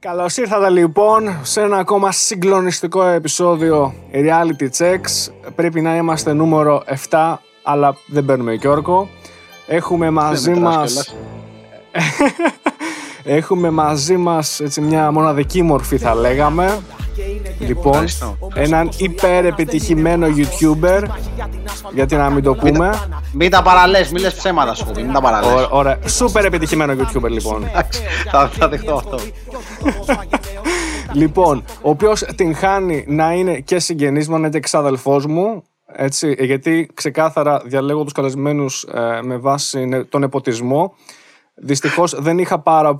Καλώς ήρθατε λοιπόν σε ένα ακόμα συγκλονιστικό επεισόδιο Reality Checks. Πρέπει να είμαστε νούμερο 7, αλλά δεν παίρνουμε και όρκο. Έχουμε μαζί μας... Έχουμε μαζί μας έτσι, μια μοναδική μορφή θα λέγαμε Λοιπόν, έναν υπερ-επιτυχημένο YouTuber Γιατί να μην το πούμε. Μην τα παραλές, μην λες ψέματα σου Μην τα παραλές Ωραία, σούπερ επιτυχημένο YouTuber λοιπόν. Θα δεχτώ αυτό. Λοιπόν, ο οποίος την χάνει να είναι και συγγενής μου, να είναι και εξάδελφός μου έτσι, γιατί ξεκάθαρα διαλέγω τους καλεσμένους ε, με βάση τον εποτισμό. Δυστυχώς δεν είχα πάρα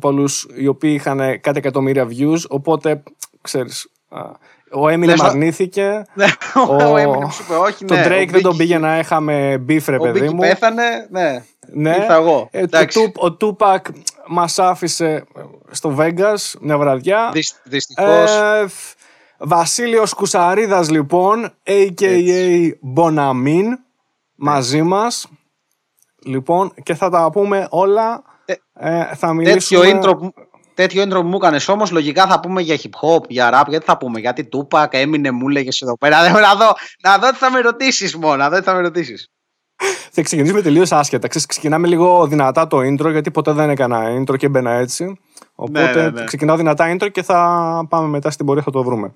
πολλούς οι οποίοι είχαν κάτι εκατομμύρια views. Οπότε ξέρεις. Ο Έμινεμ αρνήθηκε. Ναι, ο Έμινεμ σου είπε όχι. Το Drake δεν τον πήγε να είχαμε beef, ρε παιδί μου. πέθανε, ναι. ναι. Ήρθα εγώ. Ε, ο Τούπακ μας άφησε στο Vegas μια βραδιά. Δυστυχώς. Ε, Βασίλειος Κουσαρίδας λοιπόν, a.k.a. Bonamine, μαζί μας. Λοιπόν, και θα τα πούμε όλα. Ε, ε θα μιλήσουμε... Τέτοιο intro, τέτοιο intro που μου έκανες όμως, λογικά θα πούμε για hip hop, για rap. Γιατί θα πούμε, γιατί Tupac έμεινε, μου λέγες εδώ πέρα. Να δω, να δω τι θα με ρωτήσεις μόνο, να δω τι θα με ρωτήσεις. Θα ξεκινήσουμε τελείως άσχετα. ξεκινάμε λίγο δυνατά το intro, γιατί ποτέ δεν έκανα intro και έμπαινα έτσι. Οπότε ναι, ναι, ναι. ξεκινάω δυνατά intro και θα πάμε μετά στην πορεία, θα το βρούμε.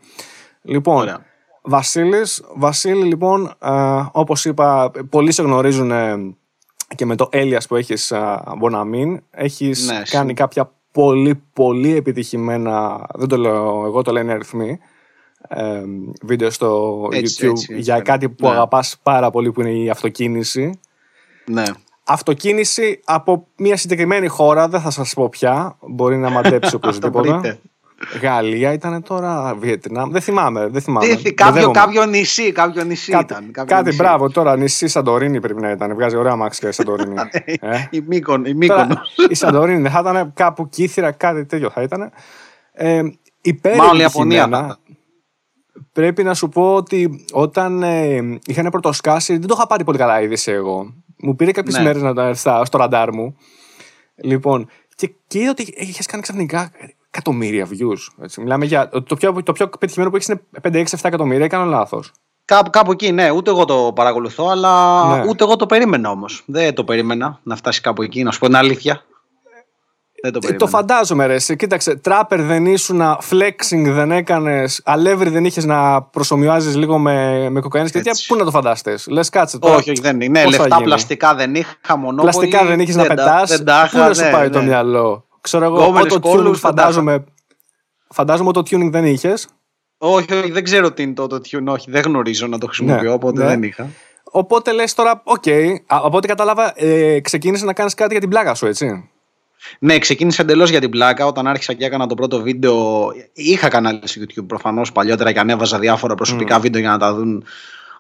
Λοιπόν, Ωραία. Βασίλης, Βασίλη λοιπόν, ε, όπως είπα, πολλοί σε γνωρίζουν και με το Έλιας που έχεις Μποναμίν έχεις ναι, κάνει κάποια πολύ πολύ επιτυχημένα δεν το λέω εγώ το λένε αριθμοί ε, βίντεο στο YouTube για κάτι που ναι. αγαπάς πάρα πολύ που είναι η αυτοκίνηση ναι. Αυτοκίνηση από μια συγκεκριμένη χώρα, δεν θα σας πω πια, μπορεί να μαντέψει οποιοδήποτε. Γαλλία ήταν τώρα, Βιετνάμ. Δεν θυμάμαι. Δεν θυμάμαι. κάποιο, κάποιο νησί, κάποιο νησί κάτι, ήταν. Κάποιο κάτι νησί. μπράβο τώρα. Νησί Σαντορίνη πρέπει να ήταν. Βγάζει ωραία μάξια η Σαντορίνη. ε; η Μύκον. Η, Μύκον. η Σαντορίνη δεν θα ήταν κάπου κύθυρα, κάτι τέτοιο θα ήταν. Ε, Μάλλον η Ιαπωνία. Πρέπει να σου πω ότι όταν ε, είχαν πρωτοσκάσει, δεν το είχα πάρει πολύ καλά είδηση εγώ. Μου πήρε κάποιες ναι. μέρες να τα έρθω στο ραντάρ μου. Λοιπόν, και, και είδα ότι έχει κάνει ξαφνικά εκατομμύρια views. Έτσι. Μιλάμε για. Το πιο, το πιο πετυχημένο που έχεις είναι 5-6-7 εκατομμύρια, έκανα λάθος. Κάπου, κάπου εκεί, ναι. Ούτε εγώ το παρακολουθώ, αλλά ναι. ούτε εγώ το περίμενα όμως. Δεν το περίμενα να φτάσει κάπου εκεί, να σου πω την αλήθεια. Δεν το, ε, το φαντάζομαι, ρε. Κοίταξε, τράπερ δεν ήσουν, flexing δεν έκανες, αλεύρι δεν είχες να προσωμιάζεις λίγο με, με κοκαίνες. Και πού να το φαντάστε. Λες, κάτσε τώρα. Όχι, όχι, δεν είναι. Ναι, λεφτά πλαστικά δεν είχα, μονόπολη. Πλαστικά δεν είχες να πετάς. Πού να σου ναι, πάει το ναι. μυαλό; Ξέρω εγώ, το tuning φαντάζομαι. Φαντάζομαι το tuning δεν είχες. Όχι, όχι, δεν ξέρω τι είναι το, το tune, όχι, δεν γνωρίζω να το χρησιμοποιώ, ναι, οπότε ναι. δεν είχα. Οπότε λες τώρα, οκ, okay, από ό,τι κατάλαβα, ε, ξεκίνησες να κάνεις κάτι για την πλάκα σου, έτσι. Ναι, ξεκίνησε εντελώς για την πλάκα. Όταν άρχισα και έκανα το πρώτο βίντεο, είχα κανάλι στο YouTube προφανώς παλιότερα και ανέβαζα διάφορα προσωπικά mm. βίντεο για να τα δουν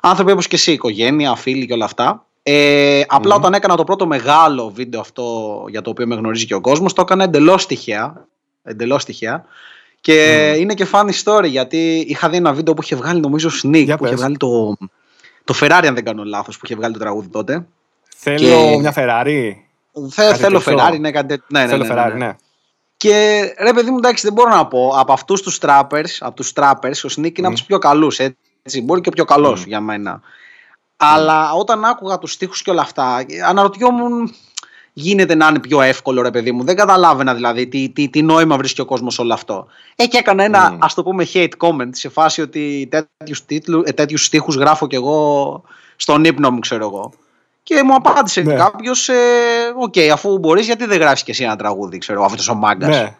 άνθρωποι όπως και εσύ, οικογένεια, φίλοι και όλα αυτά. Ε, απλά όταν έκανα το πρώτο μεγάλο βίντεο αυτό για το οποίο με γνωρίζει και ο κόσμος το έκανα εντελώς τυχαία, εντελώς τυχαία. Και είναι και funny story γιατί είχα δει ένα βίντεο που είχε βγάλει νομίζω Sneak που είχε βγάλει το, το Ferrari αν δεν κάνω λάθος που είχε βγάλει το τραγούδι τότε. Θέλω μια Ferrari. Θε, θέλω Ferrari ναι, κάτι, ναι, ναι, θέλω ναι, ναι, Ferrari, ναι. Και ρε παιδί μου, εντάξει, δεν μπορώ να πω. Από αυτούς τους trappers, από τους trappers, ο Sneak είναι από τους πιο καλούς. Μπορεί και ο πιο καλός για μένα. Αλλά όταν άκουγα τους στίχους και όλα αυτά, αναρωτιόμουν γίνεται να είναι πιο εύκολο ρε παιδί μου. Δεν καταλάβαινα δηλαδή τι, τι, τι νόημα βρίσκει ο κόσμος όλο αυτό. Ε, και έκανα ένα mm. ας το πούμε hate comment σε φάση ότι τέτοιους, τίτλου, ε, τέτοιους στίχους γράφω κι εγώ στον ύπνο μου ξέρω εγώ. Και μου απάντησε ναι. κάποιος, ε, OK, okay, αφού μπορείς, γιατί δεν γράφεις και εσύ ένα τραγούδι, ξέρω αυτός ο μάγκας. Ναι.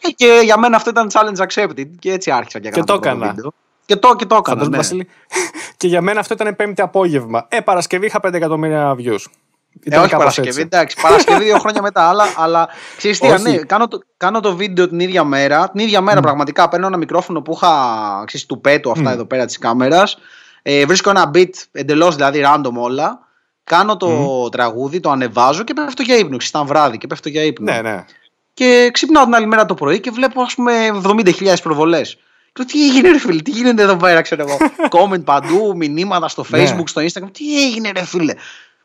Ε, και για μένα αυτό ήταν challenge accepted και έτσι άρχισα και, και το έκανα. Και το, και το έκανα. Ναι. και για μένα αυτό ήταν πέμπτη απόγευμα. Ε, Παρασκευή είχα 5 εκατομμύρια views. Ε, όχι Παρασκευή, έτσι. εντάξει. Παρασκευή δύο χρόνια μετά. Αλλά, αλλά ξέρεις τι, ναι, κάνω, το, κάνω το βίντεο την ίδια μέρα. Την ίδια μέρα mm. πραγματικά παίρνω ένα μικρόφωνο που είχα ξέρεις, του πέτου αυτά mm. εδώ πέρα της κάμερας. Ε, βρίσκω ένα beat εντελώς δηλαδή random όλα. Κάνω το mm. τραγούδι, το ανεβάζω και πέφτω για ύπνο. Ήταν βράδυ και πέφτω για ύπνο. Ναι, ναι. Και ξυπνάω την άλλη μέρα το πρωί και βλέπω ας πούμε 70.000 προβολές. Και τι έγινε ρε φίλε, τι γίνεται εδώ πέρα, ξέρω εγώ. Comment παντού, μηνύματα στο ναι. facebook, στο instagram. Τι έγινε ρε φίλε.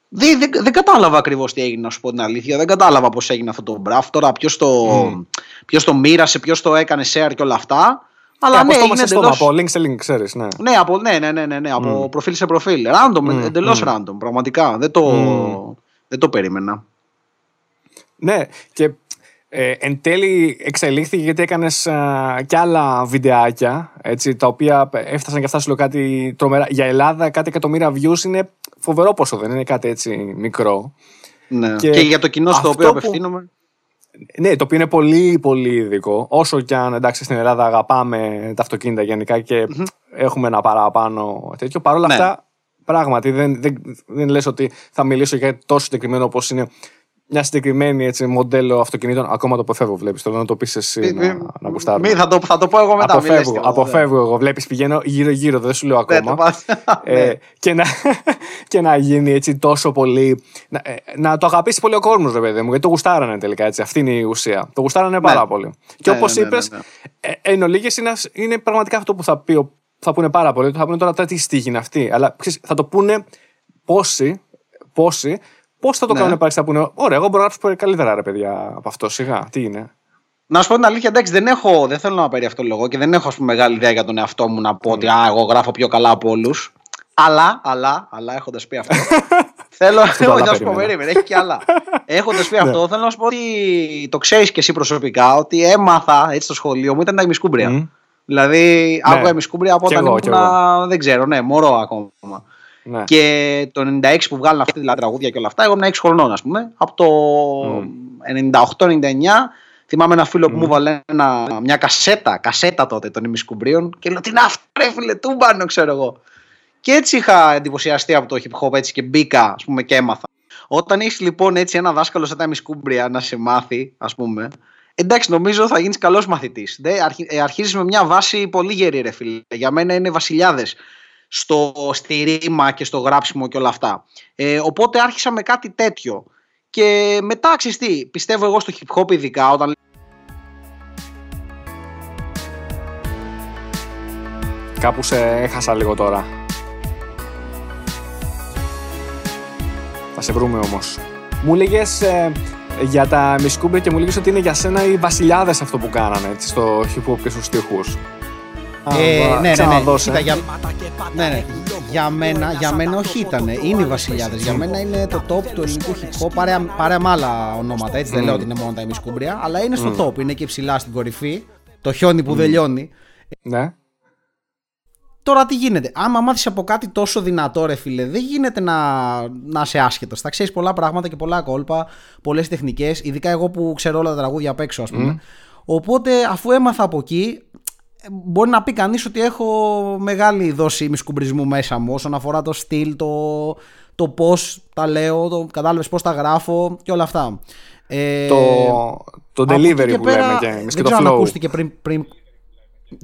Δεν, δεν, δεν κατάλαβα ακριβώς τι έγινε, να σου πω την αλήθεια. Δεν κατάλαβα πώς έγινε αυτό το μπραφ. Τώρα ποιος το, mm. ποιος το μοίρασε, ποιος το έκανε share και όλα αυτά. Αλλά ναι, είναι εντελώς... από link σε link, ξέρεις, ναι. Ναι, από, ναι, ναι, ναι, ναι, ναι, από mm. προφίλ σε προφίλ. Random, mm. εντελώς mm. random, πραγματικά. Δεν το, mm. δεν το περίμενα. Ναι, και ε, εν τέλει εξελίχθηκε γιατί έκανες κι άλλα βιντεάκια έτσι, τα οποία έφτασαν και αυτά σου λέω κάτι τρομερά. Για Ελλάδα κάτι εκατομμύρια views είναι φοβερό πόσο δεν είναι κάτι έτσι μικρό. Ναι. Και, και για το κοινό στο οποίο απευθύνομαι. Ναι, το οποίο είναι πολύ πολύ ειδικό. Όσο και αν εντάξει στην Ελλάδα αγαπάμε τα αυτοκίνητα γενικά και mm-hmm. έχουμε ένα παραπάνω τέτοιο. Παρ' όλα ναι. αυτά, πράγματι δεν, δεν, δεν λες ότι θα μιλήσω για τόσο συγκεκριμένο όπως είναι μια συγκεκριμένη έτσι, μοντέλο αυτοκινήτων. Ακόμα το αποφεύγω, βλέπεις. Θέλω να το πεις εσύ μη, να, να Μη, θα το, θα το πω εγώ μετά. Αποφεύγω, εγώ, αποφεύγω εγώ. Βλέπεις, πηγαίνω γύρω-γύρω, δεν σου λέω ναι, ακόμα. ε, ναι. και, να, και να γίνει έτσι τόσο πολύ. Να, ε, να το αγαπήσει πολύ ο κόσμος, ρε παιδί μου, γιατί το γουστάρανε τελικά έτσι. Αυτή είναι η ουσία. Το γουστάρανε πάρα ναι. πολύ. Και όπως είπες, ε, εν ολίγες είναι, είναι πραγματικά αυτό που θα, πει, θα πούνε πάρα πολύ. Θα πούνε τώρα τι στίχη είναι αυτή. Αλλά θα το πούνε πόσοι, πόσοι Πώς θα το ναι. κάνουν πάλι, θα πούνε, Ωραία, εγώ μπορώ να του πω καλύτερα ρε παιδιά από αυτό. Σιγά, τι είναι. Να σου πω την αλήθεια, εντάξει, δεν, έχω, δεν θέλω να παίρνει αυτό το λόγο και δεν έχω πούμε, μεγάλη ιδέα για τον εαυτό μου να πω ότι α, εγώ γράφω πιο καλά από όλους. Αλλά, αλλά, αλλά έχοντας πει αυτό. θέλω να σου πω, περίμενε, έχει και άλλα. έχοντας πει αυτό, ναι. θέλω να σου πω ότι το ξέρεις και εσύ προσωπικά ότι έμαθα έτσι στο σχολείο μου ήταν τα ημισκούμπρια. Δηλαδή, ναι. άκουγα ημισκούμπρια από όταν ήμουν, δεν ξέρω, ναι, μωρό ακόμα. Ναι. Και το 96 που βγάλουν αυτή τη τραγούδια και όλα αυτά, εγώ ήμουν 6 χρονών, ας πούμε. Από το mm. 98-99 θυμάμαι ένα φίλο που μου βάλε μια κασέτα, κασέτα τότε των ημισκουμπρίων και λέω τι είναι αυτό, ρε φίλε, τούμπανο, ξέρω εγώ. Και έτσι είχα εντυπωσιαστεί από το hip hop έτσι και μπήκα, ας πούμε, και έμαθα. Όταν έχεις λοιπόν έτσι ένα δάσκαλο σαν τα ημισκούμπρια να σε μάθει, ας πούμε, εντάξει, νομίζω θα γίνεις καλός μαθητής. Ε, Αρχίζεις με μια βάση πολύ γερή, ρε φίλε. Για μένα είναι βασιλιάδες στο, στη ρήμα και στο γράψιμο και όλα αυτά. Ε, οπότε άρχισα με κάτι τέτοιο. Και μετά, ξέρεις πιστεύω εγώ στο hip hop ειδικά όταν... Κάπου σε έχασα λίγο τώρα. Θα σε βρούμε όμως. Μου έλεγε ε, για τα μισκούμπρια και μου έλεγε ότι είναι για σένα οι βασιλιάδες αυτό που κάνανε έτσι, στο hip hop και στους στίχους. Ε, ναι, ναι, ναι. Κοίτα, για... ναι, ναι. Για μένα, για μένα όχι ήταν. Είναι οι βασιλιάδες. Για μένα είναι το top του ελληνικού hip hop. Παρέα, παρέα με άλλα ονόματα. Έτσι δεν λέω ότι είναι μόνο τα ημισκούμπρια. Αλλά είναι στο top. Είναι και ψηλά στην κορυφή. Το χιόνι που δεν λιώνει. Ναι. Τώρα τι γίνεται; Άμα μάθεις από κάτι τόσο δυνατό, ρε φίλε, δεν γίνεται να, να είσαι άσχετος. Θα ξέρεις πολλά πράγματα και πολλά κόλπα, πολλές τεχνικές. Ειδικά εγώ που ξέρω όλα τα τραγούδια απ' έξω, ας πούμε. Οπότε αφού έμαθα από εκεί, μπορεί να πει κανείς ότι έχω μεγάλη δόση μισκουμπρισμού μέσα μου όσον αφορά το στυλ, το, το πώς τα λέω, το κατάλαβες πώς τα γράφω και όλα αυτά. Ε, το, το delivery που πέρα, λέμε και, και το flow. ακούστηκε πριν, πριν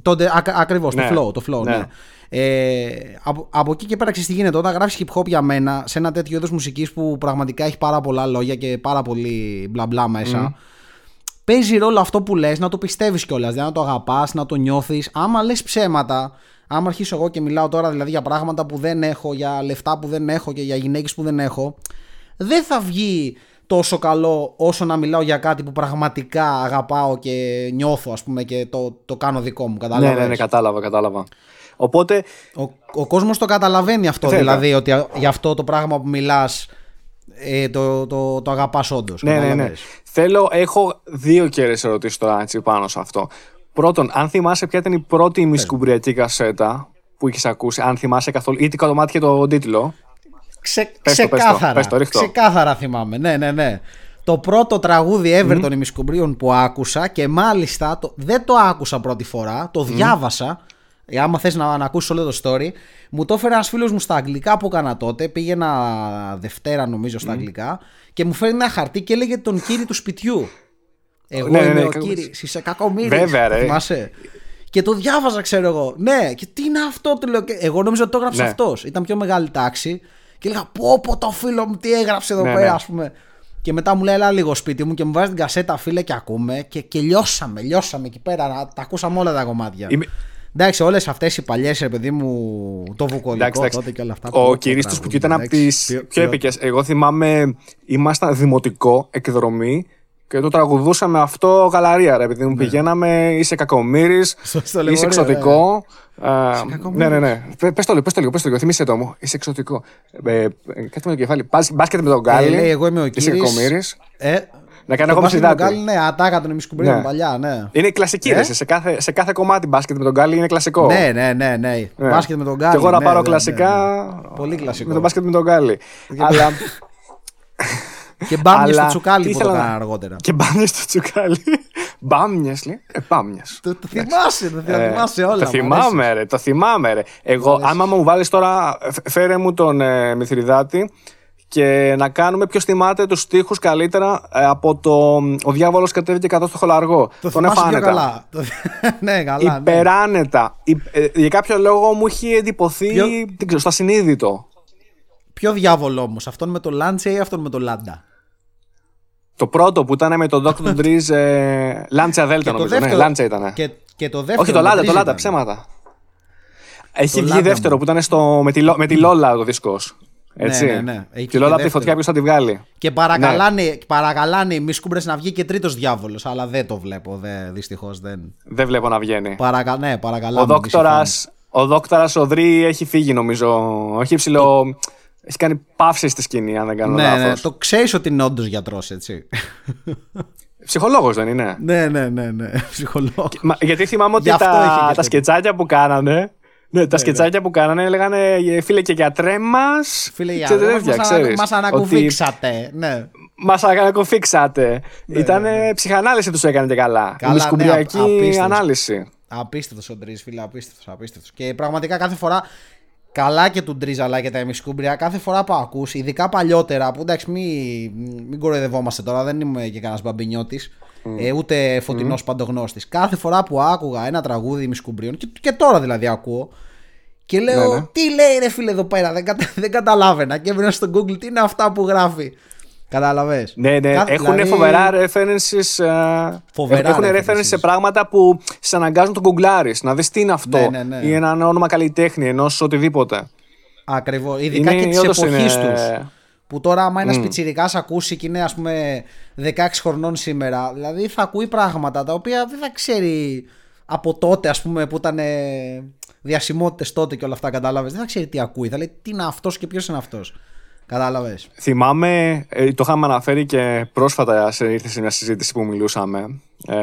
το, α, ακριβώς, ναι, το flow, το flow, ναι. ναι. Ε, από, από εκεί και πέρα ξέρεις τι γίνεται όταν γράφεις hip hop για μένα σε ένα τέτοιο είδος μουσικής που πραγματικά έχει πάρα πολλά λόγια και πάρα πολύ μπλα μπλα μέσα παίζει ρόλο αυτό που λες να το πιστεύεις κιόλας, δηλαδή να το αγαπάς, να το νιώθεις. Άμα λες ψέματα, άμα αρχίσω εγώ και μιλάω τώρα δηλαδή για πράγματα που δεν έχω, για λεφτά που δεν έχω και για γυναίκες που δεν έχω, δεν θα βγει τόσο καλό όσο να μιλάω για κάτι που πραγματικά αγαπάω και νιώθω ας πούμε και το, το κάνω δικό μου. Κατάλαβες; Ναι, ναι, ναι, κατάλαβα, κατάλαβα. Οπότε... Ο, ο κόσμος το καταλαβαίνει αυτό δηλαδή, ότι για αυτό το πράγμα που μιλάς ε, το, το, το αγαπάς όντως. Ναι, ναι, ναι. Θέλω, έχω δύο κέρες ερωτήσεις τώρα έτσι, πάνω σε αυτό. Πρώτον, αν θυμάσαι ποια ήταν η πρώτη ημισκουμπριακή κασέτα που είχες ακούσει, αν θυμάσαι καθόλου, ή τι κομμάτι και τον τίτλο; Ξε, ξεκάθαρα. Πες το, πες το, ξεκάθαρα θυμάμαι. Ναι, ναι, ναι. Το πρώτο τραγούδι ever mm. των ημισκουμπρίων που άκουσα και μάλιστα το, δεν το άκουσα πρώτη φορά, το διάβασα ε, άμα θες να, να ακούσεις όλο το story, μου το έφερε ένας φίλος μου στα αγγλικά που έκανα τότε. Πήγαινα Δευτέρα, νομίζω, στα αγγλικά και μου φέρει ένα χαρτί και έλεγε τον κύριο του σπιτιού. Εγώ ναι, είμαι ναι, ο κύριο. Είσαι κακομίρι. Βέβαια, ρε. Θυμάσαι. Και το διάβαζα, ξέρω εγώ. Ναι, και τι είναι αυτό, το λέω. Εγώ νόμιζα ότι το έγραψε ναι. αυτός. Ήταν πιο μεγάλη τάξη. Και έλεγα, πω, πω το φίλο μου, τι έγραψε εδώ ναι, πέρα, ναι. ας πούμε. Και μετά μου λέει, έλα λίγο σπίτι μου και μου βάζει την κασέτα, φίλε, και ακούμε. Και, και λιώσαμε, λιώσαμε εκεί πέρα. Τα ακούσαμε όλα τα κομμάτια. Είμαι, Εντάξει, όλες αυτές οι παλιές, παιδί μου, το βουκολικό εντάξει, τότε και όλα αυτά. Ο κυρίστο που ήταν από τις πιο επικές. Εγώ θυμάμαι, ήμασταν δημοτικό εκδρομή και το τραγουδούσαμε αυτό γαλαρία, ρε, επειδή μου ναι. πηγαίναμε, είσαι κακομύρης, είσαι εξωτικό. Ναι, ναι, ναι. Πε το λίγο, πες το λίγο, πες το λίγο. Θυμήστε το μου. Είσαι εξωτικό. Ε, ε, κάτι με το κεφάλι. Μπάσκετ με τον Γκάλι. Ε, εγώ είμαι ο Είσαι κακομύρης. Ε, να κάνω εγώ ψηδάτη. Ναι, ατάκα τον εμισκουμπρίο ναι. παλιά, ναι. Είναι κλασική, ε; σε, κάθε, σε κάθε κομμάτι μπάσκετ με τον Γκάλι είναι κλασικό. Ναι, ναι, ναι. ναι. ναι. Μπάσκετ με τον Γκάλι. Και εγώ να ναι, πάρω ναι, κλασικά. Ναι, Πολύ κλασικό. Με τον μπάσκετ με τον Γκάλι. Αλλά. Και μπάμιες στο τσουκάλι που το αργότερα. Και μπάμιες στο τσουκάλι. Μπάμιες, λέει. Ε, μπάμιες. Το, το θυμάσαι, το ε, θυμάσαι όλα. Το θυμάμαι, ρε. Το θυμάμαι, ρε. Εγώ, άμα μου βάλεις τώρα, φέρε μου τον ε, Μηθριδάτη και να κάνουμε ποιο θυμάται τους στίχους καλύτερα ε, από το Ο διάβολος κατέβηκε κάτω στο χολαργό. Το τον εφάνετα. Καλά. ναι, καλά. Ναι. Υπεράνετα. Ναι. Για κάποιο λόγο μου έχει εντυπωθεί ποιο... ξέρω, στο ασυνείδητο. Ποιο διάβολο όμως, αυτόν με το Λάντσε ή αυτόν με το Λάντα; Το πρώτο που ήταν με τον Dr. Drees ε, Λάντσα Δέλτα νομίζω. Ναι, Λάντσα ήταν. Και, και το δεύτερο. Όχι το Λάντα, το Λάντα, ψέματα. Έχει βγει δεύτερο που ήταν στο, με, τη, με τη Λόλα ο δίσκος. Έτσι. Ναι, ναι, ναι. Και όλα από τη φωτιά ποιος θα τη βγάλει; Και παρακαλάνε, ναι. παρακαλάνε οι μισκούμπρε να βγει και τρίτος διάβολος. Αλλά δεν το βλέπω. Δε, Δυστυχώς δεν. Δεν βλέπω να βγαίνει. Παρακα... Ναι, παρακαλάμε. Ο δόκτορα ο δόκτορας Οδρή έχει φύγει νομίζω. Έχει ψηλό. Έχει κάνει παύση στη σκηνή, αν δεν κάνω ναι, λάθος. Ναι, το ξέρεις ότι είναι όντως γιατρός, έτσι. Ψυχολόγος δεν είναι; Ναι, ναι, ναι, ναι. Ψυχολόγος. Γιατί θυμάμαι ότι τα, τα σκετσάκια που κάνανε ναι, τα ναι, σκετσάκια ναι. που κάνανε έλεγανε φίλε και γιατρέ μας. Φίλε γιατρέ μας. Μας ανακουφίξατε. Ναι. Μας ανακουφίξατε. Ναι, Ήταν ναι, ψυχανάλυση τους έκανε και καλά. καλά Μισκουμπριακή ναι, ανάλυση. Απίστευτος ο Ντρίζ, φίλε, απίστευτος. Απίστευτος. Και πραγματικά κάθε φορά. Καλά και του Ντρίζ αλλά και τα εμισκούμπρια κάθε φορά που ακούσει, ειδικά παλιότερα που εντάξει μην, μην κοροϊδευόμαστε τώρα, δεν είμαι και κανένας μπαμπινιώτης. Ε, ούτε φωτεινός mm. παντογνώστης. Κάθε φορά που άκουγα ένα τραγούδι μισκουμπρίων, και, και τώρα δηλαδή ακούω, και λέω, ναι, ναι. τι λέει ρε φίλε εδώ πέρα, δεν, κατα... δεν καταλάβαινα. Και έβρινα στο Google, τι είναι αυτά που γράφει. Κατάλαβες; Ναι, ναι. Κάθε, έχουν δηλαδή... φοβερά references. Ε, φοβερά έχουν references σε πράγματα που σε αναγκάζουν τον γκουγκλάρι. Να δεις τι είναι αυτό. Ναι, ναι, ναι. Ή ένα όνομα καλλιτέχνη ενός οτιδήποτε. Ακριβώς. Ειδικά είναι, και της εποχής είναι... τους. Που τώρα, άμα ένας mm. πιτσιρικάς ακούσει και είναι ας πούμε 16 χρονών σήμερα, δηλαδή θα ακούει πράγματα τα οποία δεν θα ξέρει από τότε, ας πούμε, που ήταν διασημότητες τότε και όλα αυτά, κατάλαβες. Δεν θα ξέρει τι ακούει. Θα λέει τι είναι αυτός και ποιος είναι αυτός. Κατάλαβες. Θυμάμαι, ε, το είχαμε αναφέρει και πρόσφατα σε, ήρθε σε μια συζήτηση που μιλούσαμε ε,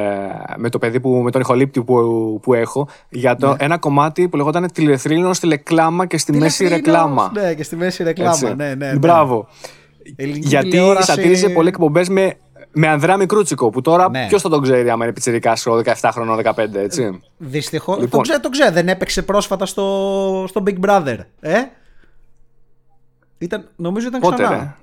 με το παιδί που, με τον ηχολήπτη που, που έχω για το, ναι. ένα κομμάτι που λεγόταν τηλεθρύλινο στη λεκλάμα και στη μέση ρεκλάμα. Ναι, και στη μέση ρεκλάμα. Ναι, ναι, ναι. Μπράβο. Γιατί τηλεόραση... σατήριζε πολλοί εκπομπές με, με Ανδρέα Μικρούτσικο που τώρα ναι. ποιος θα τον ξέρει άμα είναι πιτσυρικά στο 17 χρόνο, 15, έτσι. Δυστυχώς. Λοιπόν. Τον ξέρει, τον ξέρει. Δεν έπαιξε πρόσφατα στο, στο Big Brother. Ε; Ήταν, νομίζω ήταν Πότε, ξανά. Ρε;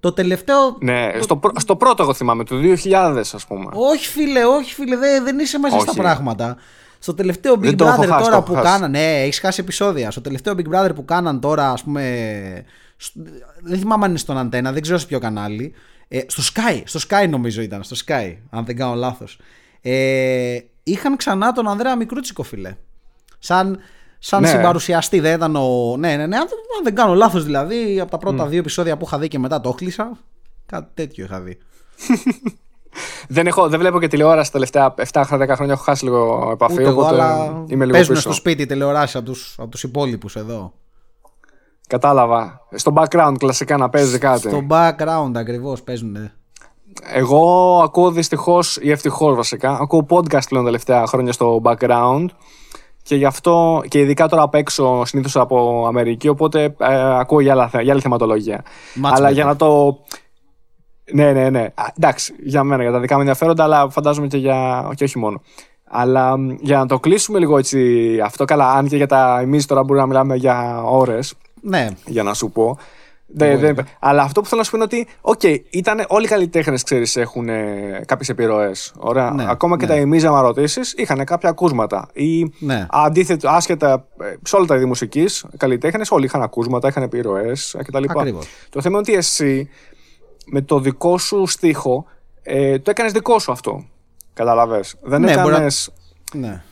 Το τελευταίο. Ναι, στο, στο πρώτο εγώ θυμάμαι, του 2000 ας πούμε. Όχι φίλε, όχι φίλε, δεν, δεν είσαι μέσα στα πράγματα. Στο τελευταίο Big Brother τώρα που κάνανε. Ναι, έχεις χάσει επεισόδια. Στο τελευταίο Big Brother που κάναν τώρα, ας πούμε. Δεν θυμάμαι αν είναι στον Αντένα, δεν ξέρω σε ποιο κανάλι. Ε, στο Sky, στο Sky νομίζω ήταν, στο Sky, αν δεν κάνω λάθος. Ε, είχαν ξανά τον Ανδρέα Μικρούτσικο, φίλε. Σαν σαν ναι. συμπαρουσιαστή. Δεν ήταν ο. Ναι, ναι, ναι. Αν δεν κάνω λάθος δηλαδή, από τα πρώτα mm. δύο επεισόδια που είχα δει και μετά το έκλεισα. Κάτι τέτοιο είχα δει. δεν, έχω, δεν βλέπω και τηλεόραση τα τελευταία 7-10 χρόνια. Έχω χάσει λίγο επαφή. Ούτε εγώ, αλλά είμαι λίγο παίζουν στο σπίτι τηλεόραση από του από τους υπόλοιπους εδώ. Κατάλαβα. Στο background κλασικά να παίζει κάτι. Στο background ακριβώς παίζουν. Εγώ ακούω δυστυχώς ή ευτυχώς βασικά. Ακούω podcast πλέον τα τελευταία χρόνια στο background. Και γι' αυτό και ειδικά τώρα απ' έξω συνήθως από Αμερική, οπότε ε, ακούω για, άλλα, για άλλη θεματολογία. αλλά για να το. Ναι, ναι, ναι. εντάξει, για μένα, για τα δικά μου ενδιαφέροντα, αλλά φαντάζομαι και για. και όχι μόνο. Αλλά για να το κλείσουμε λίγο έτσι αυτό, καλά, αν και για τα εμείς τώρα μπορούμε να μιλάμε για ώρες. Ναι. Για να σου πω. Δεν, δεν, αλλά αυτό που θέλω να σου πω είναι ότι, OK, okay, ήταν όλοι οι καλλιτέχνες, ξέρεις, έχουν ε, κάποιες επιρροές. Ναι, Ακόμα και ναι. τα Ημίζ, άμα ρωτήσει, είχαν κάποια ακούσματα. Ή ναι. αντίθετα, άσχετα ε, σε όλα τα είδη μουσικής, καλλιτέχνες, όλοι είχαν ακούσματα, είχαν επιρροές κτλ. Το θέμα είναι ότι εσύ με το δικό σου στίχο ε, το έκανες δικό σου αυτό. Καταλαβέ. Δεν ναι, έκανε. Ναι.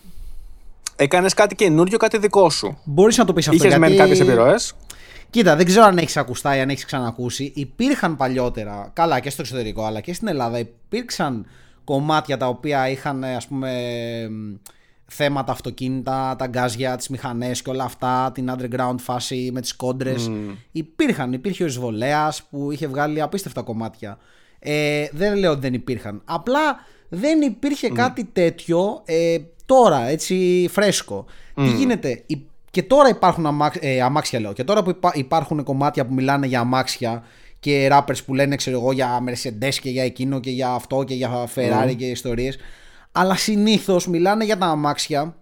έκανες κάτι καινούριο, κάτι δικό σου. Μπορείς να το πεις αυτό. Είχες γιατί... μένει κάποιες επιρροές; Κοίτα, δεν ξέρω αν έχεις ακουστά ή αν έχεις ξανακούσει. Υπήρχαν παλιότερα, καλά και στο εξωτερικό, αλλά και στην Ελλάδα, υπήρξαν κομμάτια τα οποία είχαν, ας πούμε, θέματα αυτοκίνητα, τα γκάζια, τις μηχανές και όλα αυτά, την underground φάση με τις κόντρες. Mm. Υπήρχαν, υπήρχε ο Ισβολέας που είχε βγάλει απίστευτα κομμάτια. Ε, δεν λέω ότι δεν υπήρχαν. Απλά δεν υπήρχε κάτι τέτοιο ε, τώρα, έτσι φρέσκο. Τι γίνεται, και τώρα υπάρχουν ε, αμάξια λέω, και τώρα που υπάρχουν κομμάτια που μιλάνε για αμάξια και rappers που λένε ξέρω εγώ για Mercedes και για εκείνο και για αυτό και για Ferrari και ιστορίες αλλά συνήθως μιλάνε για τα αμάξια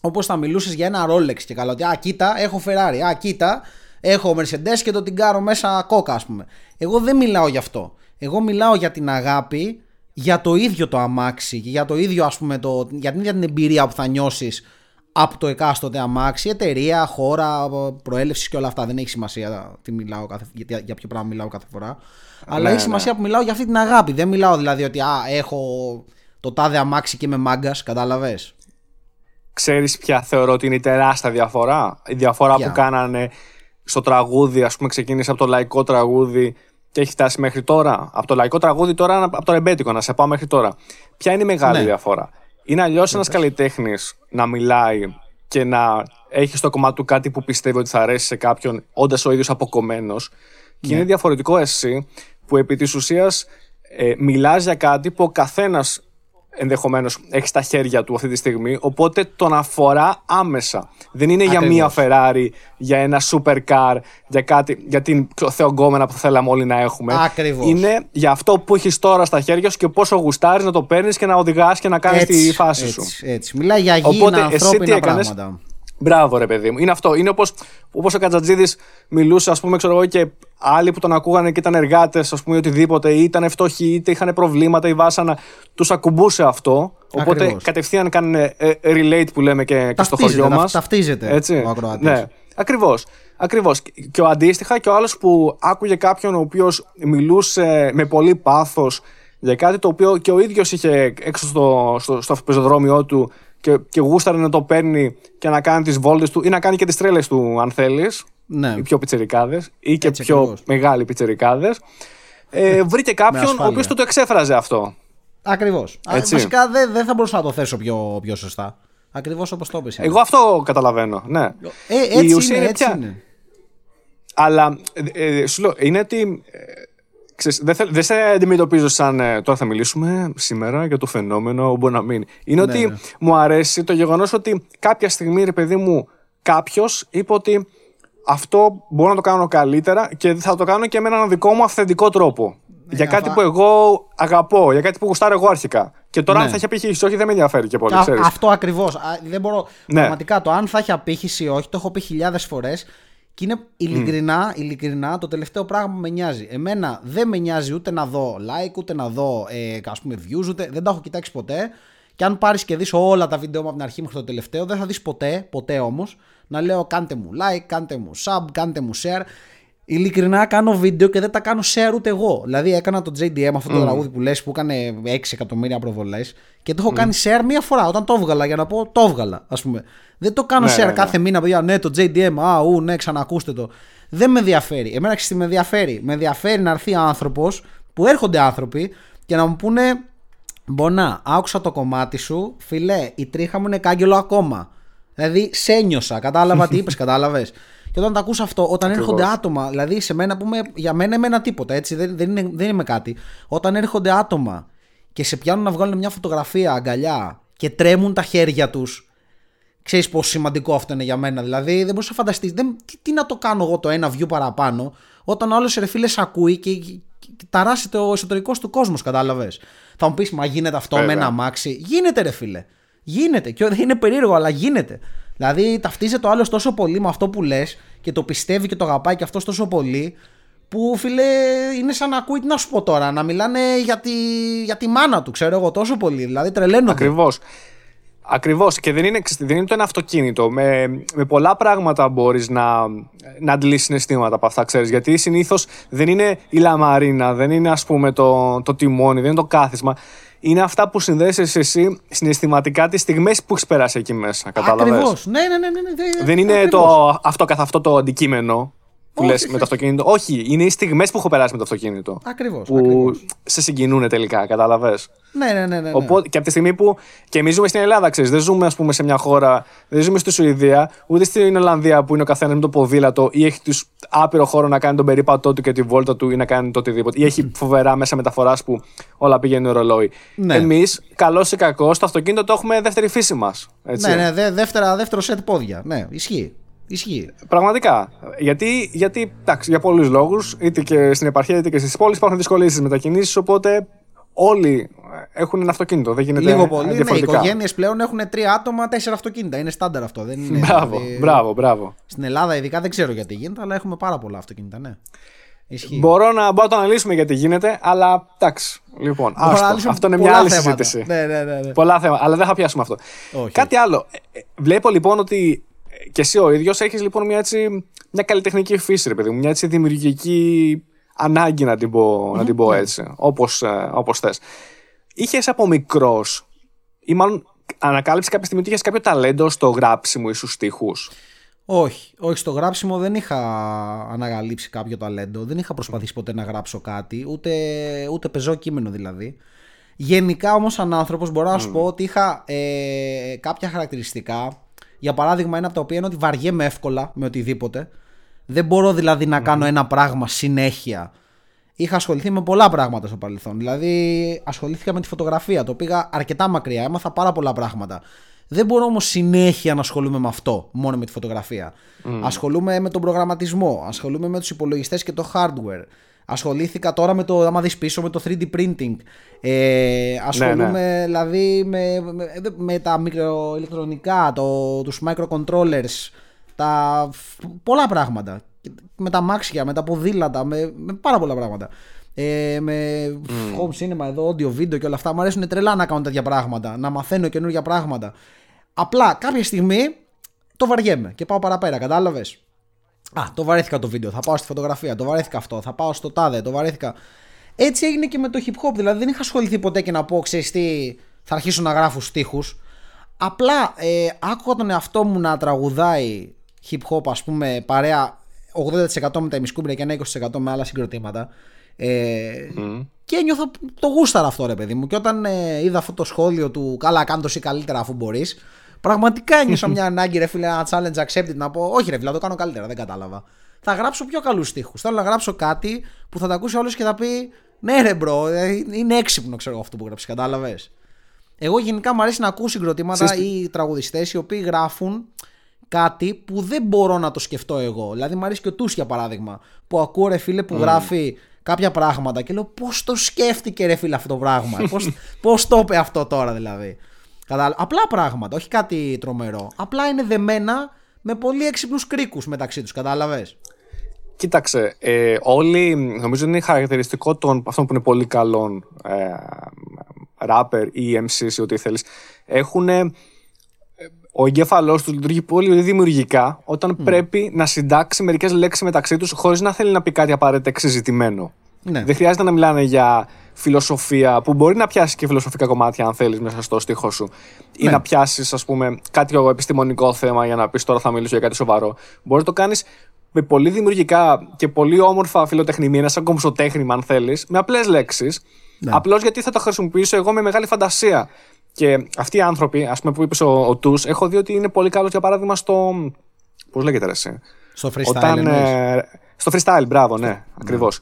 όπως θα μιλούσες για ένα Rolex και καλά. Ότι α, κοίτα, έχω Ferrari. Α, κοίτα, έχω Mercedes και το τυγκάρω μέσα κόκα, ας πούμε. Εγώ δεν μιλάω γι' αυτό. Εγώ μιλάω για την αγάπη για το ίδιο το αμάξι και για το ίδιο, ας πούμε, το, για την ίδια την εμπειρία που θα νιώσεις από το εκάστοτε αμάξι, εταιρεία, χώρα, προέλευσης και όλα αυτά. Δεν έχει σημασία τι μιλάω κάθε, για, για ποιο πράγμα μιλάω κάθε φορά. Αλλά ναι, έχει σημασία ναι. που μιλάω για αυτή την αγάπη. Δεν μιλάω δηλαδή ότι α, έχω το τάδε αμάξι και με μάγκας, κατάλαβες; Ξέρεις ποια θεωρώ ότι είναι η τεράστια διαφορά; Η διαφορά που κάνανε στο τραγούδι, ας πούμε, ξεκίνησε από το λαϊκό τραγούδι και έχει φτάσει μέχρι τώρα. Από το λαϊκό τραγούδι τώρα, από το ρεμπέτικο, να σε πάω μέχρι τώρα. Ποια είναι η μεγάλη ναι. διαφορά; Είναι αλλιώς ένας καλλιτέχνης να μιλάει και να έχει στο κομμάτι του κάτι που πιστεύει ότι θα αρέσει σε κάποιον, όντας ο ίδιος αποκομμένος. Και είναι ναι. διαφορετικό εσύ που επί της ουσίας ε, μιλάς για κάτι που ο καθένας ενδεχομένως έχεις στα χέρια του αυτή τη στιγμή. Οπότε τον αφορά άμεσα. Δεν είναι για μία Ferrari, για ένα supercar, για, κάτι, για την θεογκόμενα που θέλαμε όλοι να έχουμε. Ακριβώς. Είναι για αυτό που έχεις τώρα στα χέρια σου και πόσο γουστάρεις να το παίρνεις και να οδηγάς και να κάνεις τη φάση έτσι, σου. Έτσι. Μιλάει για γήινα ανθρώπινα πράγματα. Μπράβο, ρε παιδί μου. Είναι αυτό. Είναι όπως όπως ο Κατζατζίδης μιλούσε, ας πούμε, ξέρω εγώ, και άλλοι που τον ακούγανε και ήταν εργάτες, ας πούμε, οτιδήποτε, ή ήταν φτωχοί, είτε είχαν προβλήματα ή βάσανα. Τους ακουμπούσε αυτό. Οπότε Ακριβώς. κατευθείαν κάνουν relate που λέμε και, και στο χωριό μας. Ταυτίζεται Έτσι. ο Ακροατής. Ναι. Ακριβώς. Ακριβώς. Και ο αντίστοιχα και ο άλλος που άκουγε κάποιον ο οποίος μιλούσε με πολύ πάθος για κάτι το οποίο και ο ίδιος είχε έξω στο, στο, στο πεζοδρόμιο του και, και γούσταρε να το παίρνει και να κάνει τις βόλτες του ή να κάνει και τις τρέλες του, αν θέλεις. Ναι. Οι πιο πιτσερικάδε ή και Έτσι, πιο ακριβώς. μεγάλοι πιτσερικάδε. Ε, βρήκε κάποιον ο οποίος το, το εξέφραζε αυτό. Ακριβώς. Βασικά δεν δεν θα μπορούσα να το θέσω πιο, πιο σωστά. Ακριβώς όπως το είπες. Εγώ αυτό καταλαβαίνω. Ναι. Ε, έτσι Η ουσία είναι, έτσι πια... είναι. Αλλά ε, ε, σου λέω, είναι ότι ε, δεν, δεν σε αντιμετωπίζω σαν ε, τώρα θα μιλήσουμε σήμερα για το φαινόμενο μπορεί να μην. Είναι ναι, ότι ναι. μου αρέσει το γεγονός ότι κάποια στιγμή, ρε παιδί μου, κάποιος είπε ότι αυτό μπορώ να το κάνω καλύτερα και θα το κάνω και με έναν δικό μου αυθεντικό τρόπο. Ναι, για κάτι που εγώ αγαπώ, για κάτι που γουστάρω εγώ αρχικά. Και τώρα, ναι. αν θα έχει απήχηση όχι, δεν με ενδιαφέρει και πολύ. ξέρεις. Αυτό ακριβώς. Δεν μπορώ. Ναι. Πραγματικά το αν θα έχει απήχηση όχι, το έχω πει χιλιάδες φορές. Και είναι ειλικρινά, ειλικρινά το τελευταίο πράγμα που με νοιάζει. Εμένα δεν με νοιάζει ούτε να δω like, ούτε να δω ε, ας πούμε views, ούτε δεν τα έχω κοιτάξει ποτέ. Και αν πάρεις και δεις όλα τα βίντεο μου από την αρχή μέχρι το τελευταίο, δεν θα δεις ποτέ, ποτέ όμως, να λέω κάντε μου like, κάντε μου sub, κάντε μου share. Ειλικρινά κάνω βίντεο και δεν τα κάνω share ούτε εγώ. Δηλαδή έκανα το JDM αυτό το τραγούδι που λες που έκανε 6 εκατομμύρια προβολές και το έχω κάνει share μία φορά όταν το έβγαλα για να πω το έβγαλα, ας πούμε. Δεν το κάνω ναι, share ναι, κάθε ναι. μήνα, παιδιά. Ναι, το JDM, α, ου, ναι, ξανακούστε το. Δεν με ενδιαφέρει. Εμένα ξέρετε με ενδιαφέρει; Με ενδιαφέρει να έρθει άνθρωπος που έρχονται άνθρωποι και να μου πούνε Μπονά, άκουσα το κομμάτι σου, φιλέ, η τρίχα μου είναι κάγκελο ακόμα. Δηλαδή, σε ένιωσα, κατάλαβα τι είπες, κατάλαβες. Και όταν τα ακούς αυτό, όταν Ακριβώς. έρχονται άτομα, δηλαδή σε μένα πούμε, για μένα εμένα τίποτα, έτσι, δεν, δεν, είναι, δεν είμαι κάτι. Όταν έρχονται άτομα και σε πιάνουν να βγάλουν μια φωτογραφία αγκαλιά και τρέμουν τα χέρια τους. Ξέρεις πόσο σημαντικό αυτό είναι για μένα. Δηλαδή, δεν μπορεί να φανταστείς. Τι, τι, να το κάνω εγώ το ένα view παραπάνω, όταν ο άλλος ρε φίλε ακούει και, και, και ταράσεται ο εσωτερικός του κόσμος, κατάλαβες. Θα μου πεις, Μα γίνεται αυτό Βέβαια. με ένα αμάξι. Γίνεται, ρε φίλε. Γίνεται. Και είναι περίεργο, αλλά γίνεται. Δηλαδή, ταυτίζεται ο άλλος τόσο πολύ με αυτό που λες και το πιστεύει και το αγαπάει και αυτός τόσο πολύ, που φίλε είναι σαν να ακούει, τι να σου πω τώρα, να μιλάνε για τη, για τη μάνα του, ξέρω εγώ, τόσο πολύ. Δηλαδή, τρελαίνω. Ακριβώς. Ακριβώς. Και δεν είναι, δεν είναι το ένα αυτοκίνητο. Με, με πολλά πράγματα μπορείς να, να αντλήσεις συναισθήματα από αυτά, ξέρεις. Γιατί συνήθως δεν είναι η λαμαρίνα, δεν είναι ας πούμε το, το τιμόνι, δεν είναι το κάθισμα είναι αυτά που συνδέεσαι εσύ συναισθηματικά τις στιγμές που έχεις περάσει εκεί μέσα. Κατάλαβες; Ακριβώς. Ναι, ναι, ναι, ναι, ναι. Δεν είναι το, αυτό καθ' αυτό το αντικείμενο που λες με το αυτοκίνητο. Όχι, είναι οι στιγμές που έχω περάσει με το αυτοκίνητο. Ακριβώς. Που ακριβώς. σε συγκινούν τελικά, κατάλαβες; Ναι, ναι, ναι, ναι, ναι. Οπότε, και από τη στιγμή που. και εμεί ζούμε στην Ελλάδα, ξέρεις. Δεν ζούμε, ας πούμε, σε μια χώρα. Δεν ζούμε στη Σουηδία, ούτε στην Ολλανδία που είναι ο καθένας με το ποδήλατο ή έχει τους άπειρο χώρο να κάνει τον περίπατό του και τη βόλτα του ή να κάνει το οτιδήποτε. Ή έχει φοβερά μέσα μεταφοράς που όλα πηγαίνουν ρολόι. Ναι. Εμείς, καλό ή κακό, στο αυτοκίνητο το έχουμε δεύτερη φύση μας. Ναι, ναι, δε, δεύτερα, δεύτερο σετ πόδια. Ναι, ισχύει. Ισχύει. Πραγματικά. Γιατί, γιατί εντάξει, για πολλούς λόγους, είτε και στην επαρχία είτε και στις πόλεις υπάρχουν δυσκολίες στις μετακινήσεις. Οπότε όλοι έχουν ένα αυτοκίνητο. Δεν γίνεται Λίγο πολύ. Ναι, οι διαφορετικά. οικογένειες πλέον έχουν τρία άτομα, τέσσερα αυτοκίνητα. Είναι στάνταρ αυτό. Δεν είναι, Μπράβο, δηλαδή, μπράβο, μπράβο. Στην Ελλάδα, ειδικά δεν ξέρω γιατί γίνεται, αλλά έχουμε πάρα πολλά αυτοκίνητα. Ναι. Ισχύει. Μπορώ να, μπορώ να το αναλύσουμε γιατί γίνεται, αλλά εντάξει. Λοιπόν, Μπορώ να άστο. αναλύσουμε αυτό είναι πολλά μια άλλη θέματα. συζήτηση. Ναι, ναι, ναι, ναι. Πολλά θέματα, αλλά δεν θα πιάσουμε αυτό. Όχι. Κάτι άλλο. Ε, ε, Βλέπω λοιπόν ότι ε, και εσύ ο ίδιος έχεις λοιπόν μια, έτσι, μια καλλιτεχνική φύση, ρε παιδί μου, μια έτσι δημιουργική ανάγκη να την πω, να την πω έτσι, όπως, ε, όπως θες. Είχες από μικρός, ή μάλλον ανακάλυψε κάποια στιγμή ότι είχες κάποιο ταλέντο στο γράψιμο ή στους στίχους; Όχι, όχι, στο γράψιμο δεν είχα ανακαλύψει κάποιο ταλέντο. Δεν είχα προσπαθήσει ποτέ να γράψω κάτι, ούτε, ούτε πεζό κείμενο δηλαδή. Γενικά όμως σαν άνθρωπος μπορώ να σου πω ότι είχα ε, κάποια χαρακτηριστικά. Για παράδειγμα ένα από τα οποία είναι ότι βαριέμαι εύκολα με οτιδήποτε. Δεν μπορώ δηλαδή να κάνω ένα πράγμα συνέχεια. Είχα ασχοληθεί με πολλά πράγματα στο παρελθόν. Δηλαδή, ασχολήθηκα με τη φωτογραφία. Το πήγα αρκετά μακριά. Έμαθα πάρα πολλά πράγματα. Δεν μπορώ όμως συνέχεια να ασχολούμαι με αυτό, μόνο με τη φωτογραφία. Ασχολούμαι με τον προγραμματισμό. Ασχολούμαι με τους υπολογιστές και το hardware. Ασχολήθηκα τώρα με το, άμα δεις πίσω, με το 3D printing. Ε, ασχολούμαι δηλαδή με, με, με τα μικροηλεκτρονικά, το, τους microcontrollers, τα, πολλά πράγματα. Με τα μάξια, με τα ποδήλατα, με, με πάρα πολλά πράγματα. Ε, με home cinema εδώ, audio, video και όλα αυτά. Μου αρέσουν τρελά να κάνω τέτοια πράγματα, να μαθαίνω καινούργια πράγματα. Απλά κάποια στιγμή το βαριέμαι και πάω παραπέρα, κατάλαβες; Α, το βαρέθηκα το βίντεο, θα πάω στη φωτογραφία, το βαρέθηκα αυτό, θα πάω στο τάδε, το βαρέθηκα. Έτσι έγινε και με το hip hop. Δηλαδή δεν είχα ασχοληθεί ποτέ και να πω, ξέρεις τι, θα αρχίσω να γράφω στίχους. Απλά ε, άκουγα τον εαυτό μου να τραγουδάει hip hop, ας πούμε, παρέα 80% με τα ημισκούμπρια και ένα 20% με άλλα συγκροτήματα. Ε, Και ένιωθα το γούσταρα αυτό ρε παιδί μου. Και όταν ε, είδα αυτό το σχόλιο του Καλά, κάν' το εσύ καλύτερα αφού μπορείς. Πραγματικά ένιωσα μια ανάγκη, ρε φίλε, ένα challenge accepted να πω: Όχι, ρε φίλε, θα το κάνω καλύτερα, δεν κατάλαβα. Θα γράψω πιο καλούς στίχους. Θέλω να γράψω κάτι που θα τα ακούσει άλλος και θα πει: Ναι, ρε bro, ε, είναι έξυπνο, ξέρω εγώ αυτό που έγραψες, κατάλαβες. Εγώ γενικά μου αρέσει να ακούω συγκροτήματα Συστ- ή τραγουδιστές οι οποίοι γράφουν κάτι που δεν μπορώ να το σκεφτώ εγώ. Δηλαδή, μου αρέσει και ο Τούς για παράδειγμα. Που ακούω ρε φίλε που γράφει κάποια πράγματα και λέω πώς το σκέφτηκε ρε φίλε αυτό το πράγμα. πώς, πώς το είπε αυτό τώρα δηλαδή. Κατάλα... Απλά πράγματα, όχι κάτι τρομερό. Απλά είναι δεμένα με πολύ έξυπνους κρίκους μεταξύ τους, κατάλαβες. Κοίταξε, ε, όλοι νομίζω είναι χαρακτηριστικό των αυτών που είναι πολύ καλών ε, rapper ή MCs ή ό,τι θέλεις έχουν ε, ο εγκέφαλός τους λειτουργεί πολύ δημιουργικά όταν πρέπει να συντάξει μερικές λέξεις μεταξύ τους χωρίς να θέλει να πει κάτι απαραίτητα εξεζητημένο. Ναι. Δεν χρειάζεται να μιλάνε για φιλοσοφία, που μπορεί να πιάσει και φιλοσοφικά κομμάτια αν θέλεις μέσα στο στίχο σου, ή Ναι. να πιάσεις, ας πούμε, κάποιο επιστημονικό θέμα για να πεις τώρα θα μιλήσω για κάτι σοβαρό. Μπορείς να το κάνεις με πολύ δημιουργικά και πολύ όμορφα φιλοτεχνημένα, σαν κομψοτέχνημα, αν θέλεις, με απλές λέξεις. Ναι. Απλώς γιατί θα το χρησιμοποιήσω εγώ με μεγάλη φαντασία. Και αυτοί οι άνθρωποι, ας πούμε, που είπες ο, ο Τους, έχω δει ότι είναι πολύ καλός για παράδειγμα στο. Πώς λέγεται ρε, εσύ; Στο freestyle. Όταν, εννοείς. ε, στο freestyle, μπράβο, ναι, ακριβώς. Ε,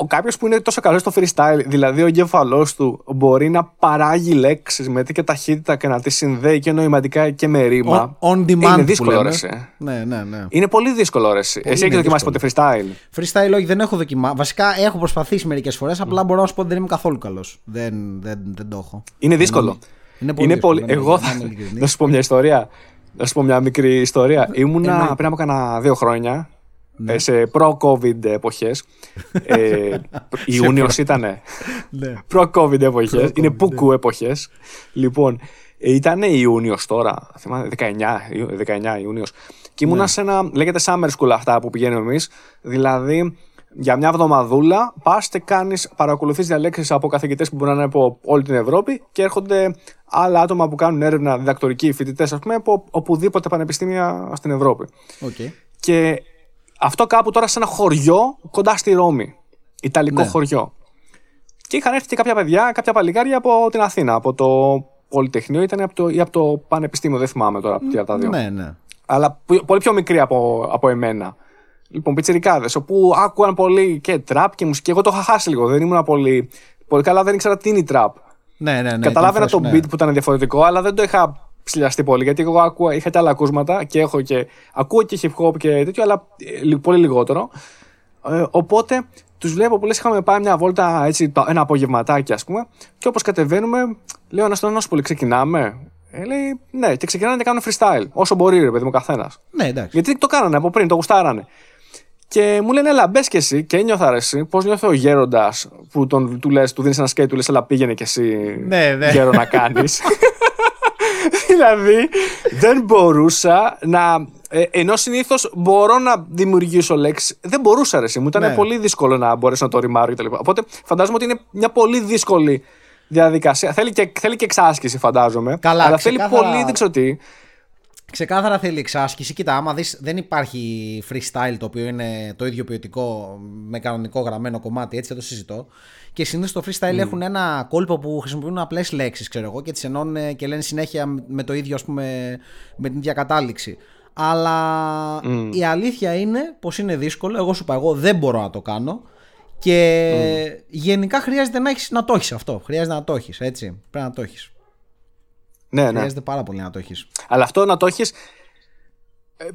ο κάποιος που είναι τόσο καλός στο freestyle, δηλαδή ο εγκέφαλός του μπορεί να παράγει λέξεις με τέτοια ταχύτητα και να τις συνδέει και νοηματικά και με ρήμα. On, on demand. είναι που δύσκολο, λέμε. ρε. εσύ. Ναι, ναι, ναι. Είναι πολύ δύσκολο, ρε. εσύ. Εσύ είναι έχεις δοκιμάσει ποτέ freestyle; Freestyle όχι, δεν έχω δοκιμάσει. Βασικά έχω προσπαθήσει μερικές φορές, απλά μπορώ να σου πω ότι δεν είμαι καθόλου καλός. Δεν, δεν, δεν το έχω. Είναι δύσκολο. Είναι πολύ δύσκολο, ναι, Εγώ να θα. είμαι ειλικρινής. Να σου πω μια ιστορία. Να σου πω μια μικρή ιστορία. Ήμουνα εννοείται. πριν από κάνα δύο χρόνια Ναι. ε, σε προ-COVID εποχές. ε, Ιούνιος ήταν. Ναι. Προ-COVID εποχές. Προ-COVID, Είναι ναι. πουκου εποχές. Λοιπόν, ήταν Ιούνιος τώρα. Θυμάμαι, 19, 19 Ιούνιος. Και ήμουνα Ναι. σε ένα. Λέγεται summer school αυτά που πηγαίνουμε εμείς. Δηλαδή, για μια εβδομαδούλα πας και κάνεις, παρακολουθείς διαλέξεις από καθηγητές που μπορεί να είναι από όλη την Ευρώπη και έρχονται άλλα άτομα που κάνουν έρευνα, διδακτορικοί φοιτητές, ας πούμε, από οπουδήποτε πανεπιστήμια στην Ευρώπη. Okay. Και αυτό κάπου τώρα σε ένα χωριό κοντά στη Ρώμη. Ιταλικό ναι. χωριό. Και είχαν έρθει και κάποια παιδιά, κάποια παλικάρια από την Αθήνα, από το Πολυτεχνείο ήταν από το, ή από το Πανεπιστήμιο, δεν θυμάμαι τώρα τι τα δύο. Ναι, ναι. Αλλά πολύ πιο μικρή από, από εμένα. Λοιπόν, πιτσιρικάδες, όπου άκουγαν πολύ και τραπ και μουσική. Εγώ το είχα χάσει λίγο, δεν ήμουν πολύ. Πολύ καλά, δεν ήξερα τι είναι η τραπ. Ναι, ναι, ναι. Καταλάβαινα το ναι. beat που ήταν διαφορετικό, αλλά δεν το είχα ψηλιαστεί πολύ. Γιατί εγώ άκουγα, είχα και άλλα ακούσματα και έχω και. Ακούω και hip hop και τέτοιο, αλλά ε, πολύ λιγότερο. Ε, οπότε τους βλέπω που λες: Είχαμε πάει μια βόλτα έτσι, ένα απογευματάκι, ας πούμε, και όπως κατεβαίνουμε, λέω ένας στον πολύ ξεκινάμε. Ε, λέει ναι, και ξεκινάνε και κάνουν freestyle. Όσο μπορεί, ρε παιδί μου, καθένας. Ναι, εντάξει. Γιατί το κάνανε από πριν, το γουστάρανε. Και μου λένε, έλα, μπες και εσύ. Και ένιωθα αρέσει. Πώς νιώθει ο γέροντας που τον, του λες, του δίνεις ένα σκέι, του λες, έλα, πήγαινε κι εσύ ναι, ναι. γέρο να κάνεις. δηλαδή, δεν μπορούσα να. Ε, ενώ συνήθως μπορώ να δημιουργήσω λέξεις, δεν μπορούσα αρέσει. Μου ήταν ναι. πολύ δύσκολο να μπορέσω να το ρημάρω κτλ. Οπότε φαντάζομαι ότι είναι μια πολύ δύσκολη διαδικασία. Θέλει και, θέλει και εξάσκηση, φαντάζομαι. Καλά, αλλά θέλει πολύ, δεν ξέρω τι. Ξεκάθαρα θέλει εξάσκηση. Κοίτα, άμα δεις, δεν υπάρχει freestyle το οποίο είναι το ίδιο ποιοτικό με κανονικό γραμμένο κομμάτι, έτσι δεν το συζητώ. Και συνήθως το freestyle mm. έχουν ένα κόλπο που χρησιμοποιούν απλές λέξεις, ξέρω εγώ, και τις ενώνουν και λένε συνέχεια με το ίδιο, ας πούμε, με την ίδια κατάληξη. Αλλά mm. η αλήθεια είναι πως είναι δύσκολο. Εγώ σου είπα, εγώ δεν μπορώ να το κάνω. Και mm. γενικά χρειάζεται να, έχεις, να το έχεις αυτό. Χρειάζεται να το έχεις, έτσι. Πρέπει να το έχεις. Ναι, ναι. Χρειάζεται πάρα πολύ να το έχεις. Αλλά αυτό να το έχεις ε,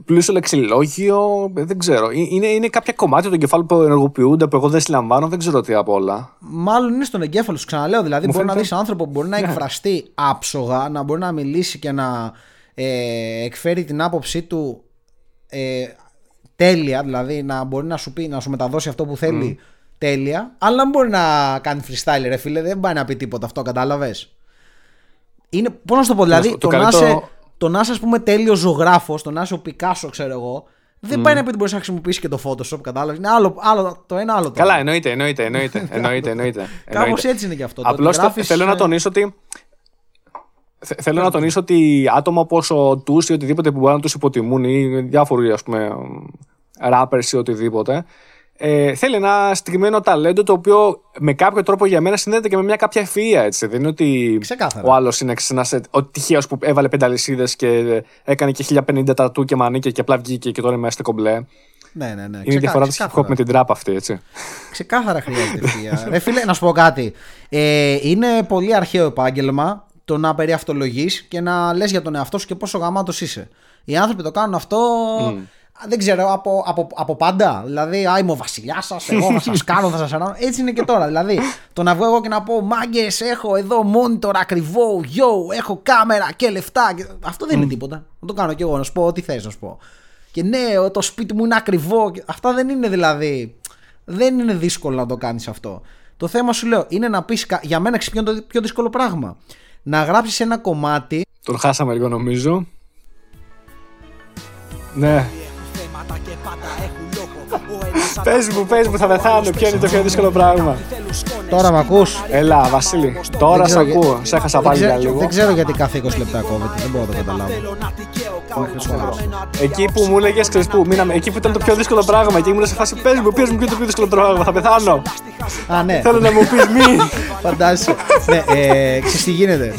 πλούσιο λεξιλόγιο, δεν ξέρω. Ε, είναι, είναι κάποια κομμάτια του εγκεφάλου που ενεργοποιούνται που εγώ δεν συλλαμβάνω, δεν ξέρω τι από όλα. Μάλλον είναι στον εγκέφαλο σου, ξαναλέω. Δηλαδή, μπορεί να δεις άνθρωπο που μπορεί να ναι. εκφραστεί άψογα, να μπορεί να μιλήσει και να ε, εκφέρει την άποψή του ε, τέλεια, δηλαδή να μπορεί να σου πει, να σου μεταδώσει αυτό που θέλει τέλεια, αλλά δεν μπορεί να κάνει freestyle, ρε φίλε, δεν πάει να πει τίποτα αυτό, κατάλαβες; Είναι, πώς να σου το πω, δηλαδή, το, το, να είσαι, το να είσαι, πούμε, τέλειος ζωγράφος, το να είσαι ο Πικάσο, ξέρω εγώ, δεν πάει να πει ότι μπορείς να χρησιμοποιήσεις και το Photoshop, κατάλαβες. Είναι άλλο, άλλο, το ένα άλλο. Το Καλά, εννοείται, εννοείται. εννοείται, εννοείται, εννοείται. Κάπως έτσι είναι και αυτό. Απλώς θέλω να τονίσω ότι. Θέλω να τονίσω ότι άτομα όπως ο Του ή οτιδήποτε που μπορεί να τους υποτιμούν ή διάφοροι ας πούμε rappers ή οτιδήποτε, ε, θέλει ένα συγκεκριμένο ταλέντο το οποίο με κάποιο τρόπο για μένα συνδέεται και με μια κάποια ευφυα. Έτσι. Δεν είναι ότι Ξεκάθαρα. ο άλλος είναι ένα ο τυχαίος που έβαλε πέντε αλυσίδε και έκανε και 1050 τατού και μανίκια και απλά βγήκε και τώρα είμαστε κομπλέ. Ναι, ναι, ναι. Είναι η διαφορά του hip με την τράπα αυτή, έτσι. Ξεκάθαρα χρειάζεται ευφυα. Ρε φίλε, να σου πω κάτι. Ε, είναι πολύ αρχαίο επάγγελμα το να περιαυτολογείς και να λες για τον εαυτό σου και πόσο γαμάτος είσαι. Οι άνθρωποι το κάνουν αυτό. Mm δεν ξέρω, από, από, από πάντα. Δηλαδή, α, είμαι ο βασιλιάς σας, εγώ θα σας κάνω, θα σας ανάω. Έτσι είναι και τώρα. Δηλαδή, το να βγω εγώ και να πω Μάγκες, έχω εδώ monitor ακριβό, yo, έχω κάμερα και λεφτά. Αυτό δεν είναι τίποτα. Να το κάνω κι εγώ, να σου πω ό,τι θες να σου πω. Και ναι, το σπίτι μου είναι ακριβό. Αυτά δεν είναι δηλαδή. Δεν είναι δύσκολο να το κάνεις αυτό. Το θέμα σου λέω είναι να πεις για μένα ξυπνιό το πιο δύσκολο πράγμα. Να γράψεις ένα κομμάτι. Τον χάσαμε λίγο νομίζω. Ναι. Πες μου, πες μου, θα πεθάνω. Ποιο είναι το πιο δύσκολο πράγμα. Τώρα με ακούς; Έλα, Βασίλη. Τώρα σε ακούω. Σε έχασα πάλι για λίγο. Δεν ξέρω γιατί κάθε 20 λεπτά κόβεται. Δεν μπορώ να το καταλάβω. Εκεί που μου έλεγες, ξέρεις που μείναμε, εκεί που ήταν το πιο δύσκολο πράγμα. Εκεί ήμουν σε φάση, πες μου, πες μου, ποιο είναι το πιο δύσκολο πράγμα. Θα πεθάνω. Α, ναι. Θέλω να μου πεις μη. Φαντάζεσαι. ναι, ε, ξέρεις τι γίνεται.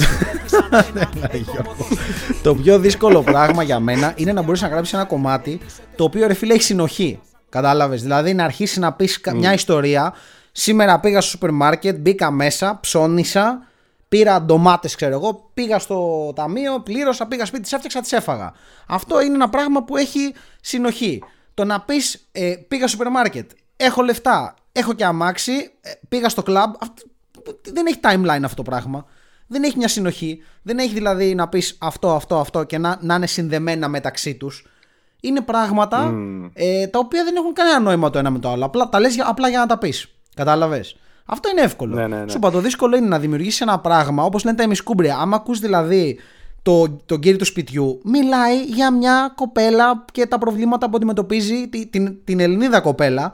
Το πιο δύσκολο πράγμα για μένα είναι να μπορείς να γράψεις ένα κομμάτι το οποίο ρε φίλε έχει συνοχή. Κατάλαβες; Δηλαδή να αρχίσεις να πεις μια ιστορία. Σήμερα πήγα στο σούπερ μάρκετ, μπήκα μέσα, ψώνισα, πήρα ντομάτες, ξέρω εγώ, πήγα στο ταμείο, πλήρωσα, πήγα σπίτι, τις έφτιαξα, τις έφαγα. Αυτό είναι ένα πράγμα που έχει συνοχή. Το να πεις ε, πήγα στο σούπερ μάρκετ, έχω λεφτά, έχω και αμάξι, ε, πήγα στο κλαμπ. Δεν έχει timeline αυτό το πράγμα. Δεν έχει μια συνοχή. Δεν έχει δηλαδή να πεις αυτό, αυτό, αυτό και να, να είναι συνδεμένα μεταξύ τους είναι πράγματα mm. ε, τα οποία δεν έχουν κανένα νόημα το ένα με το άλλο. Απλά τα λες απλά για να τα πεις. Κατάλαβες; Αυτό είναι εύκολο. Ναι, ναι, ναι. Σου είπα, το δύσκολο είναι να δημιουργήσεις ένα πράγμα όπως λένε τα ημισκούμπρια. Άμα ακούς δηλαδή το, τον κύριο του σπιτιού, μιλάει για μια κοπέλα και τα προβλήματα που αντιμετωπίζει την, την, την Ελληνίδα κοπέλα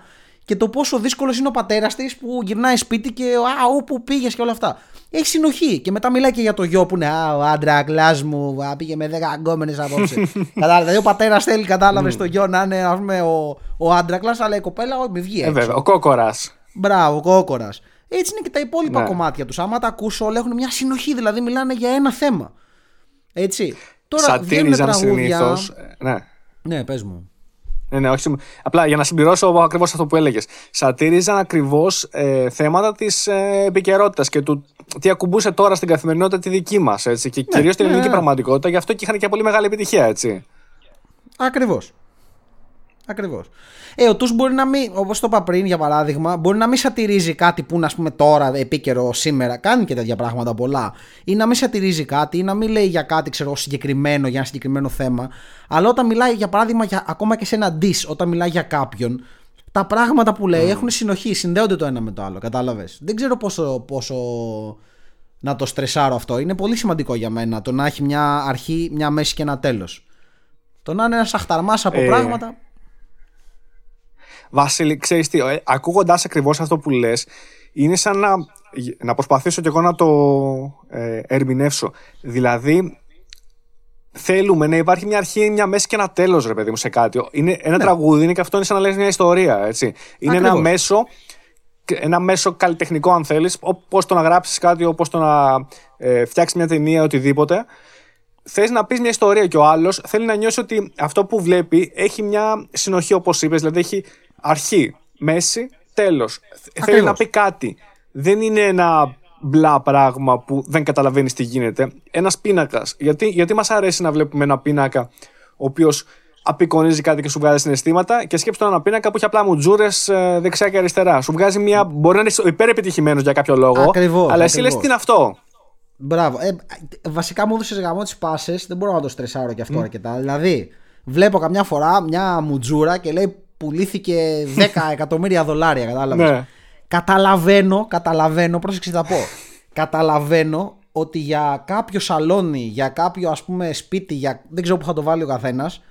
και το πόσο δύσκολος είναι ο πατέρας της που γυρνάει σπίτι και α, όπου πήγες και όλα αυτά. Έχει συνοχή. Και μετά μιλάει και για το γιο που είναι Α, ο άντρα κλά μου, α, πήγε με 10 αγκόμενες απόψε. κατάλαβες. Δηλαδή ο πατέρας θέλει, κατάλαβες το γιο να είναι ας πούμε, ο, ο άντρακλα, αλλά η κοπέλα με βγει. Ε, βέβαια, ο κόκορας. Μπράβο, ο κόκορας. Έτσι είναι και τα υπόλοιπα ναι. κομμάτια τους. Άμα τα ακούσω, όλα έχουν μια συνοχή, δηλαδή μιλάνε για ένα θέμα. Έτσι. Τώρα Σατήριζαν συνήθως. Ε, ναι. Ναι, πες μου. Ναι, ναι, όχι. Απλά για να συμπληρώσω ακριβώς αυτό που έλεγες. Σατήριζαν ακριβώς ε, θέματα της ε, επικαιρότητας και του τι ακουμπούσε τώρα στην καθημερινότητα τη δική μας. Και ναι, κυρίως την ελληνική ναι, ναι. πραγματικότητα. Γι' αυτό και είχαν και πολύ μεγάλη επιτυχία, έτσι. Ακριβώς. Ακριβώς. Ε, ο Τους μπορεί να μην, όπως το είπα πριν για παράδειγμα, μπορεί να μην σατυρίζει κάτι που είναι ας πούμε τώρα επίκαιρο σήμερα. Κάνει και τέτοια πράγματα πολλά. Ή να μην σατυρίζει κάτι, ή να μην λέει για κάτι ξέρω, συγκεκριμένο, για ένα συγκεκριμένο θέμα. Αλλά όταν μιλάει για παράδειγμα για, ακόμα και σε ένα diss, όταν μιλάει για κάποιον, τα πράγματα που λέει mm. έχουν συνοχή, συνδέονται το ένα με το άλλο. Κατάλαβες. Δεν ξέρω πόσο, πόσο να το στρεσάρω αυτό. Είναι πολύ σημαντικό για μένα το να έχει μια αρχή, μια μέση και ένα τέλος. Το να είναι ένας αχταρμάς από ε, πράγματα. Βασίλη, ξέρεις τι, ε, ακούγοντα ακριβώς αυτό που λες, είναι σαν να, να προσπαθήσω κι εγώ να το ε, ερμηνεύσω. Δηλαδή, θέλουμε να υπάρχει μια αρχή, μια μέση και ένα τέλος, ρε παιδί μου, σε κάτι. Είναι ένα ναι. τραγούδι, είναι και αυτό είναι σαν να λες μια ιστορία. Έτσι. Είναι ένα μέσο, ένα μέσο καλλιτεχνικό, αν θέλεις, όπω το να γράψεις κάτι, όπως το να ε, φτιάξεις μια ταινία, οτιδήποτε. Θες να πεις μια ιστορία και ο άλλος θέλει να νιώσει ότι αυτό που βλέπει έχει μια συνοχή, όπως είπες, δηλαδή έχει αρχή, μέση, τέλος. Θέλει να πει κάτι. Δεν είναι ένα μπλα πράγμα που δεν καταλαβαίνεις τι γίνεται. Ένας πίνακας. Γιατί, γιατί μας αρέσει να βλέπουμε ένα πίνακα ο οποίος απεικονίζει κάτι και σου βγάζει συναισθήματα και σκέψτε ένα πίνακα που έχει απλά μουτζούρες ε, δεξιά και αριστερά. Σου βγάζει μια. Μπορεί να είναι υπερ για κάποιο λόγο. Ακριβώς, αλλά εσύ λες τι είναι αυτό; Μπράβο. Ε, βασικά μου έδωσες γαμό τις πάσες. Δεν μπορώ να το στρεσάρω κι αυτό mm. αρκετά. Δηλαδή, βλέπω καμιά φορά μια μουτζούρα και λέει πουλήθηκε 10 εκατομμύρια δολάρια. Κατάλαβες. Ναι. Καταλαβαίνω, καταλαβαίνω, πρόσεξε θα πω. Καταλαβαίνω ότι για κάποιο σαλόνι, για κάποιο ας πούμε σπίτι, για... δεν ξέρω που θα το βάλει ο καθένας,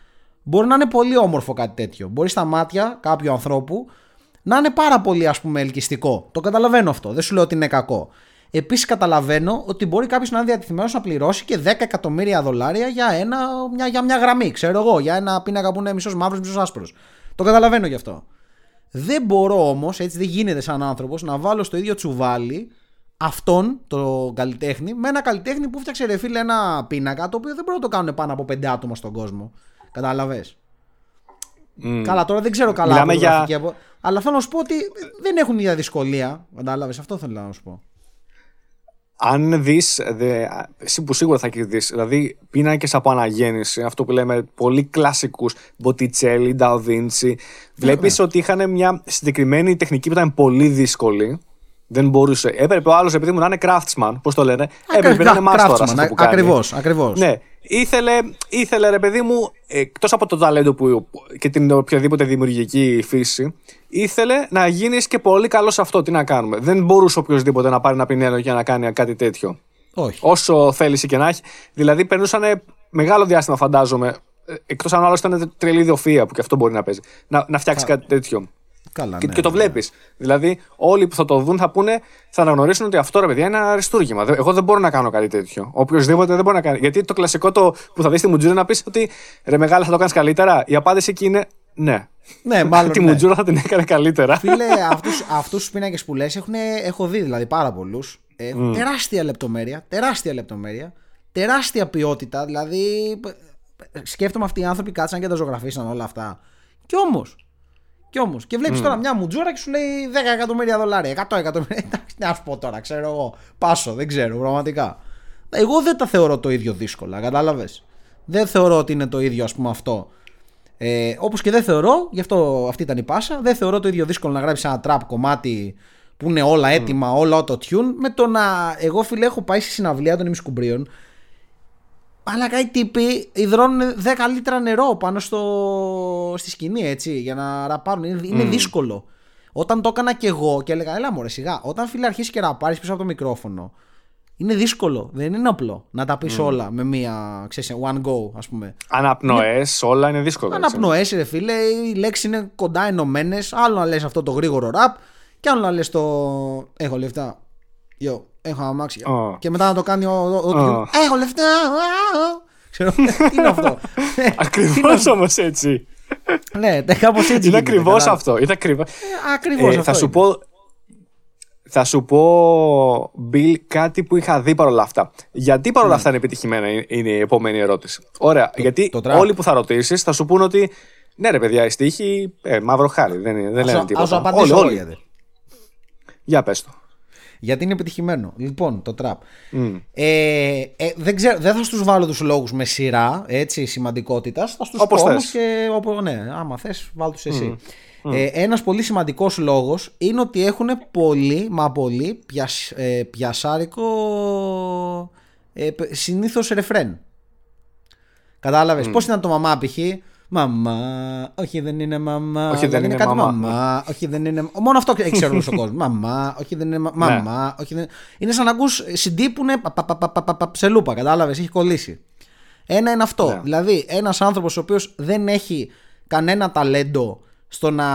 μπορεί να είναι πολύ όμορφο κάτι τέτοιο. Μπορεί στα μάτια κάποιου ανθρώπου να είναι πάρα πολύ ας πούμε ελκυστικό. Το καταλαβαίνω αυτό. Δεν σου λέω ότι είναι κακό. Επίσης, καταλαβαίνω ότι μπορεί κάποιος να είναι διατεθειμένος να πληρώσει και 10 εκατομμύρια δολάρια για, ένα, μια, για μια γραμμή, ξέρω εγώ, για ένα πίνακα που είναι μισός μαύρος, μισός άσπρος. Το καταλαβαίνω γι' αυτό. Δεν μπορώ όμως, έτσι δεν γίνεται σαν άνθρωπος, να βάλω στο ίδιο τσουβάλι αυτόν το καλλιτέχνη με ένα καλλιτέχνη που φτιάξε ρε φίλε ένα πίνακα το οποίο δεν μπορεί να το κάνουν πάνω από πέντε άτομα στον κόσμο. Κατάλαβες; Mm. Καλά, τώρα δεν ξέρω καλά. Για... Αλλά θέλω να σου πω ότι δεν έχουν ίδια δυσκολία. Κατάλαβες, αυτό θέλω να σου πω αν δεις, εσύ που σίγουρα θα έχεις δεις, δηλαδή πίνακες από αναγέννηση, αυτό που λέμε πολύ κλασικούς, Μποτιτσέλη, Νταοδίντσι, βλέπεις ότι είχαν μια συγκεκριμένη τεχνική που ήταν πολύ δύσκολη. Δεν μπορούσε. Έπρεπε ο άλλος, επειδή μου να είναι craftsman, πώς το λένε, έπρεπε να είναι μάστορα. Ακριβώς, ακριβώς. Ναι, ήθελε, ήθελε ρε παιδί μου, εκτός από το ταλέντο που, και την οποιαδήποτε δημιουργική φύση, ήθελε να γίνεις και πολύ καλός σε αυτό. Τι να κάνουμε. Δεν μπορούσε οποιοδήποτε να πάρει ένα πινέλο για να κάνει κάτι τέτοιο. Όχι. Όσο θέληση και να έχει. Δηλαδή περνούσαν μεγάλο διάστημα, φαντάζομαι. Ε, Εκτός αν άλλος ήταν τρελή ιδιοφία που και αυτό μπορεί να παίζει. Να, να φτιάξει κάτι τέτοιο. Καλά, και, ναι, και το ναι. βλέπεις. Δηλαδή, όλοι που θα το δουν θα πούνε, θα αναγνωρίσουν ότι αυτό ρε παιδιά είναι ένα αριστούργημα. Εγώ δεν μπορώ να κάνω κάτι τέτοιο. Οποιοδήποτε δεν μπορεί να κάνει. Γιατί το κλασικό το που θα δεις στη Μουτζούρα να πεις ότι ρε μεγάλα θα το κάνεις καλύτερα. Η απάντηση εκεί είναι ναι. Ναι, μάλλον. Τη ναι. Μουτζούρα θα την έκανε καλύτερα. Φίλε, αυτούς τους πίνακες που λες έχω δει δηλαδή πάρα πολλούς. Ε, mm. Τεράστια λεπτομέρεια. Τεράστια λεπτομέρεια. Τεράστια ποιότητα. Δηλαδή, σκέφτομαι αυτοί οι άνθρωποι κάτσαν και τα ζωγραφίσαν όλα αυτά. Κι όμως, κι όμως. Και βλέπεις mm. τώρα μια μουτζούρα και σου λέει 10 εκατομμύρια δολάρια, 100 εκατομμύρια. Εντάξει, να σου πω τώρα, ξέρω εγώ. Πάσο, δεν ξέρω, πραγματικά. Εγώ δεν τα θεωρώ το ίδιο δύσκολα, κατάλαβες. Δεν θεωρώ ότι είναι το ίδιο, ας πούμε, αυτό. Ε, Όπως και δεν θεωρώ, γι' αυτό αυτή ήταν η πάσα, δεν θεωρώ το ίδιο δύσκολο να γράψεις ένα trap κομμάτι που είναι όλα έτοιμα, mm. όλα auto-tune, με το να. Εγώ, φίλε, έχω πάει στη συναυλία των ημισκουμπρίων αλλά κάτι τύποι υδρώνουν 10 λίτρα νερό πάνω στο... στη σκηνή έτσι για να ραπάρουν. Είναι, είναι δύσκολο. Όταν το έκανα και εγώ και έλεγα, έλα μωρέ σιγά, όταν φίλε αρχίσει και ραπάρεις πίσω από το μικρόφωνο, είναι δύσκολο. Δεν είναι απλό να τα πεις όλα με μία, ξέρεις, one go, ας πούμε. Αναπνοές, όλα είναι δύσκολο. Αναπνοές, ρε φίλε, οι λέξει είναι κοντά ενωμένες. Άλλο να λες αυτό το γρήγορο rap, και άλλο να λες το. Έχω λεφτά. Yo, έχω αμάξια. Oh. Και μετά να το κάνει ο. oh. Έχω λεφτά. Ξέρω, τι είναι αυτό; Ακριβώς όμως έτσι. ναι, κάπως έτσι. Είναι ακριβώς αυτό. Είναι ακριβώ. Ακριβώς. Θα σου πω θα σου πω, Bill, κάτι που είχα δει παρόλα αυτά. Γιατί παρόλα ναι. αυτά είναι επιτυχημένα, είναι η επόμενη ερώτηση. Ωραία, γιατί όλοι που θα ρωτήσεις θα σου πούνε ότι ναι, ρε παιδιά, η στίχη, ε, μαύρο χάρι, δεν, δεν λένε τίποτα. Ας απαντήσω όλοι, όλοι. Για πες το. Γιατί είναι επιτυχημένο. Λοιπόν, το τραπ. Ε, ε, δεν, ξέρω, δεν θα στους βάλω τους λόγους με σειρά έτσι, σημαντικότητας. Θα στους Όπως πω και όπου, ναι, άμα θες βάλ τους εσύ. Ε, ένας πολύ σημαντικός λόγος είναι ότι έχουν πολύ, μα πολύ πιασ, ε, πιασάρικο ε, συνήθως ρεφρέν. Κατάλαβες. Mm. Πώς ήταν το μαμά π.χ. Μαμά, όχι δεν είναι μαμά. Όχι δεν είναι, κάτι μαμά. μαμά. Όχι δεν είναι. Μόνο αυτό ξέρει όλος ο κόσμος. Μαμά, όχι δεν είναι μαμά. Ναι. Όχι, δεν... Είναι σαν να ακούς CD που είναι ψελούπα. Κατάλαβες, έχει κολλήσει. Ένα είναι αυτό. Ναι. Δηλαδή, ένας άνθρωπος ο οποίος δεν έχει κανένα ταλέντο στο να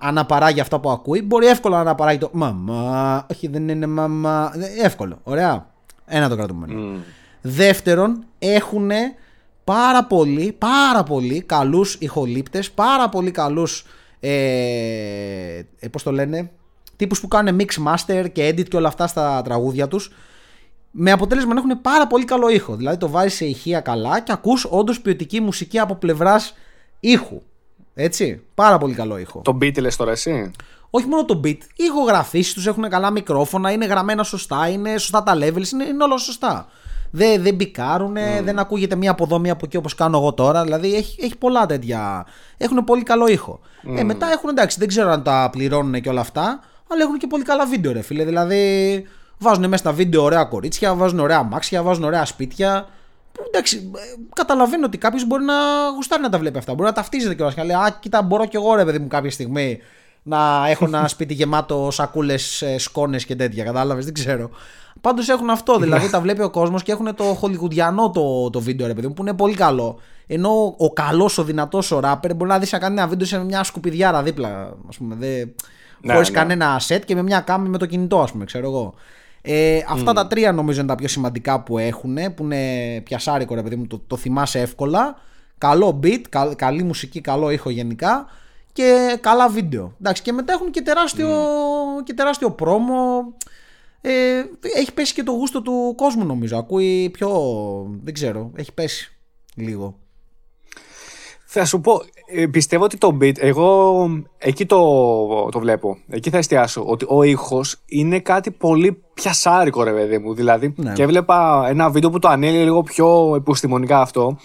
αναπαράγει αυτά που ακούει, μπορεί εύκολα να αναπαράγει το Μαμά, όχι δεν είναι μαμά. Εύκολο. Ωραία. Ένα το κρατούμενο. Mm. Δεύτερον, έχουν πάρα πολύ, πάρα πολύ καλούς ηχολήπτες, πάρα πολύ καλούς, ε, ε, πώς το λένε, τύπους που κάνουν mix master και edit και όλα αυτά στα τραγούδια τους, με αποτέλεσμα να έχουν πάρα πολύ καλό ήχο. Δηλαδή το βάζεις σε ηχεία καλά και ακούς όντως ποιοτική μουσική από πλευράς ήχου. Έτσι, πάρα πολύ καλό ήχο. Το beat λες τώρα εσύ; Όχι μόνο το beat, οι ηχογραφήσεις τους έχουν καλά μικρόφωνα, είναι γραμμένα σωστά, είναι σωστά τα levels, είναι, είναι όλα σωστά δεν, δεν μπικάρουν, δεν ακούγεται μία από εδώ, μία από εκεί όπως κάνω εγώ τώρα. Δηλαδή έχει, έχει πολλά τέτοια. Έχουν πολύ καλό ήχο. Ε, μετά έχουν εντάξει, δεν ξέρω αν τα πληρώνουν και όλα αυτά, αλλά έχουν και πολύ καλά βίντεο, ρε φίλε. Δηλαδή βάζουν μέσα στα βίντεο ωραία κορίτσια, βάζουν ωραία αμάξια, βάζουν ωραία σπίτια. Που, εντάξει, ε, καταλαβαίνω ότι κάποιος μπορεί να γουστάρει να τα βλέπει αυτά. Μπορεί να ταυτίζεται κιόλας και να λέει Α, κοίτα, μπορώ κι εγώ, ρε παιδί μου, κάποια στιγμή να έχω ένα σπίτι γεμάτο σακούλες, ε, σκόνες και τέτοια. Κατάλαβες, δεν ξέρω. Πάντως έχουν αυτό. Δηλαδή τα βλέπει ο κόσμος και έχουν το χολιγουδιανό το, το βίντεο, ρε παιδί μου, που είναι πολύ καλό. Ενώ ο καλός, ο δυνατός ο ράπερ μπορεί να δεις να κάνει ένα βίντεο σε μια σκουπιδιάρα δίπλα. Α πούμε, δε... ναι, χωρίς ναι. κανένα σετ και με μια κάμη με το κινητό, ας πούμε, ξέρω εγώ. Ε, αυτά τα τρία νομίζω είναι τα πιο σημαντικά που έχουν, που είναι πιασάρικο, ρε παιδί μου, το, το θυμάσαι εύκολα. Καλό beat, καλή μουσική, καλό ήχο γενικά και καλά βίντεο. Εντάξει, και μετά έχουν και τεράστιο, mm. και τεράστιο πρόμο ε, έχει πέσει και το γούστο του κόσμου νομίζω. Ακούει πιο. Δεν ξέρω. Έχει πέσει λίγο. Θα σου πω, ε, πιστεύω ότι το beat, εγώ εκεί το, το βλέπω. Εκεί θα εστιάσω. Ότι ο ήχος είναι κάτι πολύ πιασάρικο, ρε παιδί μου. Δηλαδή, ναι. και έβλεπα ένα βίντεο που το ανέλυε λίγο πιο επιστημονικά αυτό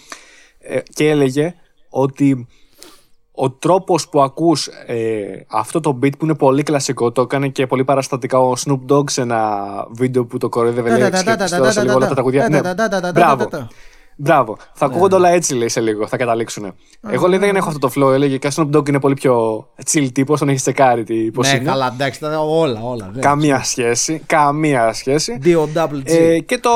ε, και έλεγε ότι ο τρόπος που ακούς ε, αυτό το beat που είναι πολύ κλασικό, το έκανε και πολύ παραστατικά ο Snoop Dogg σε ένα βίντεο που το κοροϊδεύε λέει σε λίγο όλα τα τραγουδιά. Μπράβο. Μπράβο. Θα ακούγονται όλα έτσι λέει σε λίγο, θα καταλήξουν. Εγώ λέει δεν έχω αυτό το flow, έλεγε και ο Snoop Dogg είναι πολύ πιο chill τύπος, τον έχεις τσεκάρει τι πώς είναι. Ναι, καλά, εντάξει, όλα, όλα. Καμία σχέση. Καμία σχέση. D-O-double-G. Και το.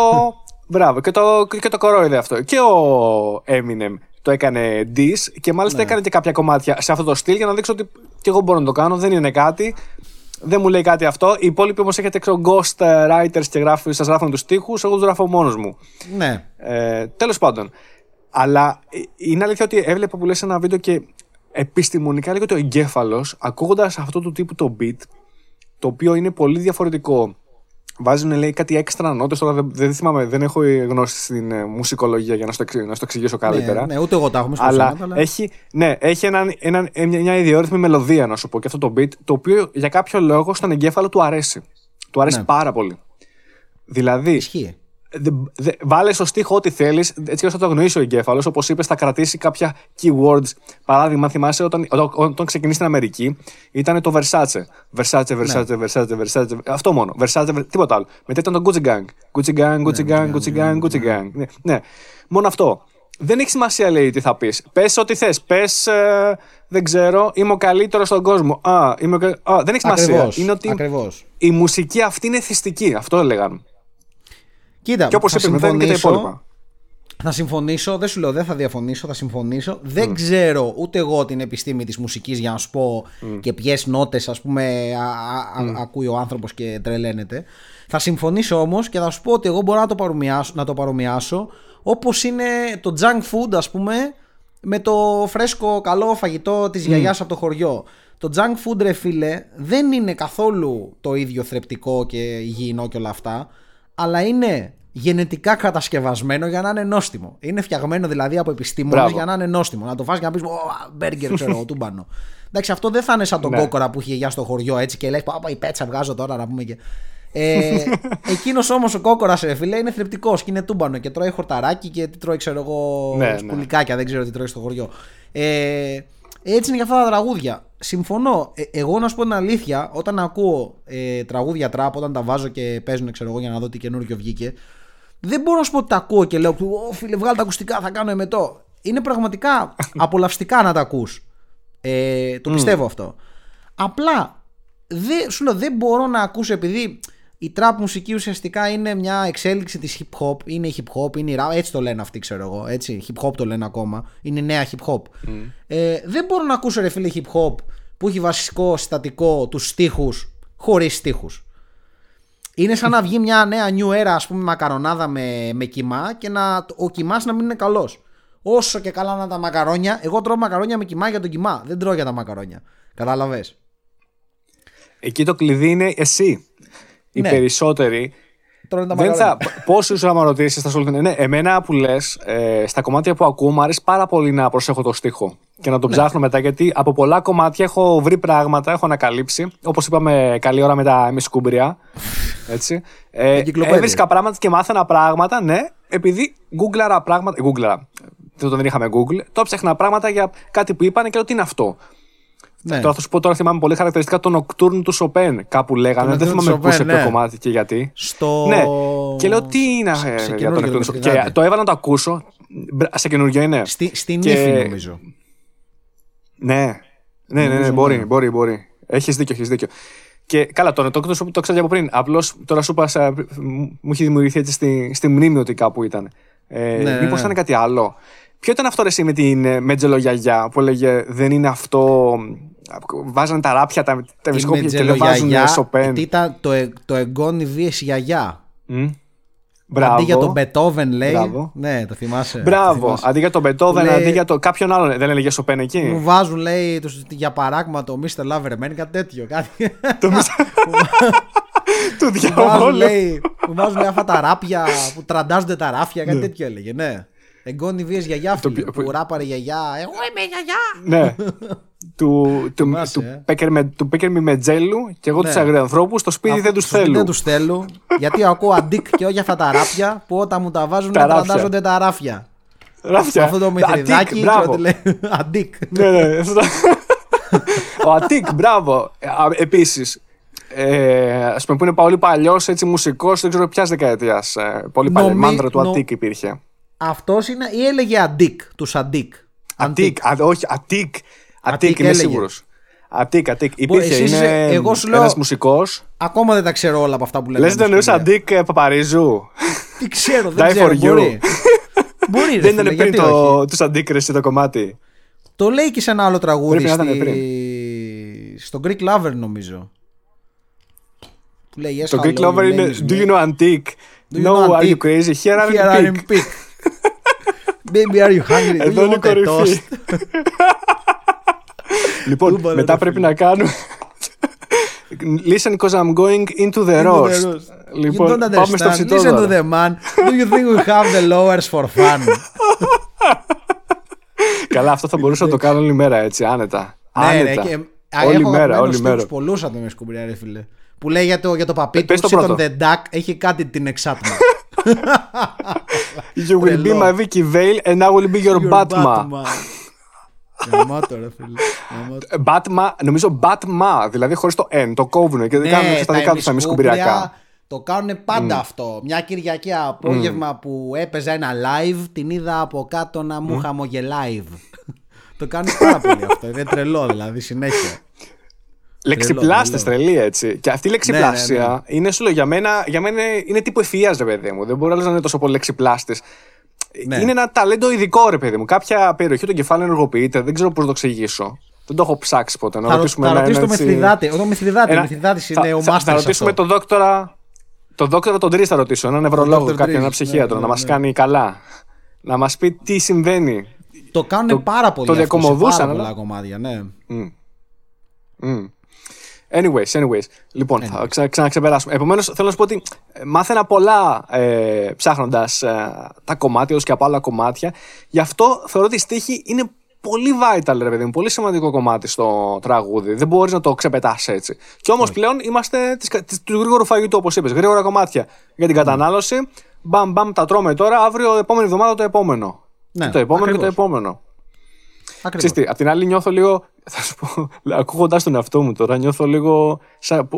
Μπράβο, και το, και το κορόιδε αυτό. Και ο Eminem το έκανε Dis και μάλιστα ναι. έκανε και κάποια κομμάτια σε αυτό το στυλ για να δείξω ότι και εγώ μπορώ να το κάνω, δεν είναι κάτι. Δεν μου λέει κάτι αυτό. Οι υπόλοιποι όμως έχετε ξέρω, ghost writers και γράφει, σας γράφουν τους τοίχου, εγώ τους γράφω μόνος μου. Ναι. Ε, Τέλος πάντων. Αλλά ε, είναι αλήθεια ότι έβλεπα που λες ένα βίντεο και επιστημονικά λέγεται ότι ο εγκέφαλος, ακούγοντας αυτό του τύπου το beat, το οποίο είναι πολύ διαφορετικό Βάζουν λέει κάτι έξτρα νότες. Τώρα δεν, δεν θυμάμαι, δεν έχω γνώση στην ε, μουσικολογία για να στο, να στο εξηγήσω καλύτερα. Ναι, ναι, ούτε εγώ τα έχω αλλά, αλλά έχει, ναι, έχει έναν, έναν, μια ιδιόρυθμη μελωδία να σου πω και αυτό το beat, το οποίο για κάποιο λόγο στον εγκέφαλο του αρέσει. Του αρέσει ναι. πάρα πολύ. Δηλαδή, Ισχύει βάλε στο στίχο ό,τι θέλεις, έτσι ώστε να το γνωρίσει ο εγκέφαλος. Όπως είπες, θα κρατήσει κάποια keywords. Παράδειγμα, θυμάσαι όταν, όταν ξεκινήσει στην Αμερική, ήταν το Versace. Versace, Versace, ναι. Versace, Versace. Αυτό μόνο. Versace, τίποτα άλλο. Μετά ήταν το Gucci Gang. Gucci Gang, Gucci ναι, Gang, ναι, Gucci Gang, Gucci Gang. Ναι, ναι. Μόνο αυτό. Δεν έχει σημασία, λέει, τι θα πεις. Πες ό,τι θες. Πες, ε, δεν ξέρω, είμαι ο καλύτερος στον κόσμο. Α, είμαι ο... Α, δεν έχει σημασία. Είναι ότι η μουσική αυτή είναι θυστική. Αυτό έλεγαν. Κοίτα, και όπως είπε, μετά είναι και τα υπόλοιπα. Θα συμφωνήσω, δεν σου λέω, δεν θα διαφωνήσω, θα συμφωνήσω. Δεν ξέρω ούτε εγώ την επιστήμη της μουσικής για να σου πω και ποιες νότες ας πούμε ακούει ο άνθρωπος και τρελαίνεται. Θα συμφωνήσω όμως και θα σου πω ότι εγώ μπορώ να το παρομοιάσω, να το παρομοιάσω όπως είναι το junk food ας πούμε με το φρέσκο καλό φαγητό της mm. γιαγιάς από το χωριό. Το junk food ρε φίλε δεν είναι καθόλου το ίδιο θρεπτικό και υγιεινό και όλα αυτά αλλά είναι γενετικά κατασκευασμένο για να είναι νόστιμο. Είναι φτιαγμένο δηλαδή από επιστήμονες για να είναι νόστιμο. Να το φας και να πεις: Ω, μπέργκερ, ξέρω τούμπανο. Εντάξει, αυτό δεν θα είναι σαν τον ναι. κόκορα που είχε γεια στο χωριό έτσι και λέει: Πάπα, η πέτσα βγάζω τώρα να πούμε και. Ε, Εκείνος όμως ο κόκορας, ρε φίλε, είναι θρεπτικός και είναι τούμπανο και τρώει χορταράκι και τι τρώει, ξέρω εγώ, ναι, ναι. δεν ξέρω τι τρώει στο χωριό. Ε, έτσι είναι για αυτά τα τραγούδια. Συμφωνώ. Ε, εγώ να σου πω την αλήθεια, όταν ακούω ε, τραγούδια τραπ, όταν τα βάζω και παίζουν, ξέρω εγώ, για να δω τι καινούργιο βγήκε, δεν μπορώ να σου πω ότι τα ακούω και λέω, Ω φίλε, βγάλει τα ακουστικά, θα κάνω εμετό. Είναι πραγματικά απολαυστικά να τα ακούς. Ε, το πιστεύω αυτό. Απλά δεν, σου λέω, δεν μπορώ να ακούσω επειδή η trap μουσική ουσιαστικά είναι μια εξέλιξη της hip hop, είναι hip hop, είναι η rap, έτσι το λένε αυτοί ξέρω εγώ, έτσι, hip hop το λένε ακόμα, είναι νέα hip hop. Ε, δεν μπορώ να ακούσω ρε φίλε hip hop που έχει βασικό συστατικό τους στίχους χωρίς στίχους. Είναι σαν να βγει μια νέα new era, ας πούμε, μακαρονάδα με, με κοιμά και να, ο κοιμάς να μην είναι καλός. Όσο και καλά να τα μακαρόνια, εγώ τρώω μακαρόνια με κοιμά για τον κοιμά. Δεν τρώω για τα μακαρόνια. Κατάλαβε. Εκεί το κλειδί είναι εσύ. Οι ναι. περισσότεροι. Δεν θα, πόσου άμα ρωτήσεις, θα σου λένε. Ναι, εμένα που λες, ε, στα κομμάτια που ακούω, μου αρέσει πάρα πολύ να προσέχω το στίχο και να τον ναι. ψάχνω μετά. Γιατί από πολλά κομμάτια έχω βρει πράγματα, έχω ανακαλύψει. Όπως είπαμε, καλή ώρα με τα μισκούμπρια. Έτσι. Ε, έβρισκα πράγματα και μάθαινα πράγματα, ναι, επειδή γκούγκλαρα πράγματα. Γκούγκλαρα. Δεν είχαμε Google. Το ψάχνα πράγματα για κάτι που είπαν και λέω τι είναι αυτό; Ναι. Τώρα θα σου πω τώρα θυμάμαι πολύ χαρακτηριστικά το Nocturne του Σοπέν. Κάπου λέγανε. Δεν θυμάμαι πού σε ποιο ναι. κομμάτι και γιατί. Στο... Ναι. Και λέω τι είναι για το Nocturne Και το έβαλα να το ακούσω. Σε καινούργιο είναι. Στη, στην και... νομίζω. Ναι. Ναι, ναι, ναι, μπορεί, ναι. μπορεί, μπορεί. Έχεις δίκιο, έχεις δίκιο. Και καλά, τώρα το, το, το ξέρω από πριν. Απλώς τώρα σου είπα, μου έχει δημιουργηθεί έτσι στη, στη μνήμη ότι κάπου ήταν. Ε, ναι, Μήπως ναι. ήταν κάτι άλλο. Ποιο ήταν αυτό εσύ με την ε, Μέτζελογιαγιά που έλεγε Δεν είναι αυτό. Βάζανε τα ράπια, τα, τα και δεν βάζουν σοπέν. Τι ήταν το, ε, το εγγόνι βίεση γιαγιά. Mm. Μπράβο. Αντί για τον Μπετόβεν λέει. Μπράβο. Ναι, το θυμάσαι. Μπράβο. Το θυμάσαι. Αντί για τον Μπετόβεν, λέει... αντί για το... κάποιον άλλον. Δεν έλεγε Σοπέν εκεί. Μου βάζουν, λέει, για παράδειγμα το Mr. Loverman, κάτι τέτοιο. Κάτι... το Mr. του διαβόλου. Μου βάζουν λέει, αυτά τα ράπια που τραντάζονται τα ράφια, κάτι ναι. τέτοιο έλεγε. Ναι. Εγκόνι βίες γιαγιάς φίλε, που ράπαρε γιαγιά. Εγώ είμαι γιαγιά. Ναι. του, του, του, ε. πέκερ με, του πέκερ με μετζέλου και εγώ ναι. τους αγριανθρώπου στο σπίτι δεν τους θέλω. Δεν τους θέλω. γιατί ακούω αντίκ και όχι αυτά τα ράπια που όταν μου τα βάζουν τα τραντάζονται τα ράφια. Ράφια. Αυτό το μυθριδάκι. Αντίκ. ναι, ναι. Ο Αντίκ, μπράβο. Επίσης, ε, ας πούμε που είναι πολύ παλιός μουσικός, δεν ξέρω ποια δεκαετίας. Ε, πολύ παλιό. Μάντρα του Αντίκ υπήρχε. Αυτός είναι ή έλεγε Αντίκ, τους Αντίκ. Αντίκ, όχι, Ατίκ. Ατίκ, είμαι σίγουρος. Ατίκ, Ατίκ. Υπήρχε, είναι εγώ σου λέω, μουσικός. Ακόμα δεν τα ξέρω όλα από αυτά που λέμε. Λες δεν εννοούσε Αντίκ ε, Παπαρίζου. Τι ξέρω, δεν ξέρω, for μπορεί. μπορεί δεν ήταν πριν το, τους Αντίκ το κομμάτι. Το λέει και σε ένα άλλο τραγούδι στη... στο Greek Lover νομίζω. Που λέει, yes, το Greek Lover είναι Do you know Antique? No, are you crazy? Here I'm in peak. Baby, are you hungry? Εδώ είναι κορυφή. λοιπόν, μετά πρέπει να κάνουμε. Listen because I'm going into the roast. Λοιπόν, πάμε στο ψητό Listen to the man. Do you think we have the lowers for fun? Καλά, αυτό θα μπορούσα να το κάνω όλη μέρα έτσι, άνετα. Ναι, άνετα. Όλη μέρα, όλη μέρα. Πολλούς άτομα σκουμπριά, ρε φίλε. Που λέει για το, για το παπί του, τον The Duck, έχει κάτι την εξάτμα. You will be my Vicky Vale and I will be your, Batman. Γαμάτο ρε φίλε. Batman, νομίζω Batman, δηλαδή χωρίς το N, το κόβουν και δεν ναι, κάνουν τα δικά τους τα μισκουμπριακά. Το κάνουν πάντα αυτό. Μια Κυριακή απόγευμα που έπαιζα ένα live, την είδα από κάτω να μου χαμογελάει. το κάνουν πάρα πολύ αυτό. Είναι τρελό δηλαδή συνέχεια. Λεξιπλάστες, τρελή έτσι. Και αυτή η λεξιπλάσια ναι, ναι, ναι. είναι σου λέω για μένα, για μένα είναι τύπου ευφυία, ρε παιδί μου. Δεν μπορεί να είναι τόσο πολύ λεξιπλάστες. Ναι. Είναι ένα ταλέντο ειδικό, ρε παιδί μου. Κάποια περιοχή του κεφάλου ενεργοποιείται, δεν ξέρω πώς να το εξηγήσω. Δεν το έχω ψάξει ποτέ. Να θα, ρωτήσουμε θα ρωτήσουμε το Μεθριδάτη. Ο Μεθριδάτη είναι ο μάστερ. Θα ρωτήσουμε τον δόκτωρα. Τον δόκτωρα τον Τρεις θα ρωτήσω. Έναν νευρολόγο, κάποιον, ένα ψυχίατρο, να μας κάνει καλά. Να μας πει τι συμβαίνει. Το κάνουν πάρα πολύ. Το διακομωδούσαν. Πάρα πολλά κομμάτια, ναι. Anyways, anyways. Λοιπόν, anyways. θα ξα, ξαναξεπεράσουμε. Επομένως, θέλω να σου πω ότι ε, μάθαινα πολλά ε, ψάχνοντας ε, τα κομμάτια, και από άλλα κομμάτια. Γι' αυτό θεωρώ ότι η στίχη είναι πολύ vital, ρε παιδί μου. Πολύ σημαντικό κομμάτι στο τραγούδι. Δεν μπορείς να το ξεπετάσει έτσι. Και όμως πλέον είμαστε του γρήγορου φαγητού, όπως είπες. Γρήγορα κομμάτια για την κατανάλωση. Μπαμ, μπαμ, τα τρώμε τώρα. Αύριο, επόμενη εβδομάδα το επόμενο. Ναι, το επόμενο ακριβώς. και το επόμενο. Ξέρετε, απ' την άλλη νιώθω λίγο, θα σου πω, ακούγοντα τον εαυτό μου τώρα, νιώθω λίγο.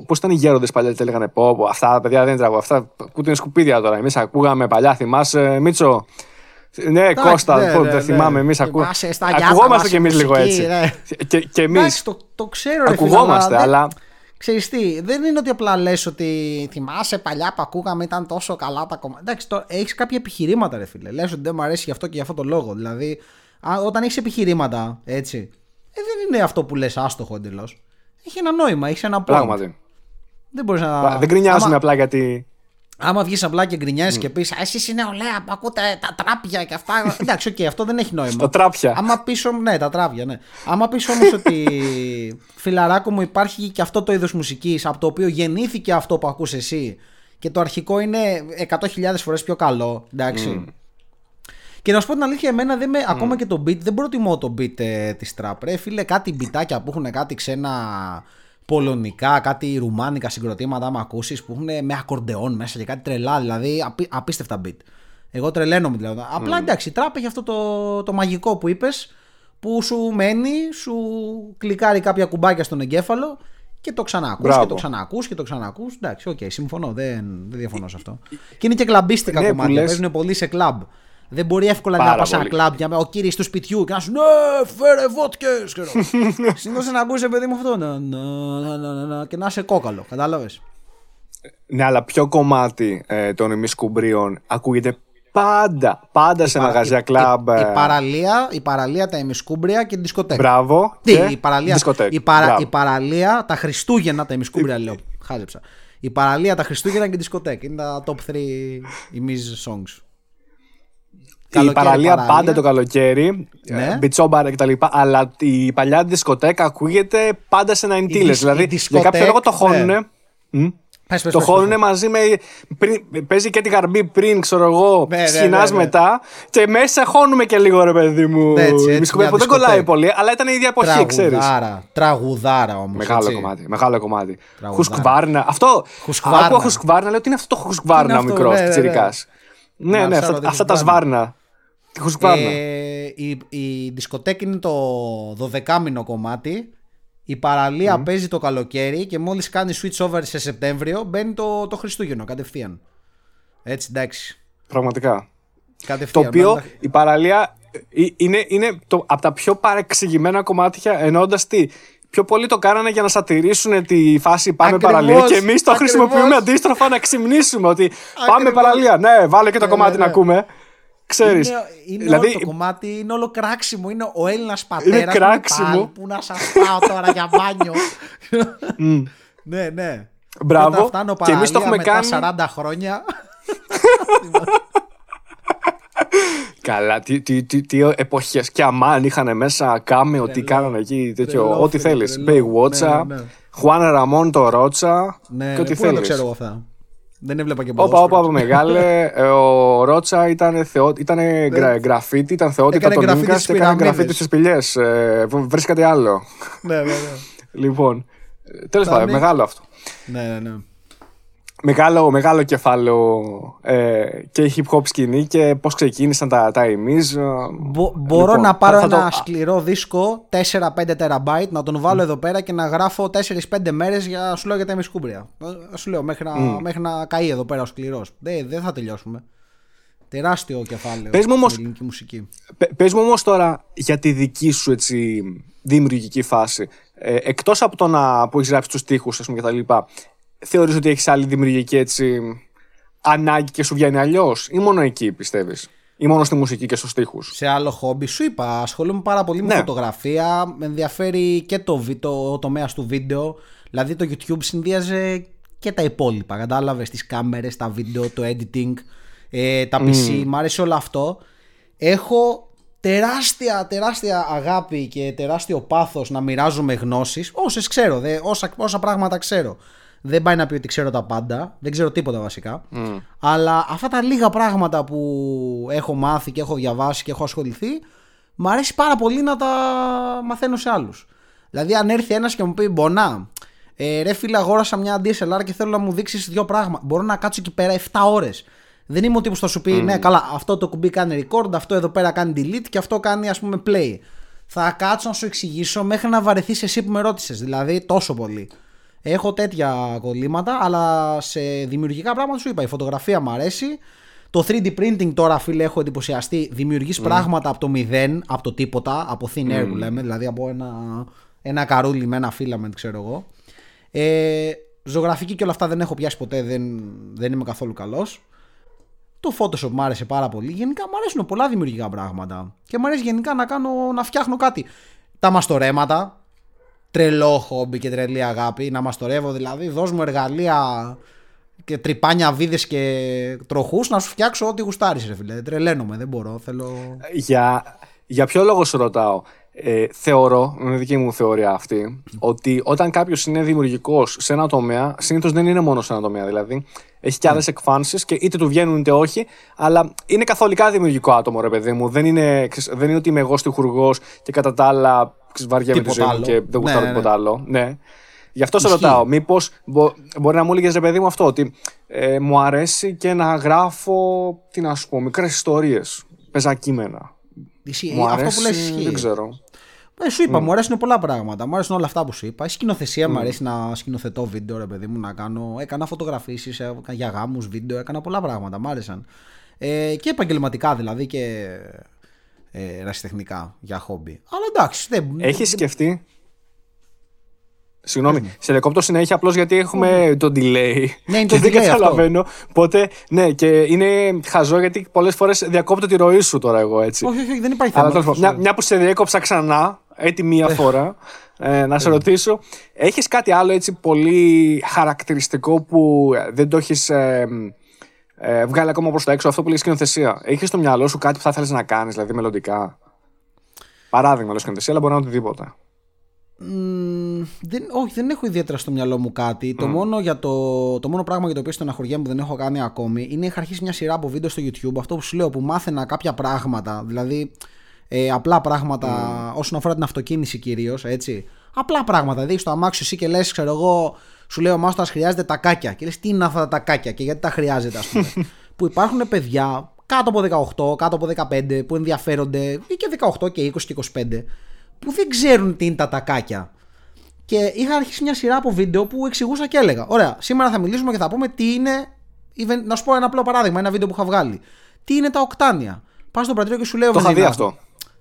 Πώς ήταν οι γέροντες παλιά και έλεγαν Πω, πω, αυτά τα παιδιά δεν τραγουδούν. Αυτά ακούτε σκουπίδια τώρα. Εμείς ακούγαμε παλιά, θυμάσαι, Μίτσο. Ναι, Κώστα, ναι, ναι, δεν θυμάμαι. Εμείς ακουγόμαστε κι εμείς λίγο έτσι. Ναι. Και, και εμείς. Το, το ξέρω, ρε Ακουγόμαστε, αλλά. Ξέρεις τι, δεν είναι ότι απλά λες ότι θυμάσαι παλιά που ακούγαμε ήταν τόσο καλά τα κομμάτια. Εντάξει, το, έχεις κάποια επιχειρήματα ρε φίλε. Λες ότι δεν μου αρέσει γι' αυτό και γι' αυτό το λόγο. Δηλαδή, όταν έχεις επιχειρήματα, έτσι, ε, δεν είναι αυτό που λες άστοχο εντελώς. Έχει ένα νόημα, έχεις ένα πρόβλημα. Πράγματι. Δεν μπορείς να. Δεν γκρινιάζουμε άμα... απλά γιατί. Άμα βγεις απλά και γκρινιάζεις mm. και πεις Εσείς είναι ολέα που ακούτε τα τράπια και αυτά. Εντάξει, ok, okay, αυτό δεν έχει νόημα. τα τράπια. Άμα πεις ναι, τα τράπια, ναι. Άμα πεις όμως ότι φιλαράκο μου υπάρχει και αυτό το είδος μουσικής από το οποίο γεννήθηκε αυτό που ακούς εσύ και το αρχικό είναι 100.000 φορές πιο καλό. Εντάξει. Mm. Και να σου πω την αλήθεια, εμένα δεν με, ακόμα και το beat, δεν προτιμώ το beat ε, της trap. Ρε φίλε, κάτι μπιτάκια που έχουν κάτι ξένα πολωνικά, κάτι ρουμάνικα συγκροτήματα, άμα ακούσεις, που έχουν με ακορντεόν μέσα και κάτι τρελά, δηλαδή απί, απίστευτα beat. Εγώ τρελαίνομαι δηλαδή. Mm. Απλά εντάξει, η trap έχει αυτό το, το μαγικό που είπες, που σου μένει, σου κλικάρει κάποια κουμπάκια στον εγκέφαλο και το ξανακούς και το ξανακούς και το ξανακούς. Εντάξει, ok, okay, συμφωνώ, δεν, δεν διαφωνώ σε αυτό. Και είναι και κλαμπίστικα ναι, κομμάτια, παίζουν πολύ σε κλαμπ. Δεν μπορεί εύκολα Πάρα να πας σε ένα κλαμπ για ο κύριος του σπιτιού και να σου Ναι, φέρε βότκες. Συνήθως να ακούσει παιδί μου αυτό. Να, να, να, να, και να είσαι κόκαλο. Κατάλαβες. Ναι, αλλά ποιο κομμάτι ε, των ημισκουμπρίων ακούγεται πάντα, πάντα σε μαγαζιά κλαμπ. Η, η, ε. παραλία, η παραλία, τα ημισκούμπρια και την δισκοτέκα. Μπράβο. Τι, η παραλία, η, παρα, η παραλία, τα Χριστούγεννα, τα ημισκούμπρια λέω. Χάζεψα. Η παραλία, τα Χριστούγεννα και η δισκοτέκα. Είναι τα top 3 ημίζ songs η παραλία, πάντα το καλοκαίρι, ναι. μπιτσόμπαρα κτλ. Αλλά η παλιά δισκοτέκα ακούγεται πάντα σε 90 Δηλαδή για κάποιο λόγο το χώνουνε. Ναι. Πες, πες, το χώρουνε μαζί με. Πριν, παίζει και τη γαρμπή πριν, ξέρω εγώ, ναι, ναι, ναι, ναι. μετά. Και μέσα χώνουμε και λίγο, ρε παιδί μου. Ναι, έτσι, έτσι, που δεν κολλάει πολύ, αλλά ήταν η ίδια εποχή, ξέρεις. Τραγουδάρα, τραγουδάρα όμως. Μεγάλο έτσι. κομμάτι. Μεγάλο κομμάτι. Χουσκβάρνα. Αυτό. Χουσκβάρνα. Ακούω χουσκβάρνα, λέω τι είναι αυτό το χουσκβάρνα ο μικρός Τσιρικάς; Ναι, ναι, αυτά τα σβάρνα. Ε, η, η δισκοτέκη είναι το 12 μήνο κομμάτι. Η παραλία παίζει το καλοκαίρι και μόλις κάνει switch over σε Σεπτέμβριο μπαίνει το, το Χριστούγεννο κατευθείαν. Έτσι, εντάξει. Πραγματικά. Κατευθείαν. Το οποίο η παραλία ε, είναι, είναι το, από τα πιο παρεξηγημένα κομμάτια ενώντα τι. Πιο πολύ το κάνανε για να σατηρήσουν τη φάση πάμε ακριβώς, παραλία και εμείς το χρησιμοποιούμε αντίστροφα να ξυμνήσουμε ότι πάμε παραλία. Ναι, βάλε και το ναι, κομμάτι ναι, να ναι. ακούμε. Ξέρεις, είναι, είναι δηλαδή, όλο το κομμάτι, είναι όλο κράξιμο. Είναι ο Έλληνας πατέρας. Είναι κράξιμο. Που να σας πάω τώρα για μπάνιο. mm. ναι, ναι. Μπράβο. Και, και εμείς το έχουμε μετά κάνει. 40 χρόνια. Καλά, τι, τι, τι, τι εποχές. Και αμάν είχαν μέσα κάμεο, τι κάνανε εκεί, τέτοιο. Ό,τι θέλεις. Baywatch, Χουάν Ραμόν το Ρότσα. Ναι, και ό,τι θέλεις. Δεν ξέρω αυτά. Δεν έβλεπα και Όπα, όπα, όπα, μεγάλε. Ε, ο Ρότσα ήταν, θεό, ήταν γραφίτι, ήταν θεότητα των Ίνκα και έκανε γραφίτι στις πηγέ. Ε, βρίσκατε άλλο. Ναι, ναι, ναι. λοιπόν, τέλος πάντων, μεγάλο αυτό. Ναι, ναι, ναι μεγάλο, μεγάλο κεφάλαιο ε, και η hip hop σκηνή και πώς ξεκίνησαν τα, τα εμείς. Μπο, μπορώ λοιπόν, να πάρω ένα το... σκληρό δίσκο 4-5 τεραμπάιτ να τον βάλω εδώ πέρα και να γράφω 4-5 μέρες για, σου λέω για τα εμισκούμπρια. Σου λέω μέχρι να, mm. μέχρι να καεί εδώ πέρα ο σκληρός. Δεν, δεν θα τελειώσουμε. Τεράστιο κεφάλαιο πες μου στην ελληνική μουσική. Πες μου όμως τώρα για τη δική σου έτσι, δημιουργική φάση. Ε, εκτός από το να που έχεις γράψει τους στίχους ας πούμε, και τα λοιπά, θεωρείς ότι έχεις άλλη δημιουργική έτσι, ανάγκη και σου βγαίνει αλλιώς, ή μόνο εκεί πιστεύεις; Ή μόνο στη μουσική και στους στίχους; Σε άλλο χόμπι σου είπα, ασχολούμαι πάρα πολύ με ναι. φωτογραφία, με ενδιαφέρει και το, το, το τομέας του βίντεο, δηλαδή το YouTube συνδύαζε και τα υπόλοιπα, κατάλαβες, τις κάμερες, τα βίντεο, το editing, ε, τα PC, mm. μ' άρεσε όλο αυτό. Έχω τεράστια, τεράστια αγάπη και τεράστιο πάθος να μοιράζομαι γνώσεις, όσες ξέρω, δε, όσα, όσα πράγματα ξέρω. Δεν πάει να πει ότι ξέρω τα πάντα, δεν ξέρω τίποτα βασικά. Mm. Αλλά αυτά τα λίγα πράγματα που έχω μάθει και έχω διαβάσει και έχω ασχοληθεί, μου αρέσει πάρα πολύ να τα μαθαίνω σε άλλους. Δηλαδή, αν έρθει ένας και μου πει Μπονά, ε, ρε φίλε, αγόρασα μια DSLR και θέλω να μου δείξεις δύο πράγματα. Μπορώ να κάτσω εκεί πέρα 7 ώρες. Δεν είμαι ο τύπος που θα σου πει, ναι, καλά, αυτό το κουμπί κάνει record, αυτό εδώ πέρα κάνει delete και αυτό κάνει, ας πούμε, play. Θα κάτσω να σου εξηγήσω μέχρι να βαρεθείς εσύ που με ρώτησες. Δηλαδή, τόσο πολύ. Έχω τέτοια κολλήματα, αλλά σε δημιουργικά πράγματα σου είπα. Η φωτογραφία μου αρέσει. Το 3D printing τώρα, φίλε, έχω εντυπωσιαστεί. Δημιουργείς πράγματα από το μηδέν, από το τίποτα, από thin air που λέμε, δηλαδή από ένα, ένα καρούλι με ένα filament, ξέρω εγώ. Ε, ζωγραφική και όλα αυτά δεν έχω πιάσει ποτέ, δεν, δεν είμαι καθόλου καλός. Το Photoshop μου άρεσε πάρα πολύ. Γενικά μου αρέσουν πολλά δημιουργικά πράγματα. Και μου αρέσει γενικά να, κάνω, να φτιάχνω κάτι. Τα μαστορέματα, τρελό χόμπι και τρελή αγάπη. Να μαστορεύω δηλαδή, δώσ' μου εργαλεία και τρυπάνια, βίδες και τροχούς να σου φτιάξω ό,τι γουστάρεις, ρε φίλε. Τρελαίνομαι, δεν μπορώ. Θέλω... Για, για ποιο λόγο σου ρωτάω; Ε, θεωρώ, είναι δική μου θεωρία αυτή, ότι όταν κάποιος είναι δημιουργικός σε ένα τομέα, συνήθως δεν είναι μόνο σε ένα τομέα. Δηλαδή, έχει και άλλες mm. εκφάνσεις και είτε του βγαίνουν είτε όχι, αλλά είναι καθολικά δημιουργικό άτομο, ρε παιδί μου. Δεν είναι, δεν είναι ότι είμαι εγώ στιχουργός και κατά τα άλλα βαριέμαι τη ζωή μου και δεν γουστάρω ναι, ναι, τίποτα άλλο. Ναι. Γι' αυτό σε ρωτάω, μήπως μπο, μπορεί να μου έλεγες ρε παιδί μου αυτό, ότι ε, μου αρέσει και να γράφω, τι να σου πω, μικρές ιστορίες, πεζακείμενα. Ισχύει. Μου αρέσει, αυτό που λες ισχύει. Δεν ξέρω. Ε, σου είπα, mm. μου αρέσουν πολλά πράγματα. Μου αρέσουν όλα αυτά που σου είπα. Η σκηνοθεσία mm. μου αρέσει να σκηνοθετώ βίντεο, ρε παιδί μου, να κάνω. Έκανα φωτογραφίσεις για γάμους, βίντεο, έκανα πολλά πράγματα. Μ' άρεσαν. Ε, και επαγγελματικά δηλαδή και ε, ρασιτεχνικά για χόμπι. Αλλά εντάξει. Δεν, Έχεις σκεφτεί; Συγγνώμη, σε δεκόπτω συνέχεια απλώς γιατί έχουμε το delay. Ναι, είναι το delay. Δεν καταλαβαίνω. Οπότε, ναι, και είναι χαζό γιατί πολλές φορές διακόπτω τη ροή σου τώρα εγώ έτσι. Όχι, όχι, δεν υπάρχει θέμα. μια, μια που σε διέκοψα ξανά, έτσι μία φορά, ε, να σε ρωτήσω, έχεις κάτι άλλο έτσι πολύ χαρακτηριστικό που δεν το έχεις ε, ε, βγάλει ακόμα προς τα έξω, αυτό που λέει σκηνοθεσία; Έχεις στο μυαλό σου κάτι που θα ήθελε να κάνεις, δηλαδή μελλοντικά; Παράδειγμα, λέω σκηνοθεσία, αλλά μπορεί να είναι οτιδήποτε δεν, όχι, δεν έχω ιδιαίτερα στο μυαλό μου κάτι. Το, μόνο για το, το μόνο πράγμα για το οποίο στεναχωριέμαι που δεν έχω κάνει ακόμη είναι είχα αρχίσει μια σειρά από βίντεο στο YouTube. Αυτό που σου λέω που μάθαινα κάποια πράγματα. Δηλαδή ε, απλά πράγματα όσον αφορά την αυτοκίνηση κυρίως. Απλά πράγματα. Δηλαδή στο αμάξι εσύ και λες, ξέρω εγώ, σου λέω ο Μάστορας χρειάζεται τακάκια. Και λες τι είναι αυτά τα τακάκια και γιατί τα χρειάζεται, ας πούμε. που υπάρχουν παιδιά κάτω από 18, κάτω από 15 που ενδιαφέρονται ή και 18 και 20 και 25 που δεν ξέρουν τι είναι τα τακάκια. Και είχα αρχίσει μια σειρά από βίντεο που εξηγούσα και έλεγα: Ωραία, σήμερα θα μιλήσουμε και θα πούμε τι είναι. Να σου πω ένα απλό παράδειγμα, ένα βίντεο που είχα βγάλει. Τι είναι τα οκτάνια. Πας στο πρατήριο και σου λέω: Το είχα δει αυτό.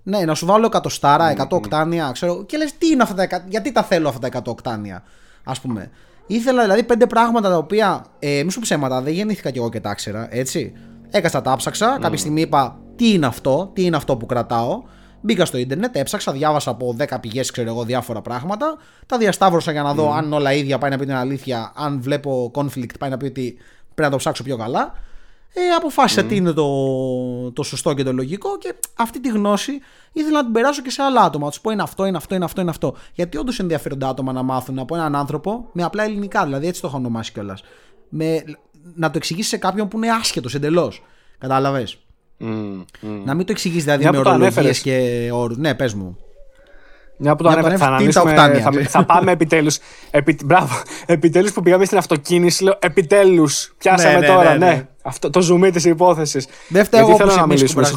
Ναι, να σου βάλω εκατοστάρα, 100 οκτάνια, ξέρω. Και λες, τι είναι αυτά τα γιατί τα θέλω αυτά τα 100 οκτάνια, ας πούμε. Ήθελα δηλαδή πέντε πράγματα τα οποία, ε, μη σου ψέματα, δεν γεννήθηκα κι εγώ και τα ήξερα, έτσι. Έκασα, τα ψάξα. Mm. Κάποια στιγμή είπα, τι είναι αυτό, τι είναι αυτό που κρατάω. Μπήκα στο ίντερνετ, έψαξα, διάβασα από 10 πηγές, ξέρω εγώ, διάφορα πράγματα. Τα διασταύρωσα για να δω αν όλα ίδια πάει να πει την αλήθεια. Αν βλέπω conflict, πάει να πει ότι πρέπει να το ψάξω πιο καλά. Ε, αποφάσισα τι είναι το, το σωστό και το λογικό και αυτή τη γνώση ήθελα να την περάσω και σε άλλα άτομα. Να τους πω είναι αυτό, είναι αυτό, είναι αυτό, είναι αυτό. Γιατί όντως ενδιαφέρονται άτομα να μάθουν από έναν άνθρωπο με απλά ελληνικά, δηλαδή έτσι το έχω ονομάσει κιόλας. Να το εξηγήσεις σε κάποιον που είναι άσχετος εντελώς. Κατάλαβες; Να μην το εξηγείς δηλαδή με ορολογίες και όρους. Ναι, πες μου. Μια που το ανέφερε, θα αναλύσουμε. Θα, θα πάμε επιτέλους. Επι, μπράβο. Επιτέλους που πήγαμε στην αυτοκίνηση, λέω επιτέλους. Πιάσαμε ναι, ναι, τώρα, ναι, ναι. ναι. Αυτό, το ζουμί της υπόθεσης. Δεν φταίω εγώ που να μιλήσουμε.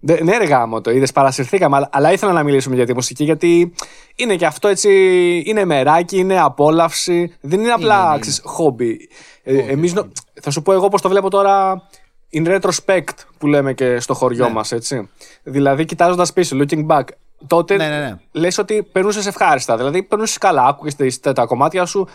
Ναι, ρε γάμο το είδες, παρασυρθήκαμε. Αλλά, αλλά ήθελα να μιλήσουμε για τη μουσική γιατί είναι και αυτό έτσι. Είναι μεράκι, είναι απόλαυση. Δεν είναι απλά χόμπι. Ε, εμείς, θα σου πω εγώ πώ το βλέπω τώρα in retrospect που λέμε και στο χωριό ναι. μας, έτσι. Δηλαδή, κοιτάζοντας πίσω, looking back, τότε ναι, ναι, ναι. λες ότι περνούσες ευχάριστα. Δηλαδή, περνούσες καλά, άκουγες τα κομμάτια σου,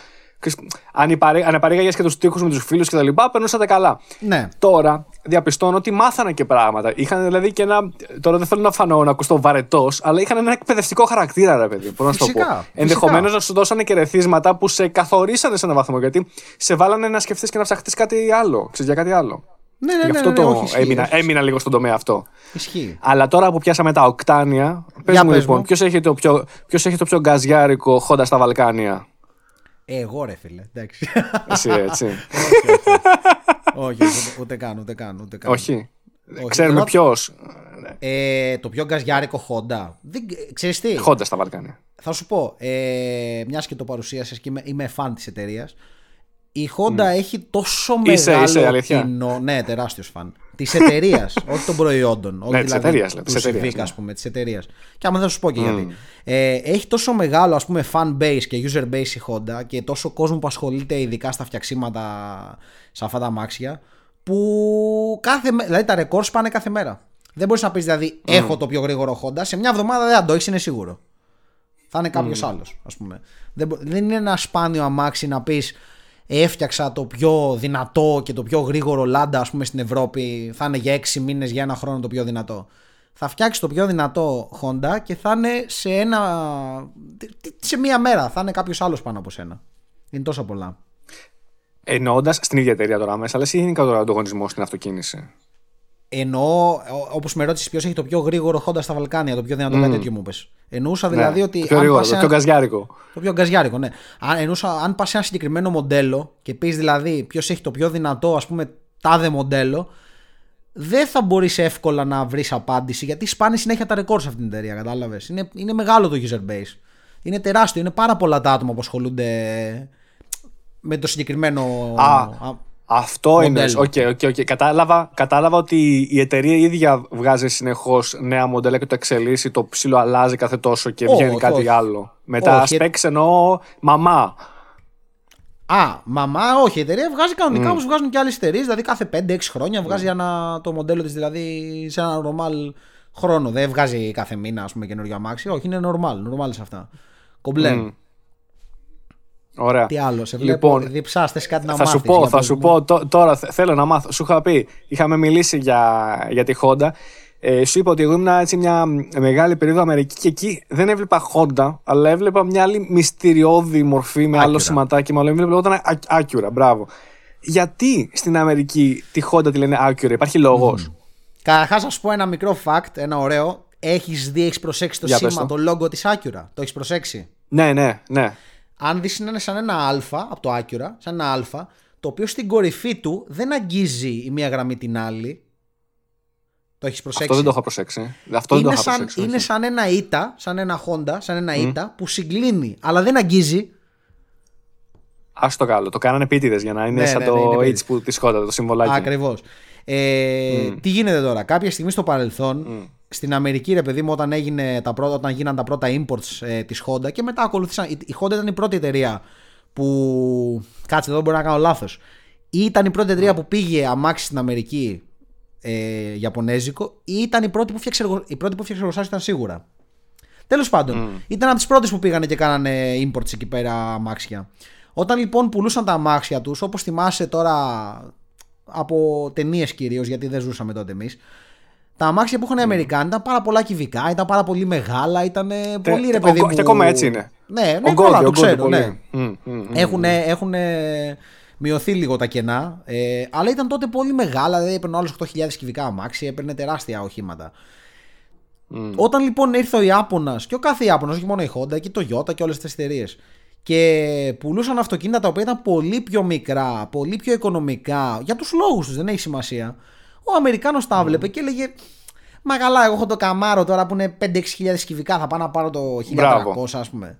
αν, αν παρήγαγε και τους τείχου με τους φίλους και τα λοιπά, περνούσατε καλά. Ναι. Τώρα διαπιστώνω ότι μάθανε και πράγματα. Είχαν δηλαδή και ένα. Τώρα δεν θέλω να φανώ να ακουστώ βαρετός, αλλά είχαν ένα εκπαιδευτικό χαρακτήρα, ρε παιδί. Μπορώ να το πω. Ενδεχομένως να σου δώσανε και ρεθίσματα που σε καθορίσανε σε έναν βαθμό. Γιατί σε βάλανε να σκεφτείς και να ψαχτείς κάτι άλλο. Ξέρεις, για κάτι άλλο. Ναι, ναι, Γι' ναι, αυτό ναι, ναι, το όχι, έμεινα, έμεινα λίγο στον τομέα αυτό. Ισχύει. Αλλά τώρα που πιάσαμε τα οκτάνια, πες μου λοιπόν, ποιος έχει, το πιο, ποιος έχει το πιο γκαζιάρικο χόντα στα Βαλκάνια; Εγώ ρε φίλε, εντάξει. Εσύ έτσι. όχι, ούτε καν, ούτε καν. Ούτε καν. Όχι. Ξέρουμε ποιος. Ε, το πιο γκαζιάρικο Honda. Δεν, ξέρεις τι; Honda στα Βαλκάνια. Θα σου πω, ε, μιας και το παρουσίασες και είμαι, είμαι φαν της εταιρείας. Η Honda έχει τόσο είσαι, μεγάλο είσαι, αλήθεια. κοινό. Ναι, τεράστιος φαν. Της εταιρείας, όχι των προϊόντων. Όχι ναι, δηλαδή τη εταιρείας. Του Civic, ας πούμε, της εταιρείας. Και άμα θα σου πω και γιατί. Ε, έχει τόσο μεγάλο ας πούμε fan base και user base η Honda και τόσο κόσμο που ασχολείται ειδικά στα φτιαξίματα σε αυτά τα μάξια που κάθε, δηλαδή τα ρεκόρ πάνε κάθε μέρα. Δεν μπορείς να πεις δηλαδή έχω το πιο γρήγορο Honda, σε μια εβδομάδα δεν θα το έχεις, είναι σίγουρο. Θα είναι κάποιος mm. άλλος, ας πούμε. Δεν, δεν είναι ένα σπάνιο αμάξι να πεις έφτιαξα το πιο δυνατό και το πιο γρήγορο λάντα ας πούμε στην Ευρώπη. Θα είναι για 6 μήνες για ένα χρόνο το πιο δυνατό. Θα φτιάξει το πιο δυνατό Honda και θα είναι σε ένα σε μία μέρα. Θα είναι κάποιος άλλος πάνω από σένα. Είναι τόσο πολλά. Εννοώντας στην ίδια εταιρεία τώρα μέσα, λε ή είναι ο ανταγωνισμός στην αυτοκίνηση. Εννοώ, όπως με ρώτησες, ποιος έχει το πιο γρήγορο Honda στα Βαλκάνια, το πιο δυνατό mm. κάτι τέτοιο μου είπες. Εννοούσα ναι, δηλαδή ότι. Πιο γρήγορο, το πιο γκαζιάρικο. Το πιο γκαζιάρικο, ναι. Αν, εννοούσα, αν πας σε ένα συγκεκριμένο μοντέλο και πεις δηλαδή ποιος έχει το πιο δυνατό, ας πούμε, τάδε μοντέλο, δεν θα μπορείς εύκολα να βρεις απάντηση γιατί σπάνει συνέχεια τα ρεκόρ σε αυτήν την εταιρεία. Κατάλαβες. Είναι, είναι μεγάλο το user base. Είναι τεράστιο. Είναι πάρα πολλά τα άτομα που ασχολούνται με το συγκεκριμένο. Α, αυτό είναι. Ok, ok, ok. Κατάλαβα, κατάλαβα ότι η εταιρεία ίδια βγάζει συνεχώς νέα μοντέλα και το εξελίσσει. Το ψιλοαλλάζει κάθε τόσο και βγαίνει κάτι άλλο. Μετά τα specs εννοώ μαμά. Α, μαμά, όχι. Η εταιρεία βγάζει κανονικά mm. όπως βγάζουν και άλλες εταιρείες. Δηλαδή κάθε 5-6 χρόνια βγάζει ένα, το μοντέλο της δηλαδή σε ένα normal χρόνο. Δεν βγάζει κάθε μήνα ας πούμε καινούριο αμάξι. Όχι, είναι normal. Normal σε αυτά. Κομπλέ. Ωραία. Τι άλλο, σε βλέπω, λοιπόν, διψάστε κάτι να θα Σου πω, θα σου πω, τώρα θέλω να μάθω. Σου είχα πει, είχαμε μιλήσει για, για τη Honda. Ε, σου είπα ότι εγώ ήμουν έτσι μια μεγάλη περίοδο Αμερική και εκεί δεν έβλεπα Honda, αλλά έβλεπα μια άλλη μυστηριώδη μορφή με άλλο σηματάκι. Μάλλον έβλεπα όταν Acura, μπράβο. Γιατί στην Αμερική τη Honda τη λένε Acura, υπάρχει λόγος; Mm. Καταρχάς, να σου πω ένα μικρό fact, ένα ωραίο. Έχεις δει, έχεις προσέξει το σήμα, το logo της Acura; Το έχεις προσέξει; Ναι, ναι, ναι αν δεις είναι σαν ένα α από το Acura, σαν ένα α, το οποίο στην κορυφή του δεν αγγίζει η μία γραμμή την άλλη. Το έχεις προσέξει; Αυτό δεν το έχω προσέξει. Αυτό είναι, δεν το σαν, προσέξει, είναι σαν ένα ΙΤΑ, σαν ένα Honda, σαν ένα mm. που συγκλίνει, αλλά δεν αγγίζει. Α το καλό. Το κάνανε επίτηδες για να είναι ναι, σαν ναι, το ναι, H που τη Honda, το συμβολάκι. Ακριβώς. Ε, mm. Τι γίνεται τώρα, κάποια στιγμή στο παρελθόν, mm. Στην Αμερική, ρε παιδί μου, όταν, έγινε τα πρώτα, όταν γίναν τα πρώτα imports ε, της Honda και μετά ακολουθήσαν. Η Honda ήταν η πρώτη εταιρεία που. Κάτσε εδώ, μπορεί να κάνω λάθος. Ήταν η πρώτη εταιρεία mm. που πήγε αμάξι στην Αμερική ε, Ιαπωνέζικο ή ήταν η πρώτη που φτιάξε, η πρώτη που φτιάξε εργοστάσιο ήταν σίγουρα. Τέλος πάντων, mm. ήταν από τις πρώτες που πήγανε και κάνανε imports εκεί πέρα αμάξια. Όταν λοιπόν πουλούσαν τα αμάξια τους, όπως θυμάσαι τώρα από ταινίες κυρίως, γιατί δεν ζούσαμε τότε εμείς. Τα αμάξια που είχαν οι mm. Αμερικάνοι ήταν πάρα πολλά κυβικά, ήταν πάρα πολύ μεγάλα, ήταν πολύ ρε παιδί μου. Και ακόμα έτσι είναι. Ναι, ναι, καλά, το ξέρω. Ναι. Έχουν μειωθεί λίγο τα κενά, ε, αλλά ήταν τότε πολύ μεγάλα, δηλαδή έπαιρνε άλλου 8.000 κυβικά αμάξια, έπαιρνε τεράστια οχήματα. Mm. Όταν λοιπόν ήρθε ο Ιάπωνας και ο κάθε Ιάπωνας, όχι μόνο η Honda και το Toyota και όλες τις εταιρείες, και πουλούσαν αυτοκίνητα τα οποία ήταν πολύ πιο μικρά, πολύ πιο οικονομικά, για τους λόγους τους, δεν έχει σημασία. Ο Αμερικάνος τα έβλεπε και έλεγε Μα καλά, εγώ έχω το καμάρο τώρα που είναι 5-6 χιλιάδες κυβικά, θα πάω να πάρω το 1300 ας πούμε.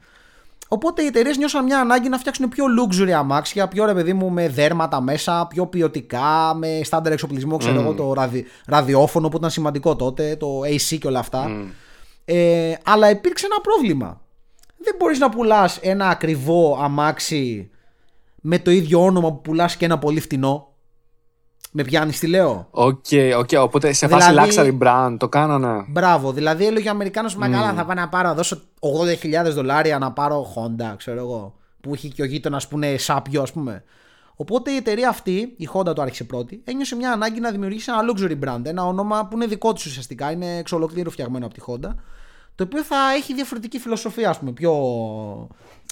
Οπότε οι εταιρείες νιώσαν μια ανάγκη να φτιάξουν πιο luxury αμάξια, πιο ρε παιδί μου με δέρματα μέσα, πιο ποιοτικά, με στάνταρ εξοπλισμό, ξέρω εγώ, το ραδι, ραδιόφωνο που ήταν σημαντικό τότε, το AC και όλα αυτά. Ε, αλλά υπήρξε ένα πρόβλημα δεν μπορείς να πουλάς ένα ακριβό αμάξι με το ίδιο όνομα που πουλάς και ένα πολύ φτηνό. Με πιάνεις τι λέω. Ok, okay, okay, οπότε σε φάση δηλαδή, luxury brand το κάνανε. Μπράβο, δηλαδή έλεγε ο Αμερικάνος mm. καλά θα πάει να πάρω, να δώσω 80.000 δολάρια να πάρω Honda, ξέρω εγώ. Που είχε και ο γείτονας που είναι σάπιο, ας πούμε. Οπότε η εταιρεία αυτή, η Honda το άρχισε πρώτη, ένιωσε μια ανάγκη να δημιουργήσει ένα luxury brand. Ένα όνομα που είναι δικό της ουσιαστικά, είναι εξ ολοκλήρου φτιαγμένο από τη Honda. Το οποίο θα έχει διαφορετική φιλοσοφία, ας πούμε. Πιο,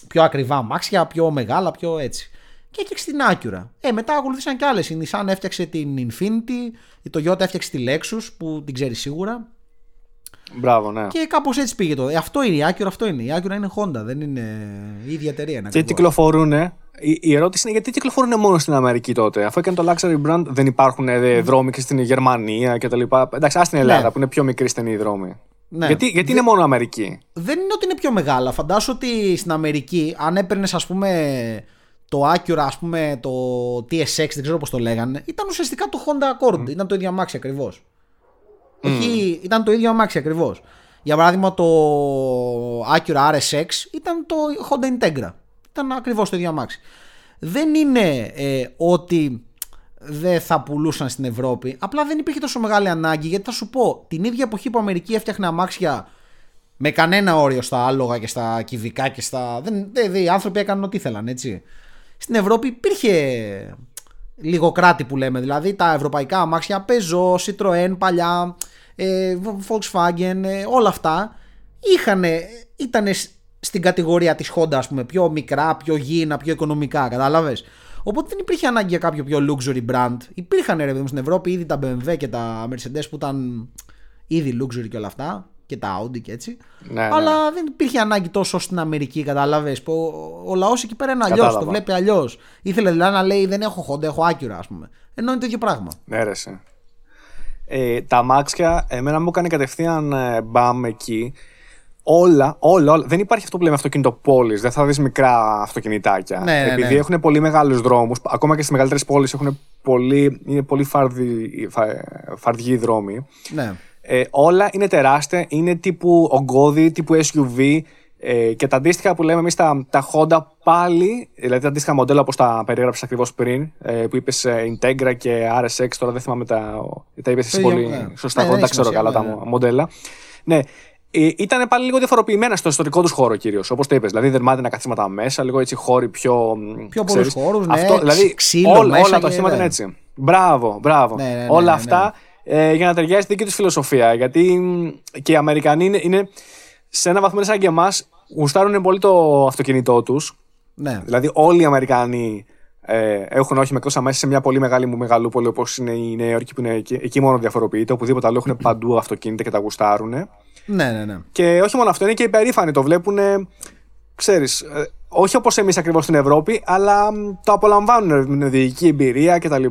πιο ακριβά μάξια, πιο μεγάλα, πιο έτσι. Και έφτιαξε την Acura. Ε, μετά ακολουθήσαν και άλλες. Η Nissan έφτιαξε την Infinity, η Toyota έφτιαξε τη Lexus που την ξέρεις σίγουρα. Μπράβο, ναι. Και κάπως έτσι πήγε το. Ε, αυτό είναι η Acura, αυτό είναι. Η Acura είναι Honda, δεν είναι η ίδια εταιρεία. Και κυκλοφορούν. Η, η ερώτηση είναι γιατί κυκλοφορούν μόνο στην Αμερική τότε; Αφού έκανε το luxury brand, δεν υπάρχουν ε, δρόμοι και στην Γερμανία κτλ. Εντάξει, ας στην Ελλάδα ναι. που είναι πιο μικρή στενή δρόμη. Ναι. Γιατί, γιατί είναι μόνο Αμερική; Δεν είναι ότι είναι πιο μεγάλα. Φαντάσου ότι στην Αμερική, αν έπαιρνες, ας πούμε, το Acura, ας πούμε, το TSX, δεν ξέρω πώς το λέγανε, ήταν ουσιαστικά το Honda Accord. Ήταν το ίδιο αμάξι ακριβώς. Mm. ήταν το ίδιο αμάξι ακριβώς. Για παράδειγμα, το Acura RSX ήταν το Honda Integra. Ήταν ακριβώς το ίδιο αμάξι. Δεν είναι ε, ότι δεν θα πουλούσαν στην Ευρώπη. Απλά δεν υπήρχε τόσο μεγάλη ανάγκη γιατί θα σου πω την ίδια εποχή που η Αμερική έφτιαχνε αμάξια με κανένα όριο στα άλογα και στα κυβικά και στα. Δεν, δεν, οι άνθρωποι έκαναν ό,τι ήθελαν, έτσι. Στην Ευρώπη υπήρχε λίγο κράτη που λέμε. Δηλαδή τα ευρωπαϊκά αμάξια Peugeot, Citroën παλιά, ε, Volkswagen, ε, όλα αυτά είχαν, ήταν στην κατηγορία της Honda, ας πούμε, πιο μικρά, πιο γήινα, πιο οικονομικά, κατάλαβες; Οπότε δεν υπήρχε ανάγκη για κάποιο πιο luxury brand. Υπήρχαν ρε στην Ευρώπη ήδη τα BMW και τα Mercedes που ήταν ήδη luxury και όλα αυτά. Και τα Audi και έτσι. Ναι, ναι. Αλλά δεν υπήρχε ανάγκη τόσο στην Αμερική, κατάλαβες. Ο, ο λαός εκεί πέρα είναι αλλιώς. Το βλέπει αλλιώς. Ήθελε δηλαδή να λέει δεν έχω Honda, έχω Acura, ας πούμε. Ενώ είναι τέτοιο πράγμα. Ναι, ρε, ε, τα μάξια, εμένα μου έκανε κατευθείαν ε, μπαμ εκεί όλα, όλα, όλα. Δεν υπάρχει αυτό που λέμε αυτοκίνητο πόλης. Δεν θα δεις μικρά αυτοκινητάκια. Ναι, ναι Επειδή ναι. έχουν πολύ μεγάλους δρόμους, ακόμα και στις μεγαλύτερες πόλεις έχουν πολύ, είναι πολύ φαρδι, φαρδιοί δρόμοι. Ναι. Ε, όλα είναι τεράστια, είναι τύπου ογκώδη, τύπου SUV. Ε, και τα αντίστοιχα που λέμε εμείς τα, τα Honda πάλι, δηλαδή τα αντίστοιχα μοντέλα όπως τα περιέγραψες ακριβώς πριν, ε, που είπες ε, Integra και RSX, τώρα δεν θυμάμαι τα. Τα είπες εσύ πολύ ναι. σωστά, δεν τα ξέρω καλά τα μοντέλα. Ναι, ε, ήταν πάλι λίγο διαφοροποιημένα στο ιστορικό τους χώρο κυρίως. Όπως το είπες. Δηλαδή δερμάτινα καθίσματα μέσα, λίγο έτσι χώροι πιο. Πιο πολλούς χώρους, ναι. Αυτό, δηλαδή ξύλο όλα, μέσα όλα τα οχήματα είναι έτσι. Μπράβο, μπράβο. Ναι, ναι, ναι, όλα αυτά ε, για να ταιριάζει της δική του φιλοσοφία. Γιατί και οι Αμερικανοί είναι, είναι σε ένα βαθμό σαν και εμάς, γουστάρουν πολύ το αυτοκίνητό τους. Ναι. Δηλαδή όλοι οι Αμερικανοί ε, έχουν όχι με μέσα σε μια πολύ μεγάλη μου μεγαλούπολη όπως είναι η Νέα Υόρκη που είναι εκεί, εκεί μόνο διαφοροποιείται. Οπουδήποτε άλλο έχουν παντού αυτοκίνητα και τα γουστάρουν. Ναι, ναι, ναι. Και όχι μόνο αυτό, είναι και υπερήφανοι. Το βλέπουν, ξέρεις, ε, όχι όπως εμείς ακριβώς στην Ευρώπη, αλλά το απολαμβάνουν με οδηγική εμπειρία κτλ.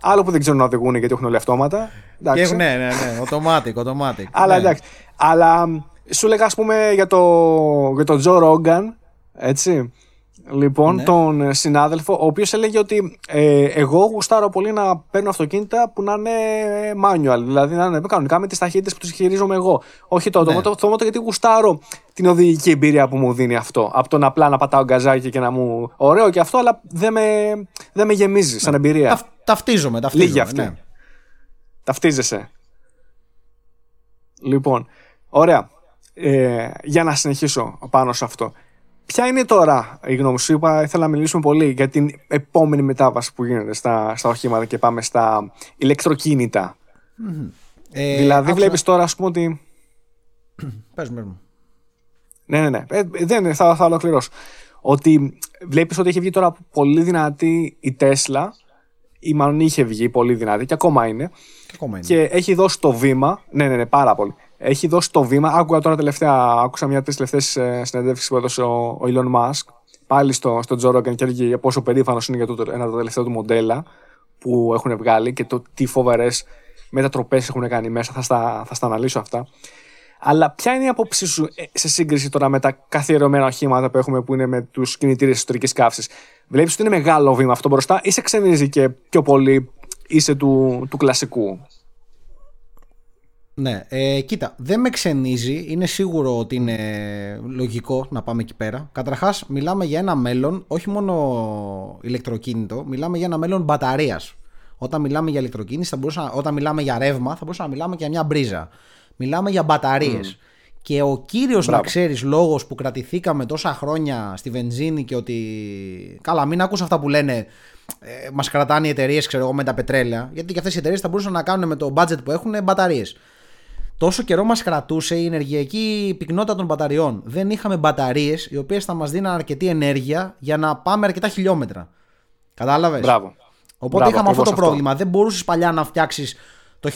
Άλλο που δεν ξέρουν να οδηγούν γιατί έχουν όλοι αυτόματα. Ναι, ναι, ναι. Automatic, automatic. αλλά ναι. εντάξει. Αλλά σου λέγα, ας πούμε, για το, για τον Τζο Ρόγκαν, έτσι λοιπόν, ναι. τον συνάδελφο, ο οποίος έλεγε ότι ε, εγώ γουστάρω πολύ να παίρνω αυτοκίνητα που να είναι manual, δηλαδή να είναι κανονικά με τις ταχύτητες που του χειρίζομαι εγώ. Όχι το ναι. το γιατί γουστάρω την οδηγική εμπειρία που μου δίνει αυτό. Από το να απλά να πατάω γκαζάκι και να μου. Ωραίο και αυτό, αλλά δεν με, δεν με γεμίζει σαν εμπειρία. Ταφ, ταυτίζομαι, ταυτίζομαι. Λίγη αυτή. Ναι. Ταυτίζεσαι. Λοιπόν, ωραία. Ε, για να συνεχίσω πάνω σε αυτό. Ποια είναι τώρα η γνώμη σου, είπα, ήθελα να μιλήσουμε πολύ για την επόμενη μετάβαση που γίνεται στα, στα οχήματα και πάμε στα ηλεκτροκίνητα. Mm-hmm. Ε, δηλαδή βλέπεις τώρα ας πούμε ότι... Πες μου. Ναι, ναι, ναι. Ε, δεν, θα, θα ολοκληρώσω. Ότι βλέπεις ότι έχει βγει τώρα πολύ δυνατή η Τέσλα ή μάλλον είχε βγει πολύ δυνατή και ακόμα είναι. Και, ακόμα είναι. και έχει δώσει το βήμα. Ναι, ναι, ναι, πάρα πολύ έχει δώσει το βήμα. Άκουγα τώρα τελευταία, άκουσα μια από τι τελευταίε συνεντεύξεις που έδωσε ο, ο Elon Musk πάλι στο, στο Joe Rogan και έλεγε πόσο περήφανος είναι για το, ένα από τα τελευταία του μοντέλα που έχουν βγάλει και το τι φοβερές μετατροπές έχουν κάνει μέσα. Θα στα, θα στα αναλύσω αυτά. Αλλά ποια είναι η άποψή σου ε, σε σύγκριση τώρα με τα καθιερωμένα οχήματα που έχουμε που είναι με τους κινητήρες ιστορική καύσης; Βλέπεις ότι είναι μεγάλο βήμα αυτό μπροστά ή σε ξενίζει και πιο πολύ είσαι του, του κλασικού. Ναι, ε, κοίτα, δεν με ξενίζει. Είναι σίγουρο ότι είναι λογικό να πάμε εκεί πέρα. Καταρχάς, μιλάμε για ένα μέλλον, όχι μόνο ηλεκτροκίνητο, μιλάμε για ένα μέλλον μπαταρίας. Όταν μιλάμε για ηλεκτροκίνηση, θα μπορούσα, όταν μιλάμε για ρεύμα, θα μπορούσαμε να μιλάμε και για μια μπρίζα. Μιλάμε για μπαταρίες. Και ο κύριος, να ξέρεις, λόγος που κρατηθήκαμε τόσα χρόνια στη βενζίνη και ότι. Καλά, μην ακούς αυτά που λένε. Ε, Μας κρατάνε οι εταιρείες, ξέρω εγώ, με τα πετρέλαια. Γιατί και αυτές οι εταιρείες θα μπορούσαν να κάνουν με το budget που έχουν μπαταρίες. Τόσο καιρό μας κρατούσε η ενεργειακή πυκνότητα των μπαταριών. Δεν είχαμε μπαταρίες οι οποίες θα μας δίναν αρκετή ενέργεια για να πάμε αρκετά χιλιόμετρα. Κατάλαβες; Μπράβο. Οπότε Μπράβο, είχαμε αυτό το πρόβλημα. Δεν μπορούσες παλιά να φτιάξεις το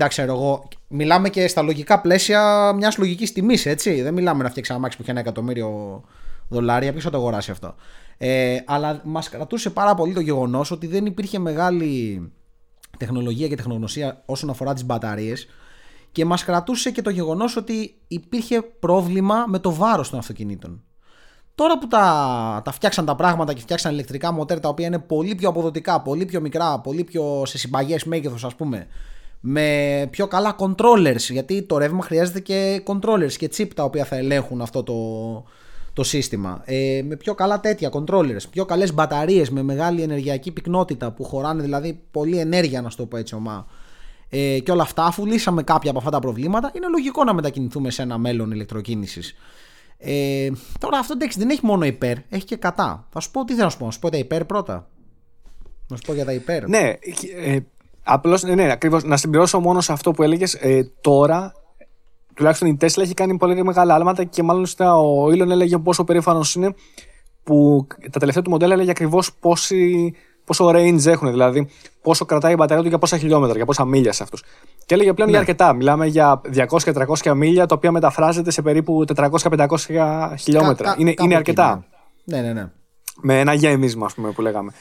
1990, ξέρω εγώ. Μιλάμε και στα λογικά πλαίσια μιας λογικής τιμής, έτσι. Δεν μιλάμε να φτιάξει ένα μάξι που έχει ένα εκατομμύριο δολάρια. Ποιος θα το αγοράσει αυτό. Ε, αλλά μας κρατούσε πάρα πολύ το γεγονός ότι δεν υπήρχε μεγάλη τεχνολογία και τεχνογνωσία όσον αφορά τις μπαταρίες. Και μας κρατούσε και το γεγονός ότι υπήρχε πρόβλημα με το βάρος των αυτοκινήτων. Τώρα που τα, τα φτιάξαν τα πράγματα και φτιάξαν ηλεκτρικά μοτέρ τα οποία είναι πολύ πιο αποδοτικά, πολύ πιο μικρά, πολύ πιο σε συμπαγές μέγεθος, ας πούμε, με πιο καλά controllers, γιατί το ρεύμα χρειάζεται και controllers και chip τα οποία θα ελέγχουν αυτό το, το σύστημα. Ε, με πιο καλά τέτοια controllers, πιο καλές μπαταρίες με μεγάλη ενεργειακή πυκνότητα που χωράνε δηλαδή πολλή ενέργεια, να το πω έτσι ομά. Ε, και όλα αυτά, αφού λύσαμε κάποια από αυτά τα προβλήματα, είναι λογικό να μετακινηθούμε σε ένα μέλλον ηλεκτροκίνησης. Ε, τώρα αυτό εντάξει δεν έχει μόνο υπέρ, έχει και κατά. Θα σου πω τι θέλω να σου πω, να σου πω τα υπέρ πρώτα. Να σου πω για τα υπέρ. Ναι, ε, απλώς ναι, ναι, ακριβώς, να συμπληρώσω μόνο σε αυτό που έλεγες. Ε, τώρα, τουλάχιστον η Tesla έχει κάνει πολύ μεγάλα άλματα και μάλλον ο Ήλον έλεγε πόσο περήφανος είναι που τα τελευταία του μοντέλα έλεγε ακριβώς πόση πόσο range έχουν, δηλαδή πόσο κρατάει η μπαταρία του για πόσα χιλιόμετρα, για πόσα μίλια σε αυτούς. Και έλεγε πλέον για ναι. αρκετά. Μιλάμε για 200-300 μίλια, τα οποία μεταφράζεται σε περίπου 400-500 χιλιόμετρα. είναι, είναι αρκετά. Ναι, ναι, ναι. Με ένα γέμισμα, ας πούμε, που λέγαμε.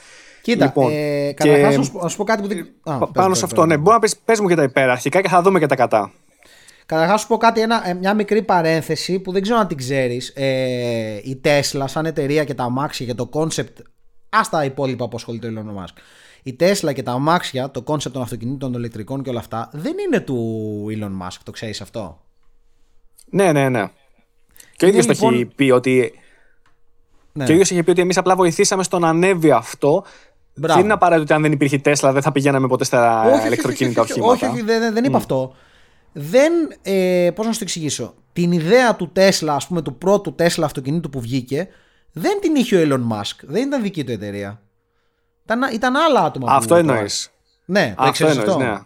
Κοίτα, λοιπόν, ε, καταρχάς και... να σου πω κάτι που δεν... Α, πάνω σε αυτό, ναι. Μπορείς να πεις, πες μου και τα υπέρ αρχικά και θα δούμε και τα κατά. Καταρχάς, να σου πω κάτι, ένα, ε, μια μικρή παρένθεση που δεν ξέρω αν την ξέρεις. Ε, η Tesla, σαν εταιρεία και τα αμάξια και το concept Α τα υπόλοιπα που ασχολείται ο Elon Musk. Η Tesla και τα αμάξια, το concept των αυτοκινήτων, των ηλεκτρικών και όλα αυτά, δεν είναι του Elon Musk, το ξέρεις αυτό; Ναι, ναι, ναι. Και ο ίδιος το λοιπόν... έχει πει ότι. Ναι. Και ο ίδιος έχει πει ότι εμείς απλά βοηθήσαμε στο να ανέβει αυτό. Μπράβο. Δεν είναι απαραίτητο ότι αν δεν υπήρχε Tesla δεν θα πηγαίναμε ποτέ στα όχι, ηλεκτροκίνητα οχήματα. Όχι, όχι, δεν, δεν είπα mm. αυτό. Δεν. Ε, Πώς να σου το εξηγήσω. Την ιδέα του Tesla, ας πούμε, του πρώτου Tesla αυτοκινήτου που βγήκε, δεν την είχε ο Elon Musk. Δεν ήταν δική του εταιρεία. Ήταν, ήταν άλλα άτομα. Αυτό εννοείς. Ναι, το αυτό εννοείς, αυτό; Ναι.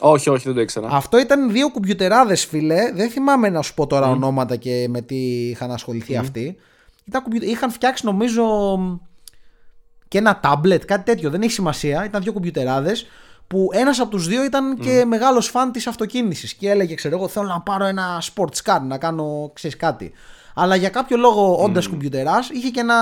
Όχι, όχι, δεν το ήξερα. Αυτό ήταν δύο κουμπιουτεράδε, φίλε. Δεν θυμάμαι να σου πω τώρα mm. ονόματα και με τι είχαν ασχοληθεί mm. αυτοί. Ήταν, είχαν φτιάξει, νομίζω, και ένα τάμπλετ, κάτι τέτοιο. Δεν έχει σημασία. Ήταν δύο κουμπιουτεράδε που ένας από τους δύο ήταν mm. και μεγάλος φαν της αυτοκίνησης. Και έλεγε, ξέρω εγώ, θέλω να πάρω ένα sports car, να κάνω ξέρεις κάτι αλλά για κάποιο λόγο, όντας mm. κουμπιουτερά, είχε και ένα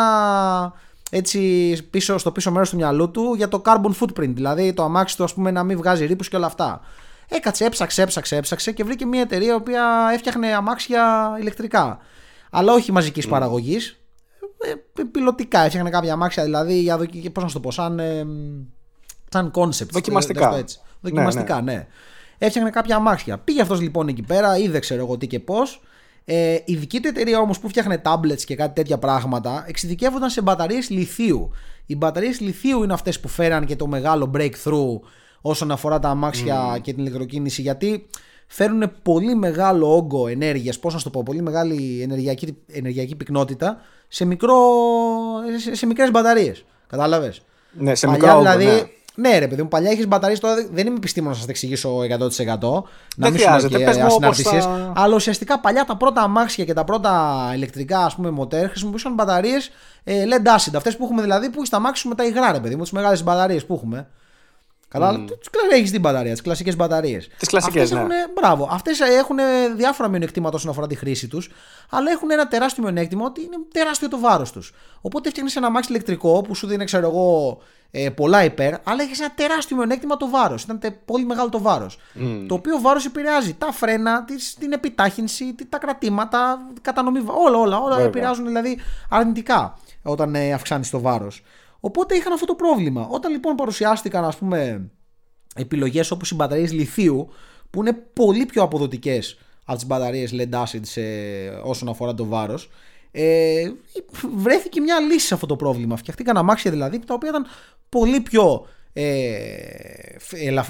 έτσι πίσω, στο πίσω μέρος του μυαλού του για το carbon footprint. Δηλαδή το αμάξι του, ας πούμε, να μην βγάζει ρήπους και όλα αυτά. Έκατσε, έψαξε, έψαξε, έψαξε και βρήκε μια εταιρεία η οποία έφτιαχνε αμάξια ηλεκτρικά. Αλλά όχι μαζικής mm. παραγωγής. Ε, πιλωτικά έφτιαχνε κάποια αμάξια, δηλαδή για πώς να το πω, σαν, ε, σαν concept. Δοκιμαστικά. Έτσι. Δοκιμαστικά, ναι, ναι. ναι. Έφτιαχνε κάποια αμάξια. Πήγε αυτός λοιπόν εκεί πέρα, είδε ξέρω εγώ τι και πώς. Ε, η δική του εταιρεία όμως που φτιάχνε tablets και κάτι τέτοια πράγματα εξειδικεύονταν σε μπαταρίες λιθίου. Οι μπαταρίες λιθίου είναι αυτές που φέραν και το μεγάλο breakthrough όσον αφορά τα αμάξια mm. και την ηλεκτροκίνηση γιατί φέρουν πολύ μεγάλο όγκο ενέργειας, πώς να το πω, πολύ μεγάλη ενεργειακή, ενεργειακή πυκνότητα σε, μικρό, σε, σε μικρές μπαταρίες. Κατάλαβες; Ναι, σε μικρό όγκο, δηλαδή, ναι. Ναι, ρε παιδί μου, παλιά έχεις μπαταρίες. Τώρα δεν είμαι επιστήμονας να σας τα εξηγήσω 100%. Να μην χρειάζεται. Πες μου Αλλά ουσιαστικά παλιά τα πρώτα αμάξια και τα πρώτα ηλεκτρικά ας πούμε, μοτέρ χρησιμοποιούσαν μπαταρίες ε, LED acid. Αυτές που έχουμε δηλαδή που έχει τα αμάξια με τα υγρά, ρε παιδί μου, τις μεγάλες μπαταρίες που έχουμε. Καλά, mm. έχεις την μπαταρία, τις κλασικές μπαταρίες. Τις κλασικές, ναι. Έχουν, μπράβο. Αυτές έχουν διάφορα μειονεκτήματα όσον αφορά τη χρήση τους, αλλά έχουν ένα τεράστιο μειονέκτημα ότι είναι τεράστιο το βάρος τους. Οπότε φτιάχνεις ένα αμάξι ηλεκτρικό που σου δίνει, ξέρω εγώ, ε, πολλά υπέρ, αλλά έχεις ένα τεράστιο μειονέκτημα το βάρος. Ήταν πολύ μεγάλο το βάρος. Mm. Το οποίο βάρος επηρεάζει τα φρένα, την επιτάχυνση, τα κρατήματα, κατανομή. Όλα, όλα, όλα επηρεάζουν δηλαδή αρνητικά όταν ε, αυξάνεις το βάρος. Οπότε είχαν αυτό το πρόβλημα. Όταν λοιπόν παρουσιάστηκαν, ας πούμε, επιλογές όπως οι μπαταρίες λιθίου, που είναι πολύ πιο αποδοτικές από τις μπαταρίες LED acid σε, όσον αφορά το βάρος, ε, βρέθηκε μια λύση σε αυτό το πρόβλημα. Φτιαχτήκαν αμάξια δηλαδή τα οποία ήταν πολύ πιο ε,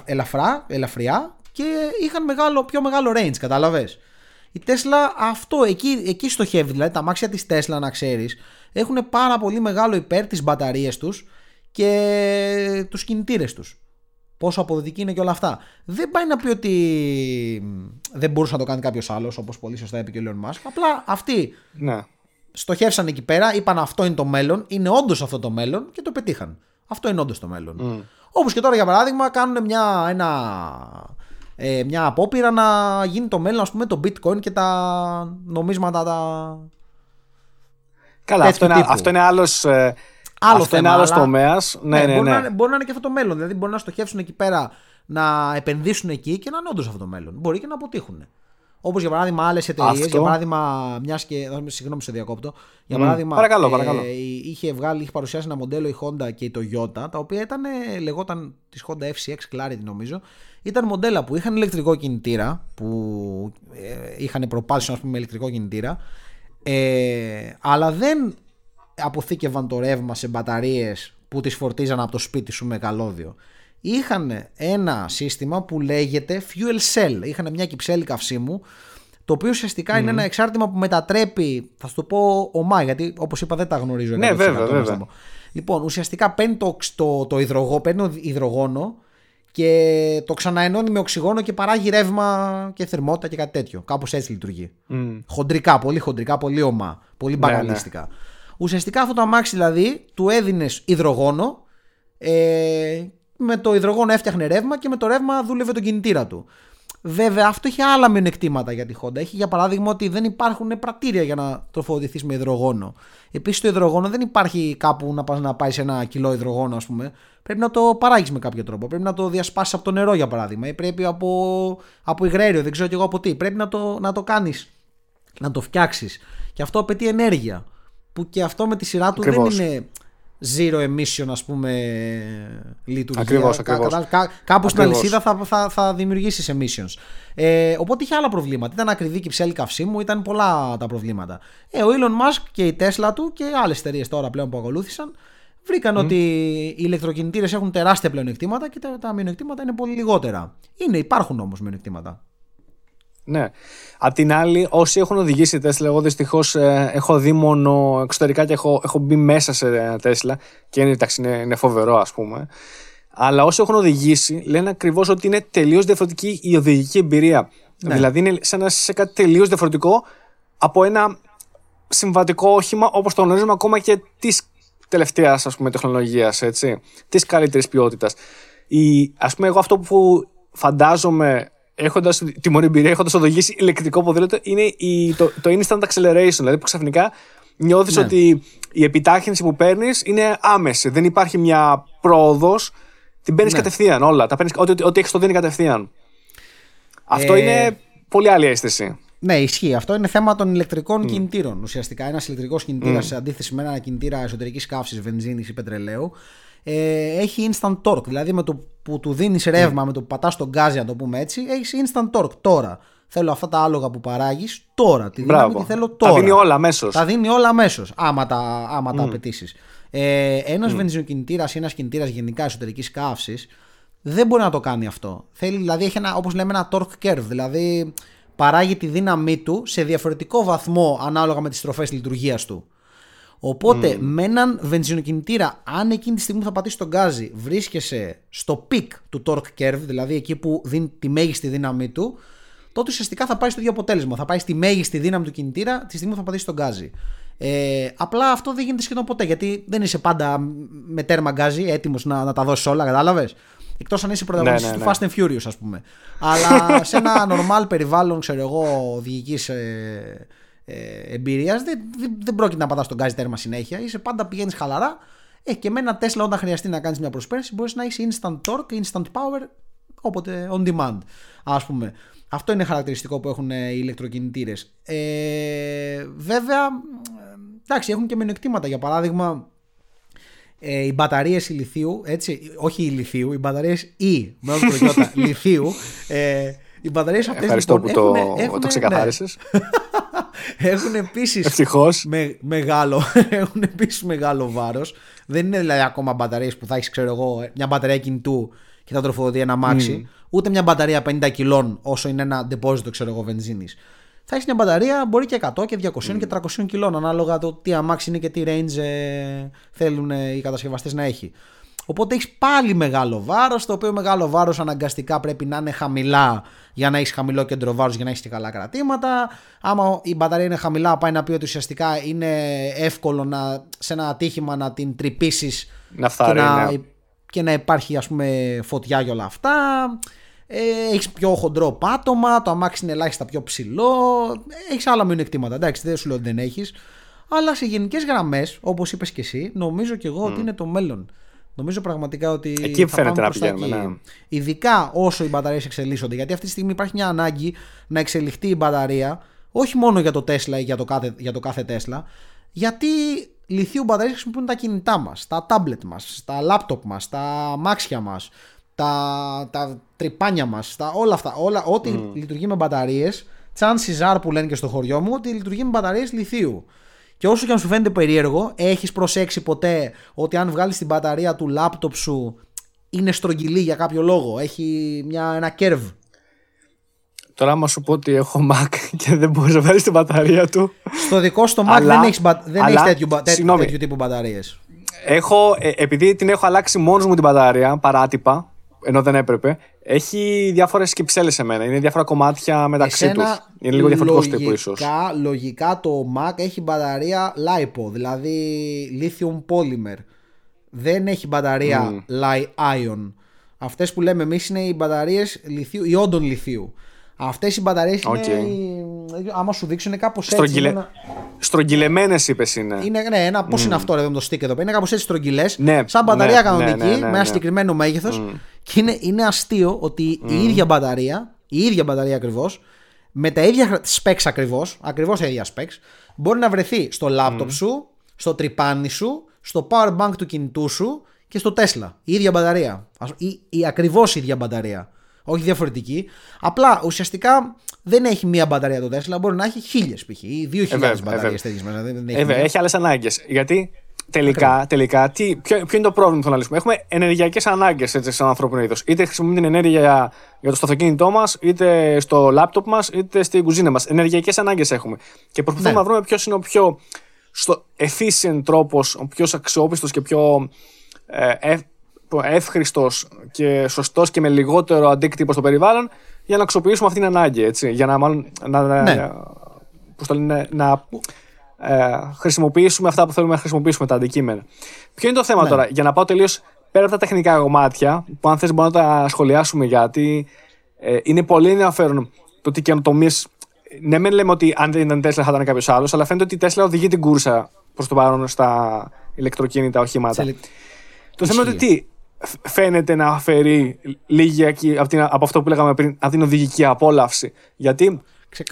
ελαφρά, ελαφριά και είχαν μεγάλο, πιο μεγάλο range, κατάλαβες; Η Τέσλα αυτό εκεί, εκεί στοχεύει, δηλαδή τα μάξια της Τέσλα να ξέρεις έχουν πάρα πολύ μεγάλο υπέρ τις μπαταρίες τους και τους κινητήρες τους. Πόσο αποδοτική είναι και όλα αυτά. Δεν πάει να πει ότι δεν μπορούσε να το κάνει κάποιος άλλος, όπως πολύ σωστά είπε και ο Λέον Μάσκ. Απλά αυτοί ναι. στοχεύσαν εκεί πέρα, είπαν αυτό είναι το μέλλον, είναι όντως αυτό το μέλλον και το πετύχαν. Αυτό είναι όντως το μέλλον. Mm. Όπως και τώρα για παράδειγμα κάνουν μια, ένα, ε, μια απόπειρα να γίνει το μέλλον, ας πούμε, το bitcoin και τα νομίσματα τα. Καλά, αυτό είναι, αυτό είναι άλλος, ε, Άλλο αυτό θέμα, είναι άλλο τομέας. Ναι, ναι, ναι, μπορεί, ναι. Να, μπορεί να είναι και αυτό το μέλλον. Δηλαδή μπορεί να στοχεύσουν εκεί πέρα να επενδύσουν εκεί και να είναι όντως αυτό το μέλλον. Μπορεί και να αποτύχουν. Όπως για παράδειγμα άλλες εταιρείες, για παράδειγμα, μιας και. Συγγνώμη, σε διακόπτω. Για παράδειγμα, παρακαλώ, παρακαλώ. Ε, είχε, βγάλει, είχε παρουσιάσει ένα μοντέλο η Honda και η Toyota, τα οποία ήταν, λεγόταν της Honda FCX Clarity νομίζω. Ήταν μοντέλα που είχαν ηλεκτρικό κινητήρα, που ε, είχαν propulsion ας πούμε, με ηλεκτρικό κινητήρα, ε, αλλά δεν αποθήκευαν το ρεύμα σε μπαταρίες που τις φορτίζαν από το σπίτι σου με καλώδιο. Είχαν ένα σύστημα που λέγεται fuel cell. Είχαν μια κυψέλη καυσίμου το οποίο ουσιαστικά είναι ένα εξάρτημα που μετατρέπει, θα σου το πω ομά, γιατί όπως είπα δεν τα γνωρίζω. Ναι, βέβαια, βέβαια. Λοιπόν, ουσιαστικά παίρνει το, το, το υδρογόνο, παίρνει υδρογόνο και το ξαναενώνει με οξυγόνο και παράγει ρεύμα και θερμότητα και κάτι τέτοιο. Κάπως έτσι λειτουργεί. Χοντρικά, πολύ χοντρικά, πολύ ομά, πολύ μπαγαλίστικα. Ναι, ναι. Ουσιαστικά αυτό το αμάξι δηλαδή του έδινες υδρογόνο. Ε, με το υδρογόνο έφτιαχνε ρεύμα και με το ρεύμα δούλευε τον κινητήρα του. Βέβαια, αυτό έχει άλλα μειονεκτήματα για τη Honda. Έχει για παράδειγμα ότι δεν υπάρχουν πρατήρια για να τροφοδοτηθείς με υδρογόνο. Επίσης, το υδρογόνο δεν υπάρχει κάπου να πας να πάει σε ένα κιλό υδρογόνο, ας πούμε. Πρέπει να το παράγεις με κάποιο τρόπο. Πρέπει να το διασπάσεις από το νερό, για παράδειγμα. Ή πρέπει από, από υγραίριο, δεν ξέρω κι εγώ από τι. Πρέπει να το, να το κάνεις, να το φτιάξεις. Και αυτό απαιτεί ενέργεια που και αυτό με τη σειρά του δεν είναι zero emission ας πούμε λειτουργία. Ακριβώς, ακριβώς. Κά, κάπου στην αλυσίδα θα, θα, θα δημιουργήσεις emissions. Ε, οπότε είχε άλλα προβλήματα. Ήταν ακριβή και ψέλη καυσίμου, ήταν πολλά τα προβλήματα. Ε, ο Elon Musk και η Tesla του και άλλες εταιρείες τώρα πλέον που ακολούθησαν βρήκαν ότι οι ηλεκτροκινητήρες έχουν τεράστια πλεονεκτήματα και τα, τα μειονεκτήματα είναι πολύ λιγότερα. Είναι, υπάρχουν όμως μειονεκτήματα. Ναι. Απ' την άλλη, όσοι έχουν οδηγήσει Τέσλα, εγώ δυστυχώς ε, έχω δει μόνο εξωτερικά και έχω, έχω μπει μέσα σε Τέσλα και είναι, εντάξει, είναι, είναι φοβερό, ας πούμε. Αλλά όσοι έχουν οδηγήσει, λένε ακριβώς ότι είναι τελείως διαφορετική η οδηγική εμπειρία. Ναι. Δηλαδή, είναι σαν σε κάτι τελείως διαφορετικό από ένα συμβατικό όχημα όπως το γνωρίζουμε ακόμα και της τελευταίας τεχνολογίας, της καλύτερης ποιότητας. Α πούμε, εγώ αυτό που φαντάζομαι έχοντας τη μόνη εμπειρία, έχοντας οδηγήσει ηλεκτρικό ποδήλατο, είναι η, το, το instant acceleration. Δηλαδή που ξαφνικά νιώθεις ναι. ότι η επιτάχυνση που παίρνεις είναι άμεση. Δεν υπάρχει μια πρόοδος. Την παίρνεις ναι. κατευθείαν όλα. Τα παίρνεις, ό,τι, ό,τι έχεις το δίνει κατευθείαν. Αυτό ε, είναι πολύ άλλη αίσθηση. Ναι, ισχύει. Αυτό είναι θέμα των ηλεκτρικών mm. κινητήρων. Ουσιαστικά ένας ηλεκτρικός κινητήρας mm. σε αντίθεση με ένα κινητήρα εσωτερικής καύσης βενζίνης ή πετρελαίου ε, έχει instant torque. Δηλαδή με το που του δίνεις ρεύμα, με το που πατάς τον γκάζι, να το πούμε έτσι, έχεις instant torque τώρα. Θέλω αυτά τα άλογα που παράγεις τώρα. Τη δύναμη τη θέλω τώρα. Τα δίνει όλα αμέσως. Τα δίνει όλα αμέσως, άμα τα, άμα mm. τα απαιτήσεις. Ε, ένας mm. βενζινοκινητήρας ή ένας κινητήρας γενικά εσωτερικής καύσης δεν μπορεί να το κάνει αυτό. Θέλει, δηλαδή, έχει ένα, όπως λέμε, ένα torque curve. Δηλαδή, παράγει τη δύναμή του σε διαφορετικό βαθμό ανάλογα με τις τροφέ λειτουργίας του. Οπότε mm. με έναν βενζινοκινητήρα, αν εκείνη τη στιγμή θα πατήσεις το γκάζι, βρίσκεσαι στο peak του torque curve, δηλαδή εκεί που δίνει τη μέγιστη δύναμή του, τότε ουσιαστικά θα πάει στο ίδιο αποτέλεσμα. Θα πάει στη μέγιστη δύναμη του κινητήρα τη στιγμή που θα πατήσεις το γκάζι. Ε, απλά αυτό δεν γίνεται σχεδόν ποτέ γιατί δεν είσαι πάντα με τέρμα γκάζι έτοιμος να, να τα δώσεις όλα, κατάλαβες; Εκτός αν είσαι πρωταγωνιστής ναι, ναι, του ναι. Fast and Furious, ας πούμε. Αλλά σε ένα normal περιβάλλον, ξέρω εγώ, οδηγικής ε, ε, εμπειρίας, δεν, δεν, πρόκειται να πατάς τον γκάζι τέρμα συνέχεια. Είσαι πάντα πηγαίνεις χαλαρά. Ε, και με ένα Tesla, όταν χρειαστεί να κάνεις μια προσπέραση, μπορείς να έχεις instant torque, instant power, όποτε on demand. Α πούμε. Αυτό είναι χαρακτηριστικό που έχουν οι ηλεκτροκινητήρες. Ε, βέβαια, εντάξει, έχουν και μειονεκτήματα. Για παράδειγμα, ε, οι μπαταρίες ηλιθίου, έτσι, όχι ηλιθίου, οι μπαταρίες E, με όλο το λιθίου, ε, οι μπαταρίες αυτές. Ευχαριστώ λοιπόν, που το, έχουν, το ξεκαθάρισε. Ναι. έχουν επίσης. Ευτυχώς. Με, μεγάλο, έχουν επίσης μεγάλο βάρος. Δεν είναι δηλαδή ακόμα μπαταρίες που θα έχεις, ξέρω εγώ, μια μπαταρία κινητού και θα τροφοδοτεί ένα μάξι. Ούτε μια μπαταρία 50 κιλών όσο είναι ένα ντεπόζιτο, ξέρω εγώ, βενζίνης. Θα έχεις μια μπαταρία μπορεί και 100 και 200 και 300 κιλών, ανάλογα το τι αμάξι είναι και τι range ε, θέλουν ε, οι κατασκευαστές να έχει. Οπότε έχεις πάλι μεγάλο βάρος, το οποίο μεγάλο βάρος αναγκαστικά πρέπει να είναι χαμηλά για να έχεις χαμηλό κέντρο βάρους για να έχεις και καλά κρατήματα. Άμα η μπαταρία είναι χαμηλά, πάει να πει ότι ουσιαστικά είναι εύκολο να, σε ένα ατύχημα να την τρυπήσεις να και, να, ναι. και να υπάρχει ας πούμε φωτιά και όλα αυτά. Ε, έχεις πιο χοντρό πάτωμα, το αμάξι είναι ελάχιστα πιο ψηλό. Έχεις άλλα μειονεκτήματα. Εντάξει, δεν σου λέω ότι δεν έχεις. Αλλά σε γενικές γραμμές, όπως είπες και εσύ, νομίζω και εγώ ότι είναι το μέλλον. Νομίζω πραγματικά ότι. Εκεί φαίνεται να πηγαίνουμε. Ναι. Ειδικά όσο οι μπαταρίες εξελίσσονται. Γιατί αυτή τη στιγμή υπάρχει μια ανάγκη να εξελιχθεί η μπαταρία, όχι μόνο για το Tesla ή για το κάθε, για το κάθε Tesla, γιατί λιθίου μπαταρίες χρησιμοποιούν τα κινητά μας, τα tablet μας, τα laptop μας, τα μάξια μας, τα, τα τρυπάνια μας, όλα αυτά. Όλα, ό,τι mm. λειτουργεί με μπαταρίες, chances are που λένε και στο χωριό μου, ότι λειτουργεί με μπαταρίες λιθίου. Και όσο και αν σου φαίνεται περίεργο, έχεις προσέξει ποτέ ότι αν βγάλεις την μπαταρία του λάπτοπ σου είναι στρογγυλή για κάποιο λόγο. Έχει μια, ένα curve. Τώρα, άμα σου πω ότι έχω Mac και δεν μπορείς να βάλεις την μπαταρία του. Στο δικό στο Mac δεν έχεις δεν έχεις τέτοιου, τέτοιου, τύπου μπαταρίες. Έχω, ε, επειδή την έχω αλλάξει μόνος μου την μπαταρία, παράτυπα, ενώ δεν έπρεπε, έχει διάφορες κυψέλε σε μένα. Είναι διάφορα κομμάτια μεταξύ τους. Είναι λίγο διαφορετικό τύπο ίσως. Λογικά το Mac έχει μπαταρία LiPo, δηλαδή lithium polymer. Δεν έχει μπαταρία mm. Li-ion. Αυτές που λέμε εμείς είναι οι μπαταρίες λιθίου, ιόντων λιθίου. Αυτές οι μπαταρίες okay. είναι. Άμα σου δείξουν είναι κάπως έτσι. Στρογγυλε... Ένα... Στρογγυλεμένες είπες είναι. είναι. Ναι, ένα, πώς mm. είναι αυτό, ρε, με το stick εδώ πέρα. Είναι κάπως έτσι στρογγυλές. Ναι, σαν μπαταρία ναι, κανονική, ναι, ναι, με ένα συγκεκριμένο μέγεθος. Mm. Και είναι, είναι αστείο ότι mm. η ίδια μπαταρία, η ίδια μπαταρία ακριβώς, με τα ίδια specs ακριβώς, ακριβώς τα ίδια specs, μπορεί να βρεθεί στο laptop σου, στο τρυπάνι σου, στο power bank του κινητού σου και στο Tesla. Η ίδια μπαταρία. Η, η ακριβώς ίδια μπαταρία. Όχι διαφορετική. Απλά ουσιαστικά δεν έχει μία μπαταρία το Tesla, μπορεί να έχει χίλιες π.χ. ή δύο χιλιάδες ε, μπαταρίες τέτοιες μέσα. έχει άλλες ανάγκες. Γιατί τελικά, τελικά τι, ποιο, ποιο, είναι το πρόβλημα που θα λύσουμε. Έχουμε ενεργειακές ανάγκες σαν ανθρώπινο είδος. Είτε χρησιμοποιούμε την ενέργεια για, για το αυτοκίνητό μας, είτε στο λάπτοπ μας, είτε στην κουζίνα μας. Ενεργειακές ανάγκες έχουμε. Και προσπαθούμε ναι. να βρούμε ποιος είναι ο πιο στο efficient τρόπος, ο πιο αξιόπιστος και πιο ε, εύχριστος και σωστός και με λιγότερο αντίκτυπο στο περιβάλλον για να αξιοποιήσουμε αυτή την ανάγκη. Έτσι, για να, μάλλον, να, ναι. πώς το λένε, να ε, χρησιμοποιήσουμε αυτά που θέλουμε να χρησιμοποιήσουμε τα αντικείμενα. Ποιο είναι το θέμα ναι. τώρα, για να πάω τελείως πέρα από τα τεχνικά κομμάτια, που αν θες μπορούμε να τα σχολιάσουμε γιατί ε, είναι πολύ ενδιαφέρον το ότι καινοτομίες. Ναι, δεν λέμε ότι αν δεν ήταν Tesla θα ήταν κάποιος άλλος, αλλά φαίνεται ότι η Tesla οδηγεί την κούρσα προς το παρόν στα ηλεκτροκίνητα οχήματα. Το θέμα είναι ότι τι, φαίνεται να αφαιρεί λίγη από, από αυτό που λέγαμε πριν, από την οδηγική απόλαυση. Γιατί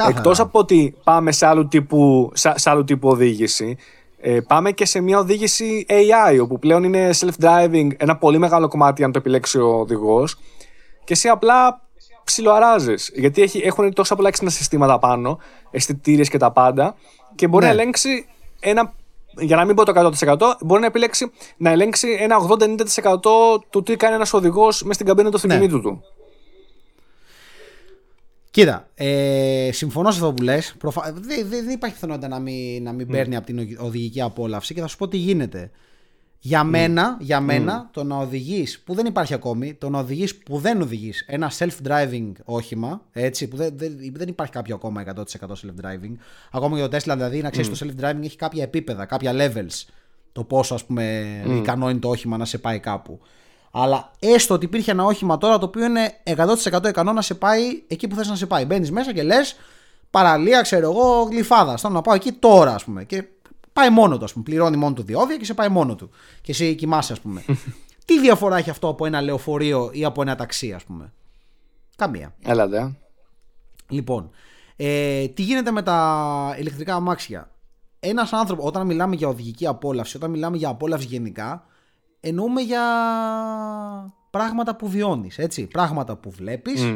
Εκτός από ότι πάμε σε άλλου τύπου, σε, άλλου τύπου οδήγηση, ε, πάμε και σε μια οδήγηση AI, όπου πλέον είναι self-driving ένα πολύ μεγάλο κομμάτι αν το επιλέξει ο οδηγός. Και εσύ απλά ψιλοαράζεις. Γιατί έχει, έχουν τόσα πολλά έξυπνα συστήματα πάνω, αισθητήρες και τα πάντα, και μπορεί ναι. να ελέγξει ένα. Για να μην πω το 100%, μπορεί να επιλέξει να ελέγξει ένα 80-90% του τι κάνει ένας οδηγός μες στην καμπίνα του ναι. αυτοκινήτου του. Κοίτα, ε, συμφωνώ σε αυτό που λες. Προφα... Δεν, δεν, υπάρχει πιθανότητα να μην, να μην mm. παίρνει από την οδηγική απόλαυση και θα σου πω τι γίνεται. Για mm. μένα, για μένα το να οδηγείς, που δεν υπάρχει ακόμη, το να οδηγείς που δεν οδηγείς ένα self-driving όχημα, έτσι, που δεν, δεν, δεν υπάρχει κάποιο ακόμα 100% self-driving. Ακόμα για το Tesla, δηλαδή, να ξέρεις το self-driving έχει κάποια επίπεδα, κάποια levels. Το πόσο, ας πούμε, ικανό είναι το όχημα να σε πάει κάπου. Αλλά έστω ότι υπήρχε ένα όχημα τώρα το οποίο είναι 100% ικανό να σε πάει εκεί που θες να σε πάει. Μπαίνεις μέσα και λες παραλία, ξέρω εγώ, γλυφάδα. Θέλω να πάω εκεί τώρα, ας πούμε. Και πάει μόνο του, ας πούμε. Πληρώνει μόνο του διόδια και σε πάει μόνο του. Και εσύ κοιμάσαι, ας πούμε. Τι διαφορά έχει αυτό από ένα λεωφορείο ή από ένα ταξί, ας πούμε; Καμία. Έλατε. Λοιπόν, ε, τι γίνεται με τα ηλεκτρικά αμάξια; Ένας άνθρωπο, όταν μιλάμε για οδηγική απόλαυση, όταν μιλάμε για απόλαυση γενικά, εννοούμε για πράγματα που βιώνεις, έτσι. Πράγματα που βλέπεις,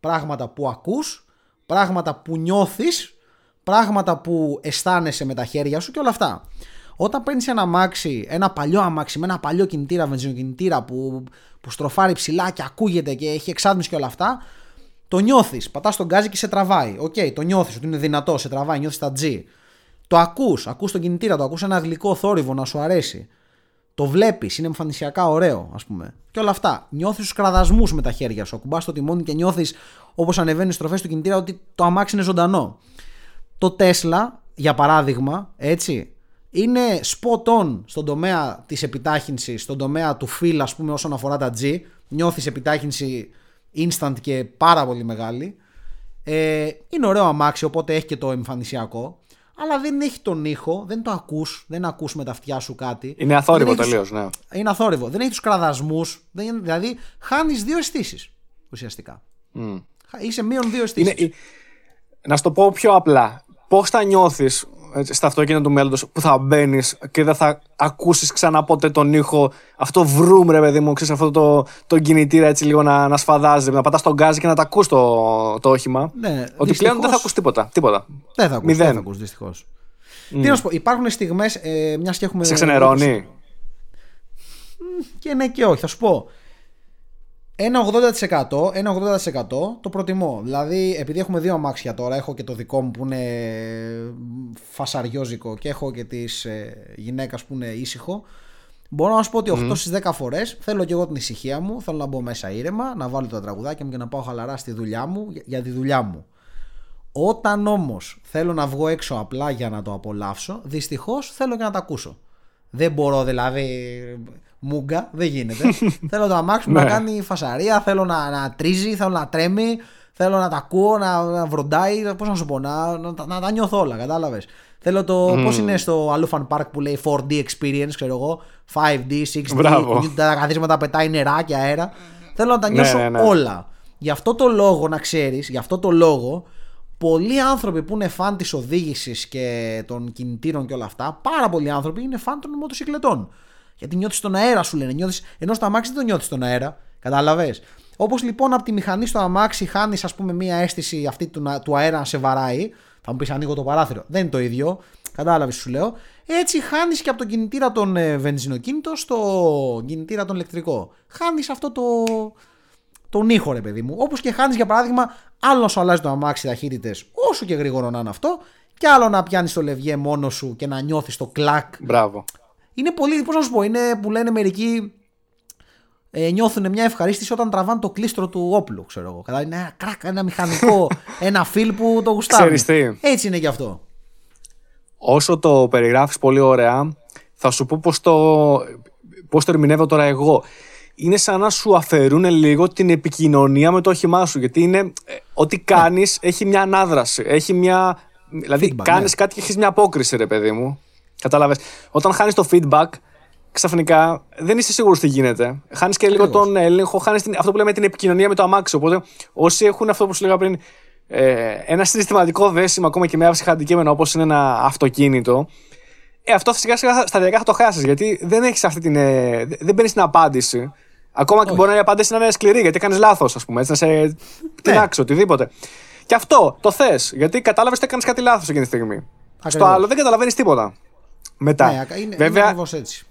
πράγματα που ακούς, πράγματα που νιώθεις, πράγματα που αισθάνεσαι με τα χέρια σου και όλα αυτά. Όταν παίρνεις ένα αμάξι, ένα παλιό αμάξι με ένα παλιό κινητήρα, βενζινοκινητήρα που, που στροφάρει ψηλά και ακούγεται και έχει εξάτμιση και όλα αυτά, το νιώθεις. Πατάς το γκάζι και σε τραβάει. Ok, okay, το νιώθεις ότι είναι δυνατό, σε τραβάει, νιώθεις τα G. Το ακούς, ακούς τον κινητήρα, το ακούς ένα γλυκό θόρυβο να σου αρέσει. Το βλέπεις, είναι εμφανισιακά ωραίο, ας πούμε. Και όλα αυτά. Νιώθεις τους κραδασμούς με τα χέρια σου. Ακουμπάς το τιμόνι και νιώθεις όπως ανεβαίνει στροφές του κινητήρα ότι το αμάξι είναι ζωντανό. Το Τέσλα, για παράδειγμα, έτσι, είναι spot on στον τομέα της επιτάχυνσης, στον τομέα του feel, ας πούμε, όσον αφορά τα G. Νιώθεις επιτάχυνση instant και πάρα πολύ μεγάλη. Ε, είναι ωραίο αμάξι, οπότε έχει και το εμφανισιακό. Αλλά δεν έχει τον ήχο, δεν το ακούς, δεν ακούς με τα αυτιά σου κάτι. Είναι αθόρυβο τελείως, ναι. Είναι αθόρυβο. Δεν έχεις τους κραδασμούς. Δηλαδή, χάνεις δύο αισθήσεις ουσιαστικά. Mm. Είσαι μείον δύο αισθήσεις. Να σου το πω πιο απλά. Πώς θα νιώθεις στα αυτοκίνητα του μέλλοντος που θα μπαίνεις και δεν θα ακούσεις ξανά ποτέ τον ήχο; Αυτό βρούμ, ρε παιδί μου, ξέρεις αυτό το, το κινητήρα έτσι λίγο να, να σφαδάζει, να πατάς τον γκάζι και να τα ακούς το, το όχημα. Ναι, ότι δυστυχώς... πλέον δεν θα ακούς τίποτα. τίποτα. Δεν θα ακούς. Δεν θα ακούς, δυστυχώς. Mm. Τι να σου πω, υπάρχουν στιγμές, ε, μιας και έχουμε. Σε ξενερώνει. Και ναι και όχι, θα σου πω. Ένα 80%, ένα 80% το προτιμώ. Δηλαδή, επειδή έχουμε δύο αμάξια τώρα, έχω και το δικό μου που είναι φασαριόζικο και έχω και τη ε, γυναίκα που είναι ήσυχο. Μπορώ να σου πω ότι 8 στις 10 φορές θέλω και εγώ την ησυχία μου. Θέλω να μπω μέσα ήρεμα, να βάλω τα τραγουδάκια μου και να πάω χαλαρά στη δουλειά μου για τη δουλειά μου. Όταν όμως θέλω να βγω έξω απλά για να το απολαύσω, δυστυχώς θέλω και να τα ακούσω. Δεν μπορώ δηλαδή μούγκα, δεν γίνεται. θέλω το αμάξι μου να ναι. κάνει φασαρία, θέλω να, να τρίζει, θέλω να τρέμει, θέλω να τα ακούω, να, να βροντάει. Πώς να σου πω, να, να, να, τα νιώθω όλα, κατάλαβες. Θέλω το. Mm. Πώς είναι στο Alufan Park που λέει 4D experience, ξέρω εγώ, 5D, 6D, που τα καθίσματα πετάει νερά και αέρα. Θέλω να τα ναι, νιώσω ναι, ναι, όλα. Γι' αυτό το λόγο, να ξέρεις, γι' αυτό το λόγο, πολλοί άνθρωποι που είναι φαν της οδήγησης και των κινητήρων και όλα αυτά, πάρα πολλοί άνθρωποι είναι φαν των μοτοσυκλετών. Γιατί νιώθεις τον αέρα, σου λένε. Νιώθεις, ενώ στο αμάξι δεν το νιώθεις τον αέρα. Κατάλαβες; Όπως λοιπόν από τη μηχανή στο αμάξι χάνεις, ας πούμε, μία αίσθηση αυτή του, του αέρα να σε βαράει. Θα μου πεις ανοίγω το παράθυρο. Δεν είναι το ίδιο. Κατάλαβες, σου λέω. Έτσι χάνεις και από τον κινητήρα τον ε, βενζινοκίνητο στο κινητήρα τον ηλεκτρικό. Χάνεις αυτό το. τον ήχο, ρε παιδί μου. Όπως και χάνεις για παράδειγμα, άλλο να σου αλλάζει το αμάξι ταχύτητες, όσο και γρήγορο να είναι αυτό, και άλλο να πιάνεις το λευγέ μόνος σου και να νιώθεις το κλακ. Μπράβο είναι πολύ, πώς να σου πω, είναι που λένε μερικοί ε, νιώθουν μια ευχαρίστηση όταν τραβάνε το κλίστρο του όπλου, ξέρω εγώ. Κατά είναι ένα κράκ, ένα μηχανικό, ένα φιλ που το γουστάρουν. Έτσι είναι και αυτό. Όσο το περιγράφεις πολύ ωραία, θα σου πω πώς το, πώς το ερμηνεύω τώρα εγώ. Είναι σαν να σου αφαιρούν λίγο την επικοινωνία με το όχημά σου. Γιατί είναι ε, ό,τι ναι. κάνεις έχει μια ανάδραση. Έχει μια. Δηλαδή, κάνεις ναι. κάτι και έχεις μια απόκριση, ρε παιδί μου. Κατάλαβες. Όταν χάνεις το feedback, ξαφνικά δεν είσαι σίγουρος τι γίνεται. Χάνεις και λίγο τον έλεγχο, χάνεις αυτό που λέμε την επικοινωνία με το αμάξι. Οπότε όσοι έχουν αυτό που σου λέγα πριν, ε, ένα συστηματικό δέσιμο ακόμα και με άφηση αντικείμενο όπως είναι ένα αυτοκίνητο, ε, αυτό σιγά σιγά σταδιακά θα το χάσεις. Γιατί δεν έχεις αυτή την. Ε, δεν παίρνει την απάντηση. Ακόμα και μπορεί να η απάντηση να είναι σκληρή γιατί κάνεις λάθος, ας πούμε. Έτσι, να σε πτυνάξει, ναι. οτιδήποτε. Και αυτό το θες. Γιατί κατάλαβες ότι έκανες κάτι λάθος εκείνη τη στιγμή. Στο άλλο δεν καταλαβαίνεις τίποτα μετά. Ναι, είναι, βέβαια, είναι έτσι.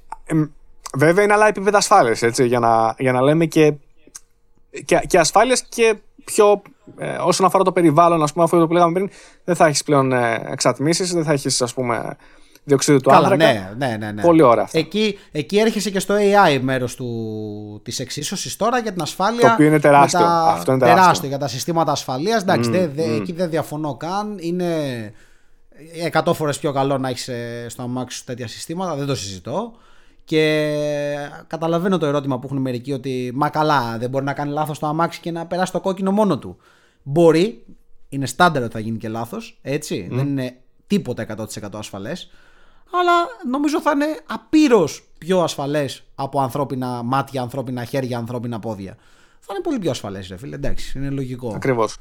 Βέβαια είναι άλλα επίπεδα ασφάλειας, έτσι, για να, για να λέμε και, και, και ασφάλειας και πιο ε, όσον αφορά το περιβάλλον, ας πούμε, αυτό που λέγαμε πριν, δεν θα έχεις πλέον ε, εξατμίσεις, δεν θα έχεις, ας πούμε, διοξείδιο του άνθρακα. Ναι, ναι, ναι, ναι. Πολύ ωραία αυτό. Εκεί, εκεί έρχεσαι και στο AI μέρος της εξίσωσης τώρα για την ασφάλεια. Το οποίο είναι τεράστιο. Τα... Αυτό είναι τεράστιο. τεράστιο για τα συστήματα ασφαλείας. Εντάξει, mm, δε, δε, mm. εκεί δεν διαφωνώ καν. Είναι 100 φορές πιο καλό να έχεις ε, στο αμάξι σου τέτοια συστήματα, δεν το συζητώ. Και καταλαβαίνω το ερώτημα που έχουν μερικοί ότι μα καλά δεν μπορεί να κάνει λάθος το αμάξι και να περάσει το κόκκινο μόνο του. Μπορεί, είναι στάνταρ ότι θα γίνει και λάθος, έτσι, δεν είναι τίποτα 100% ασφαλές. Αλλά νομίζω θα είναι απείρως πιο ασφαλές από ανθρώπινα μάτια, ανθρώπινα χέρια, ανθρώπινα πόδια. Θα είναι πολύ πιο ασφαλές ρε φίλε, εντάξει, είναι λογικό. Ακριβώς.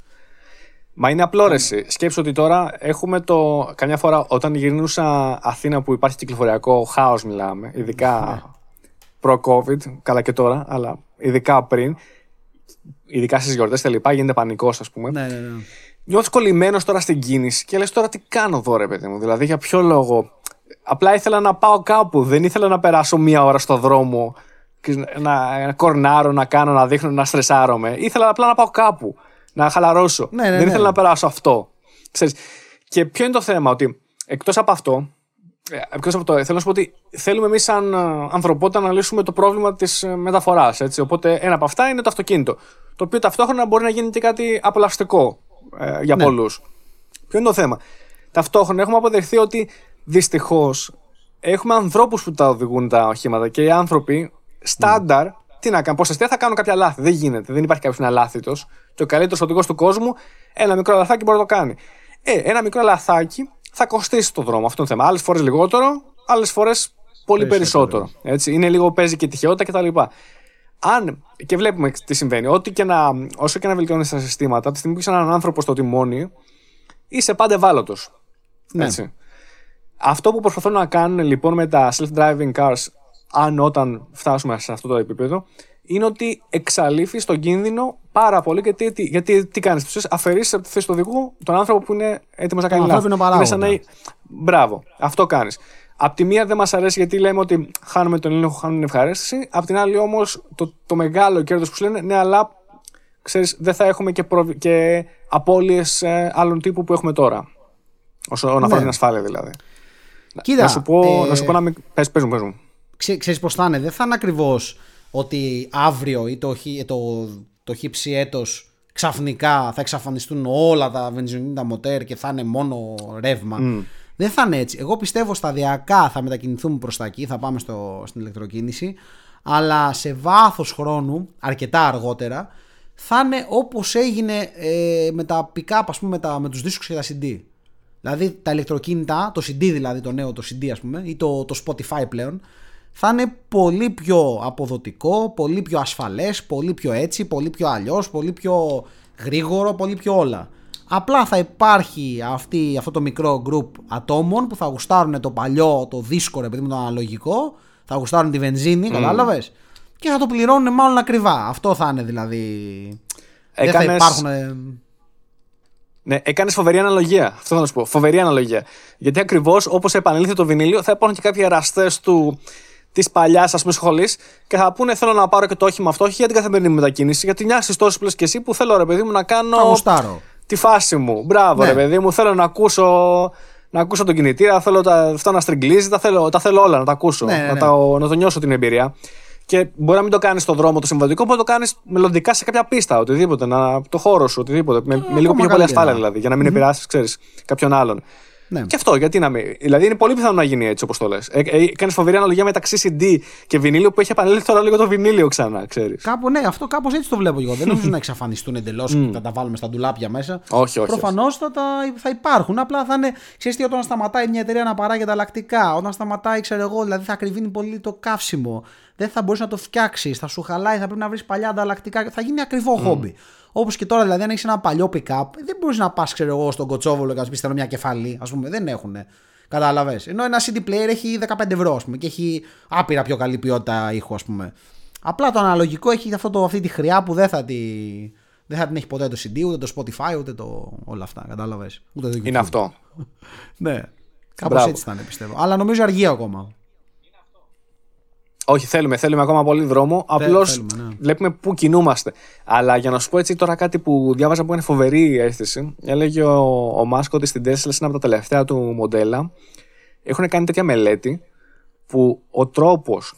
Μα είναι απλό ρε Σκέψου ότι τώρα έχουμε το. Καμιά φορά όταν γυρνούσα Αθήνα που υπάρχει κυκλοφοριακό χάος, μιλάμε, ειδικά ναι. προ-COVID, καλά και τώρα, αλλά ειδικά πριν, ειδικά στις γιορτές και λοιπά, γίνεται πανικός, ας πούμε. Ναι, ναι, ναι. νιώθεις κολλημένος τώρα στην κίνηση και λες τώρα τι κάνω εδώ, ρε παιδί μου. Δηλαδή, για ποιο λόγο; Απλά ήθελα να πάω κάπου. Δεν ήθελα να περάσω μία ώρα στο δρόμο να, να κορνάρω, να κάνω, να δείχνω, να στρεσάρομαι. Ήθελα απλά να πάω κάπου. Να χαλαρώσω. Ναι, ναι, Δεν ναι. ήθελα να περάσω αυτό. Ξέρεις. Και ποιο είναι το θέμα, ότι εκτός από αυτό, ε, εκτός από το, θέλω να σου πω ότι θέλουμε εμείς, σαν ε, ανθρωπότητα, να λύσουμε το πρόβλημα της μεταφοράς. Οπότε, ένα από αυτά είναι το αυτοκίνητο. Το οποίο ταυτόχρονα μπορεί να γίνει και κάτι απολαυστικό ε, για Ναι. πολλούς. Ποιο είναι το θέμα. Ταυτόχρονα έχουμε αποδεχθεί ότι δυστυχώς έχουμε ανθρώπους που τα οδηγούν τα οχήματα και οι άνθρωποι στάνταρ. Τι να κάνουν, ποσοστία θα κάνουν κάποια λάθη. Δεν γίνεται. Δεν υπάρχει κάποιος που είναι αλάθητο. Και ο καλύτερος οδηγός του κόσμου, ένα μικρό λαθάκι μπορεί να το κάνει. Ε, ένα μικρό λαθάκι θα κοστίσει το δρόμο. Αυτό είναι το θέμα. Άλλες φορές λιγότερο, άλλες φορές πολύ περισσότερο. Έτσι. Είναι λίγο παίζει και τυχαιότητα κτλ. Αν και βλέπουμε τι συμβαίνει, ό,τι και να, όσο και να βελτιώνει τα συστήματα, από τη στιγμή που είσαι έναν άνθρωπο στο τιμόνι, είσαι πάντα ευάλωτος. Ναι. Έτσι. Αυτό που προσπαθούν να κάνουν λοιπόν με τα self-driving cars, αν όταν φτάσουμε σε αυτό το επίπεδο, είναι ότι εξαλείφεις τον κίνδυνο πάρα πολύ. Γιατί, τι- γιατί τι κάνεις, τους αφαιρείς από τη θέση του οδηγού τον άνθρωπο που είναι έτοιμος να κάνει λάθη. ανθρώπινο παράγοντα. σαν να- Μπράβο, αυτό κάνεις. Απ' τη μία δεν μας αρέσει γιατί λέμε ότι χάνουμε τον έλεγχο, χάνουμε την ευχαρίστηση. Απ' την άλλη όμως το, το μεγάλο κέρδος που σου λένε, ναι, αλλά ξέρεις, δεν θα έχουμε και, προβ... και απώλειες ε, άλλων τύπου που έχουμε τώρα. Όσον αφορά Ναι. την ασφάλεια δηλαδή. Κοίτα, να σου πω, ε, να σου πω να μην... Πες, πες μου, πες μου. Ξέ, ξέρεις πώς θα είναι, δεν θα είναι ακριβώς ότι αύριο ή το, χι- το, το χύψη έτος ξαφνικά θα εξαφανιστούν όλα τα βενζινίνα μοτέρ και θα είναι μόνο ρεύμα. Δεν θα είναι έτσι. Εγώ πιστεύω σταδιακά θα μετακινηθούμε προς τα εκεί, θα πάμε στο, στην ηλεκτροκίνηση, αλλά σε βάθος χρόνου, αρκετά αργότερα, θα είναι όπως έγινε ε, με τα pick-up, ας πούμε, με, τα, με τους δίσκους και τα CD. Δηλαδή τα ηλεκτροκίνητα, το CD δηλαδή, το νέο το CD ας πούμε, ή το, το Spotify πλέον, θα είναι πολύ πιο αποδοτικό, πολύ πιο ασφαλές, πολύ πιο έτσι, πολύ πιο αλλιώς, πολύ πιο γρήγορο, πολύ πιο όλα. Απλά θα υπάρχει αυτή, αυτό το μικρό group ατόμων που θα γουστάρουν το παλιό, το δύσκολο, επειδή με το αναλογικό, θα γουστάρουν τη βενζίνη, κατάλαβες, και θα το πληρώνουν μάλλον ακριβά. Αυτό θα είναι δηλαδή... Δεν θα Έκανες- υπάρχουν... Ναι, έκανες φοβερή αναλογία. Αυτό θα να σου πω. Φοβερή αναλογία. Γιατί ακριβώς όπως επανήλθε το βινίλιο, θα υπάρχουν και κάποιοι εραστές του της παλιάς ας πούμε σχολής και θα πούνε θέλω να πάρω και το όχημα αυτό, όχι για την καθημερινή μου μετακίνηση, γιατί νοιάζει τόσο πλέον και εσύ που θέλω ρε παιδί μου να κάνω Θα γουστάρω. τη φάση μου. Μπράβο, Ναι. ρε παιδί μου, θέλω να ακούσω, να ακούσω τον κινητήρα, θέλω τα, αυτό να στριγκλίζει, τα θέλω, τα θέλω όλα να τα ακούσω, Ναι, ναι, να, ναι. τα, να το νιώσω την εμπειρία. Και μπορεί να μην το κάνεις στον δρόμο το συμβατικό, μπορεί να το κάνεις μελλοντικά σε κάποια πίστα, οτιδήποτε, να, το χώρο σου, οτιδήποτε. Με, με λίγο ακόμα πιο πολύ καλύτερα. ασφάλεια δηλαδή, για να μην επηρεάσεις, ξέρεις, κάποιον άλλον. Ναι. Και αυτό, γιατί να μην. Δηλαδή είναι πολύ πιθανό να γίνει έτσι όπως το λες. Ε, ε, Κάνεις φοβερή αναλογία μεταξύ CD και βινίλιο που έχει επανέλθει τώρα λίγο το βινίλιο ξανά, ξέρεις. Κάπου, ναι, αυτό κάπως έτσι το βλέπω εγώ. Δεν νομίζω να εξαφανιστούν εντελώς και να τα βάλουμε στα ντουλάπια μέσα. Όχι, όχι, Προφανώς θα, τα- θα υπάρχουν. Απλά θα είναι. Ξέρεις τι, όταν σταματάει μια εταιρεία να παράγει ανταλλακτικά, όταν σταματάει, ξέρω εγώ, δηλαδή θα ακριβίνει πολύ το καύσιμο, δεν θα μπορείς να το φτιάξεις, θα σου χαλάει, θα πρέπει να βρεις παλιά ανταλλακτικά. Θα γίνει ακριβό χόμπι. Όπως και τώρα, δηλαδή, αν έχεις ένα παλιό pick-up, δεν μπορείς να πας, ξέρω εγώ, στον κοτσόβολο και να σου πεις θέλω μια κεφαλή. Α πούμε, δεν έχουν. Κατάλαβες. Ενώ ένα CD player έχει 15 ευρώ, ας πούμε, και έχει άπειρα πιο καλή ποιότητα ήχου, ας πούμε. Απλά το αναλογικό έχει αυτό το, αυτή τη χρειά που δεν θα, τη, δεν θα την έχει ποτέ το CD, ούτε το Spotify, ούτε το, όλα αυτά. Κατάλαβες. Ούτε το YouTube. Είναι αυτό. Ναι. Κάπως Μπράβο. έτσι θα είναι, πιστεύω. Αλλά νομίζω αργεί ακόμα. Όχι, θέλουμε, θέλουμε ακόμα πολύ δρόμο. Απλώς θέλουμε, ναι. βλέπουμε πού κινούμαστε. Αλλά για να σου πω έτσι τώρα κάτι που διάβαζα που είναι φοβερή αίσθηση. Έλεγε ο, ο Μάσκο ότι στην Tesla, σε ένα από τα τελευταία του μοντέλα, έχουν κάνει τέτοια μελέτη που ο τρόπος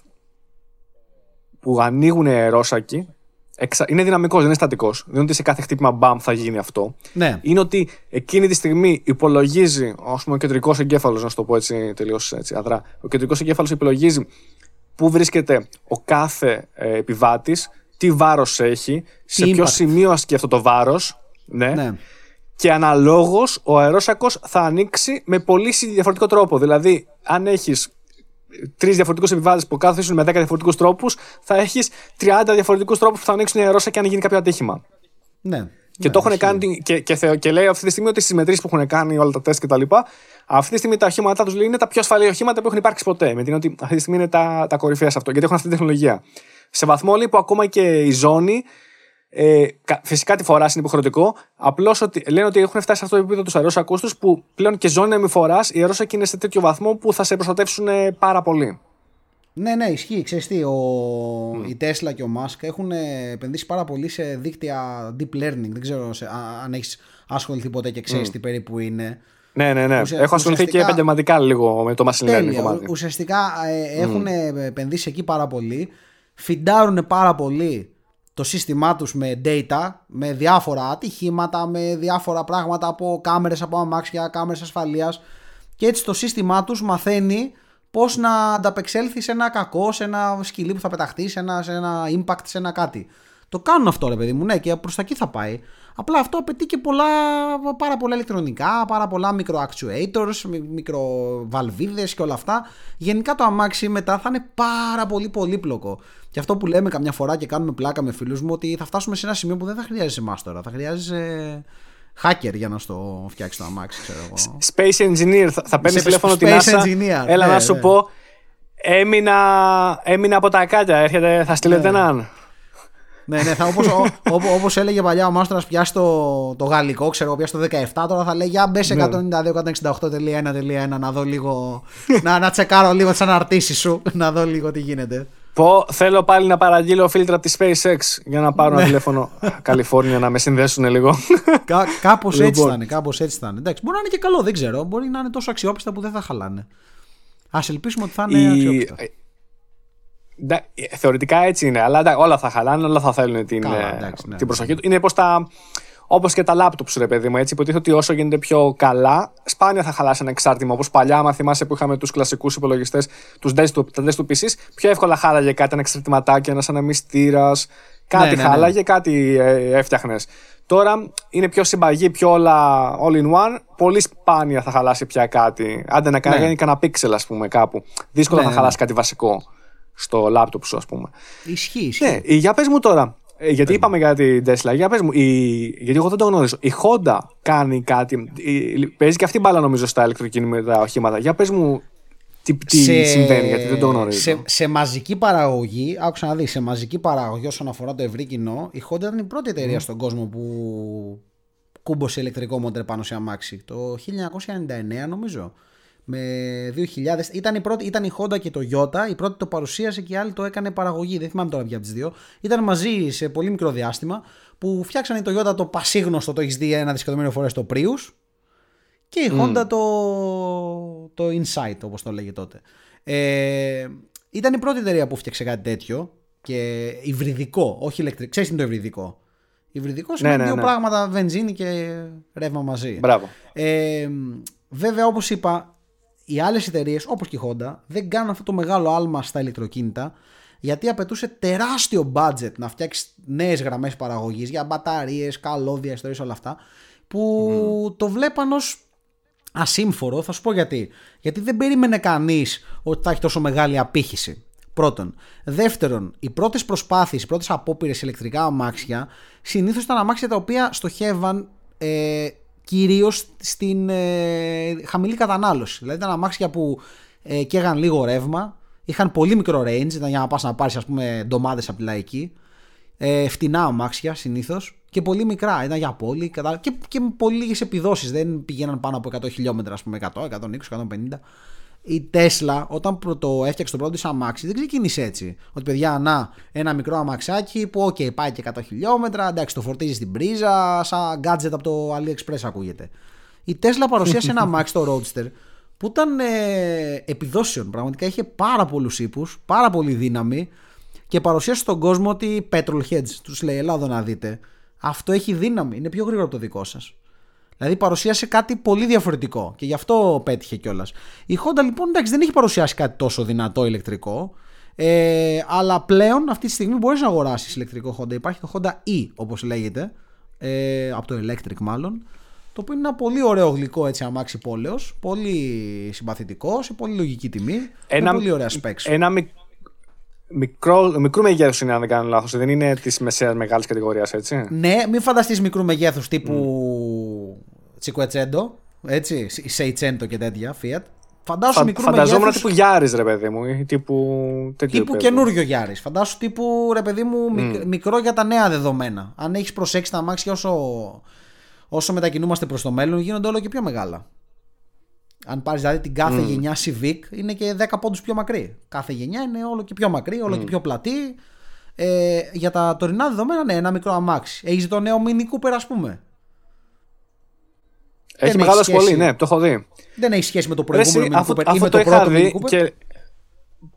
που ανοίγουν οι αερόσακοι εξα- είναι δυναμικός, δεν είναι στατικός. Δεν είναι ότι σε κάθε χτύπημα μπαμ θα γίνει αυτό. Ναι. Είναι ότι εκείνη τη στιγμή υπολογίζει, ας πούμε, ο κεντρικός εγκέφαλος, να σου το πω έτσι τελείως αδρά. Ο κεντρικός εγκέφαλος υπολογίζει πού βρίσκεται ο κάθε ε, επιβάτης, τι βάρος έχει, σε ποιο impact. σημείο ασκεί αυτό το βάρος. Ναι. ναι. Και αναλόγως ο αερόσακος θα ανοίξει με πολύ συ- διαφορετικό τρόπο. Δηλαδή, αν έχεις τρεις διαφορετικούς επιβάτες που κάθεσουν με 10 διαφορετικούς τρόπους, θα έχεις 30 διαφορετικούς τρόπους που θα ανοίξουν οι αερόσακοι αν γίνει κάποιο ατύχημα. ναι. Και, το έχουν κάνει, και, και, θεω- και λέει αυτή τη στιγμή ότι στι μετρήσει που έχουν κάνει όλα τα τεστ κτλ. Αυτή τη στιγμή τα οχήματά τους είναι τα πιο ασφαλή οχήματα που έχουν υπάρξει ποτέ. Με την ότι αυτή τη στιγμή είναι τα, τα κορυφαία σε αυτό. Γιατί έχουν αυτή τη τεχνολογία. Σε βαθμό λέει που ακόμα και η ζώνη Ε, φυσικά τη φοράς είναι υποχρεωτικό. Απλώς ότι, λένε ότι έχουν φτάσει σε αυτό το επίπεδο τους αερό ακούστου που πλέον και ζώνη μη φορά οι αερόσακοι είναι σε τέτοιο βαθμό που θα σε προστατεύσουν ε, πάρα πολύ. Ναι, ναι, ισχύει. Ξέρεις τι, ο... Mm. η Tesla και ο Musk έχουν επενδύσει πάρα πολύ σε δίκτυα deep learning. Δεν ξέρω σε, αν έχεις ασχοληθεί ποτέ και ξέρεις mm. τι περίπου είναι. Ναι, ναι, ναι. Ουσια... Έχω ασχοληθεί και επαγγελματικά λίγο με το machine learning κομμάτι. Ουσιαστικά ε, έχουν mm. επενδύσει εκεί πάρα πολύ. Φιντάρουν πάρα πολύ το σύστημά τους με data, με διάφορα ατυχήματα, με διάφορα πράγματα από κάμερες από αμάξια, κάμερες ασφαλείας και έτσι το σύστημά τους μαθαίνει πώς να ανταπεξέλθεις σε ένα κακό, σε ένα σκυλί που θα πεταχτεί, σε ένα, σε ένα impact, σε ένα κάτι. Το κάνουν αυτό ρε παιδί μου, ναι και προς τα εκεί θα πάει. Απλά αυτό απαιτεί και πολλά, πάρα πολλά ηλεκτρονικά, πάρα πολλά μικρο actuators, μικροβαλβίδες και όλα αυτά. Γενικά το αμάξι μετά θα είναι πάρα πολύ πολύπλοκο. Και αυτό που λέμε καμιά φορά και κάνουμε πλάκα με φίλους μου ότι θα φτάσουμε σε ένα σημείο που δεν θα χρειάζεσαι εμάς τώρα. Θα χρειάζεσαι hacker για να στο φτιάξει το αμάξι, ξέρω εγώ. Space engineer. Θα, θα παίρνει τηλέφωνο την NASA. Engineer. Έλα ναι, να σου ναι. πω. Έμεινα, έμεινα από τα κάτια. Έρχεται, θα στείλετε ναι. έναν. Ναι, ναι, θα, όπως, όπως έλεγε παλιά ο Μάστορας πιάσει το, το γαλλικό, ξέρω, πιάσει το 17, τώρα θα λέει για μπες 192.168.1.1 να δω λίγο, να, να τσεκάρω λίγο τις αναρτήσεις σου, να δω λίγο τι γίνεται. Πω, θέλω πάλι να παραγγείλω φίλτρα της SpaceX για να πάρω ένα ναι. τηλέφωνο Καλιφόρνια να με συνδέσουν λίγο. Κά, Κάπως έτσι λοιπόν. θα είναι. Κάπως έτσι θα είναι. Εντάξει, μπορεί να είναι και καλό, δεν ξέρω. Μπορεί να είναι τόσο αξιόπιστα που δεν θα χαλάνε. Α ελπίσουμε ότι θα είναι Η... αξιόπιστα. Θεωρητικά έτσι είναι, αλλά όλα θα χαλάνε, όλα θα θέλουν την, Καλά, ε, εντάξει, ναι, την προσοχή του. Είναι πώ τα. Όπως και τα λάπτοπ σου, ρε παιδί μου. Έτσι, υποτίθεται ότι όσο γίνεται πιο καλά, σπάνια θα χαλάσει ένα εξάρτημα. Όπως παλιά, άμα θυμάσαι που είχαμε τους κλασικούς υπολογιστές, τους desktop, τα desktop PCs, πιο εύκολα χάλαγε κάτι, ένα εξαρτηματάκι, ένας αναμυστήρας. Κάτι ναι, ναι, ναι. χάλαγε, κάτι ε, έφτιαχνες. Τώρα είναι πιο συμπαγή, πιο όλα all in one. Πολύ σπάνια θα χαλάσει πια κάτι. Άντε να κάνει ναι. κανένα πίξελ, ας πούμε, κάπου. Δύσκολα ναι, θα χαλάσει κάτι βασικό στο λάπτοπ σου, ας πούμε. Ισχύει. ισχύει. Ναι, για πες μου τώρα, ε, γιατί είπαμε για την Tesla, για πες μου, η, γιατί εγώ δεν το γνωρίζω. Η Honda κάνει κάτι, η, παίζει και αυτή μπάλα νομίζω στα ηλεκτροκίνητα οχήματα. Για πες μου τι, τι σε, συμβαίνει, γιατί δεν το γνωρίζω. Σε, σε μαζική παραγωγή, άκουσα να δεις, σε μαζική παραγωγή όσον αφορά το ευρύ κοινό, η Honda ήταν η πρώτη εταιρεία mm. στον κόσμο που κούμπωσε ηλεκτρικό μοντέρ πάνω σε αμάξι. Το 1999 νομίζω με 2000. Ήταν η, πρώτη, ήταν η Honda και το Yota. Η πρώτη το παρουσίασε και η άλλη το έκανε παραγωγή. Δεν θυμάμαι τώρα ποια από τις δύο. Ήταν μαζί σε πολύ μικρό διάστημα που φτιάξανε το Yota το πασίγνωστο, το έχεις δει ένα δισεκατομμύριο φορές το Prius. Και η Honda το, το Insight, όπως το λέγε τότε. Ε, ήταν η πρώτη εταιρεία που φτιάξε κάτι τέτοιο και υβριδικό, όχι ηλεκτρικό. Ξέρεις τι είναι το υβριδικό; Υβριδικός είναι ναι, ναι, δύο ναι. πράγματα, βενζίνη και ρεύμα μαζί. Μπράβο. Ε, βέβαια, όπως είπα, οι άλλες εταιρείες, όπως και η Honda, δεν κάνουν αυτό το μεγάλο άλμα στα ηλεκτροκίνητα γιατί απαιτούσε τεράστιο budget να φτιάξεις νέες γραμμές παραγωγής για μπαταρίες, καλώδια, ιστορίες, όλα αυτά. Που το βλέπαν ως ασύμφορο. Θα σου πω γιατί. Γιατί δεν περίμενε κανείς ότι θα έχει τόσο μεγάλη απήχηση. Πρώτον. Δεύτερον, οι πρώτες προσπάθειες, οι πρώτες απόπειρες ηλεκτρικά αμάξια συνήθως ήταν αμάξια τα οποία στοχεύαν ε, κυρίως στην ε, χαμηλή κατανάλωση. Δηλαδή ήταν αμάξια που ε, καίγαν λίγο ρεύμα, είχαν πολύ μικρό range, ήταν για να πας να πάρεις ας πούμε ντομάτες από τη λαϊκή, ε, φτηνά αμάξια συνήθως. Και πολύ μικρά, ήταν για πόλη και, και με πολύ λίγες επιδόσεις, δεν πηγαίναν πάνω από 100 χιλιόμετρα, ας πούμε 100, 120, 150 η Τέσλα όταν το έφτιαξε το πρώτο της αμάξι δεν ξεκίνησε έτσι. Ότι παιδιά, να, ένα μικρό αμαξάκι που, ok, okay, πάει και 100 χιλιόμετρα, εντάξει, το φορτίζεις στην πρίζα, σαν gadget από το AliExpress ακούγεται. Η Τέσλα παρουσίασε ένα αμάξι, το Roadster, που ήταν ε, επιδόσεων. Πραγματικά είχε πάρα πολλούς ύπου, πάρα πολύ δύναμη και παρουσίασε στον κόσμο ότι petrol heads, τους λέει, Ελλάδα να δείτε. Αυτό έχει δύναμη, είναι πιο γρήγορο από το δικό σας. Δηλαδή παρουσίασε κάτι πολύ διαφορετικό και γι' αυτό πέτυχε κιόλας. Η Honda λοιπόν εντάξει δεν έχει παρουσιάσει κάτι τόσο δυνατό ηλεκτρικό. Ε, αλλά πλέον αυτή τη στιγμή μπορείς να αγοράσεις ηλεκτρικό Honda. Υπάρχει το Honda E όπως λέγεται. Ε, από το Electric μάλλον. Το οποίο είναι ένα πολύ ωραίο γλυκό έτσι αμάξι πόλεως, πολύ συμπαθητικό, σε πολύ λογική τιμή, ένα, με πολύ ωραία specs. Ένα μικρό, μικρού μεγέθους είναι, αν δεν κάνω λάθος. Δεν είναι της μεσαίας μεγάλης κατηγορίας, έτσι; Ναι, μην φανταστείς μικρού μεγέθους τύπου mm. Τσικουετσέντο, έτσι, Σεϊτσέντο και τέτοια, Fiat. Φαντάσου μικρού Φανταζόμουν μεγέθους... τύπου Γιάρης, ρε παιδί μου. Ή τύπου τύπου καινούριο Γιάρης. Φαντάσου τύπου ρε παιδί μου mm. μικρό για τα νέα δεδομένα. Αν έχεις προσέξει τα αμάξια όσο, όσο μετακινούμαστε προς το μέλλον, γίνονται όλο και πιο μεγάλα. Αν πάρεις δηλαδή την κάθε mm. γενιά Civic, είναι και 10 πόντους πιο μακρύ. Κάθε γενιά είναι όλο και πιο μακρύ, όλο mm. και πιο πλατή. Ε, για τα τωρινά δεδομένα, ναι, ένα μικρό αμάξι. Έχεις το νέο Mini Cooper, ας πούμε. Έχει μεγάλο πολύ, ναι, το έχω δει. Δεν έχει σχέση με το προηγούμενο Mini Cooper ή με το, το πρώτο Mini Cooper. Και...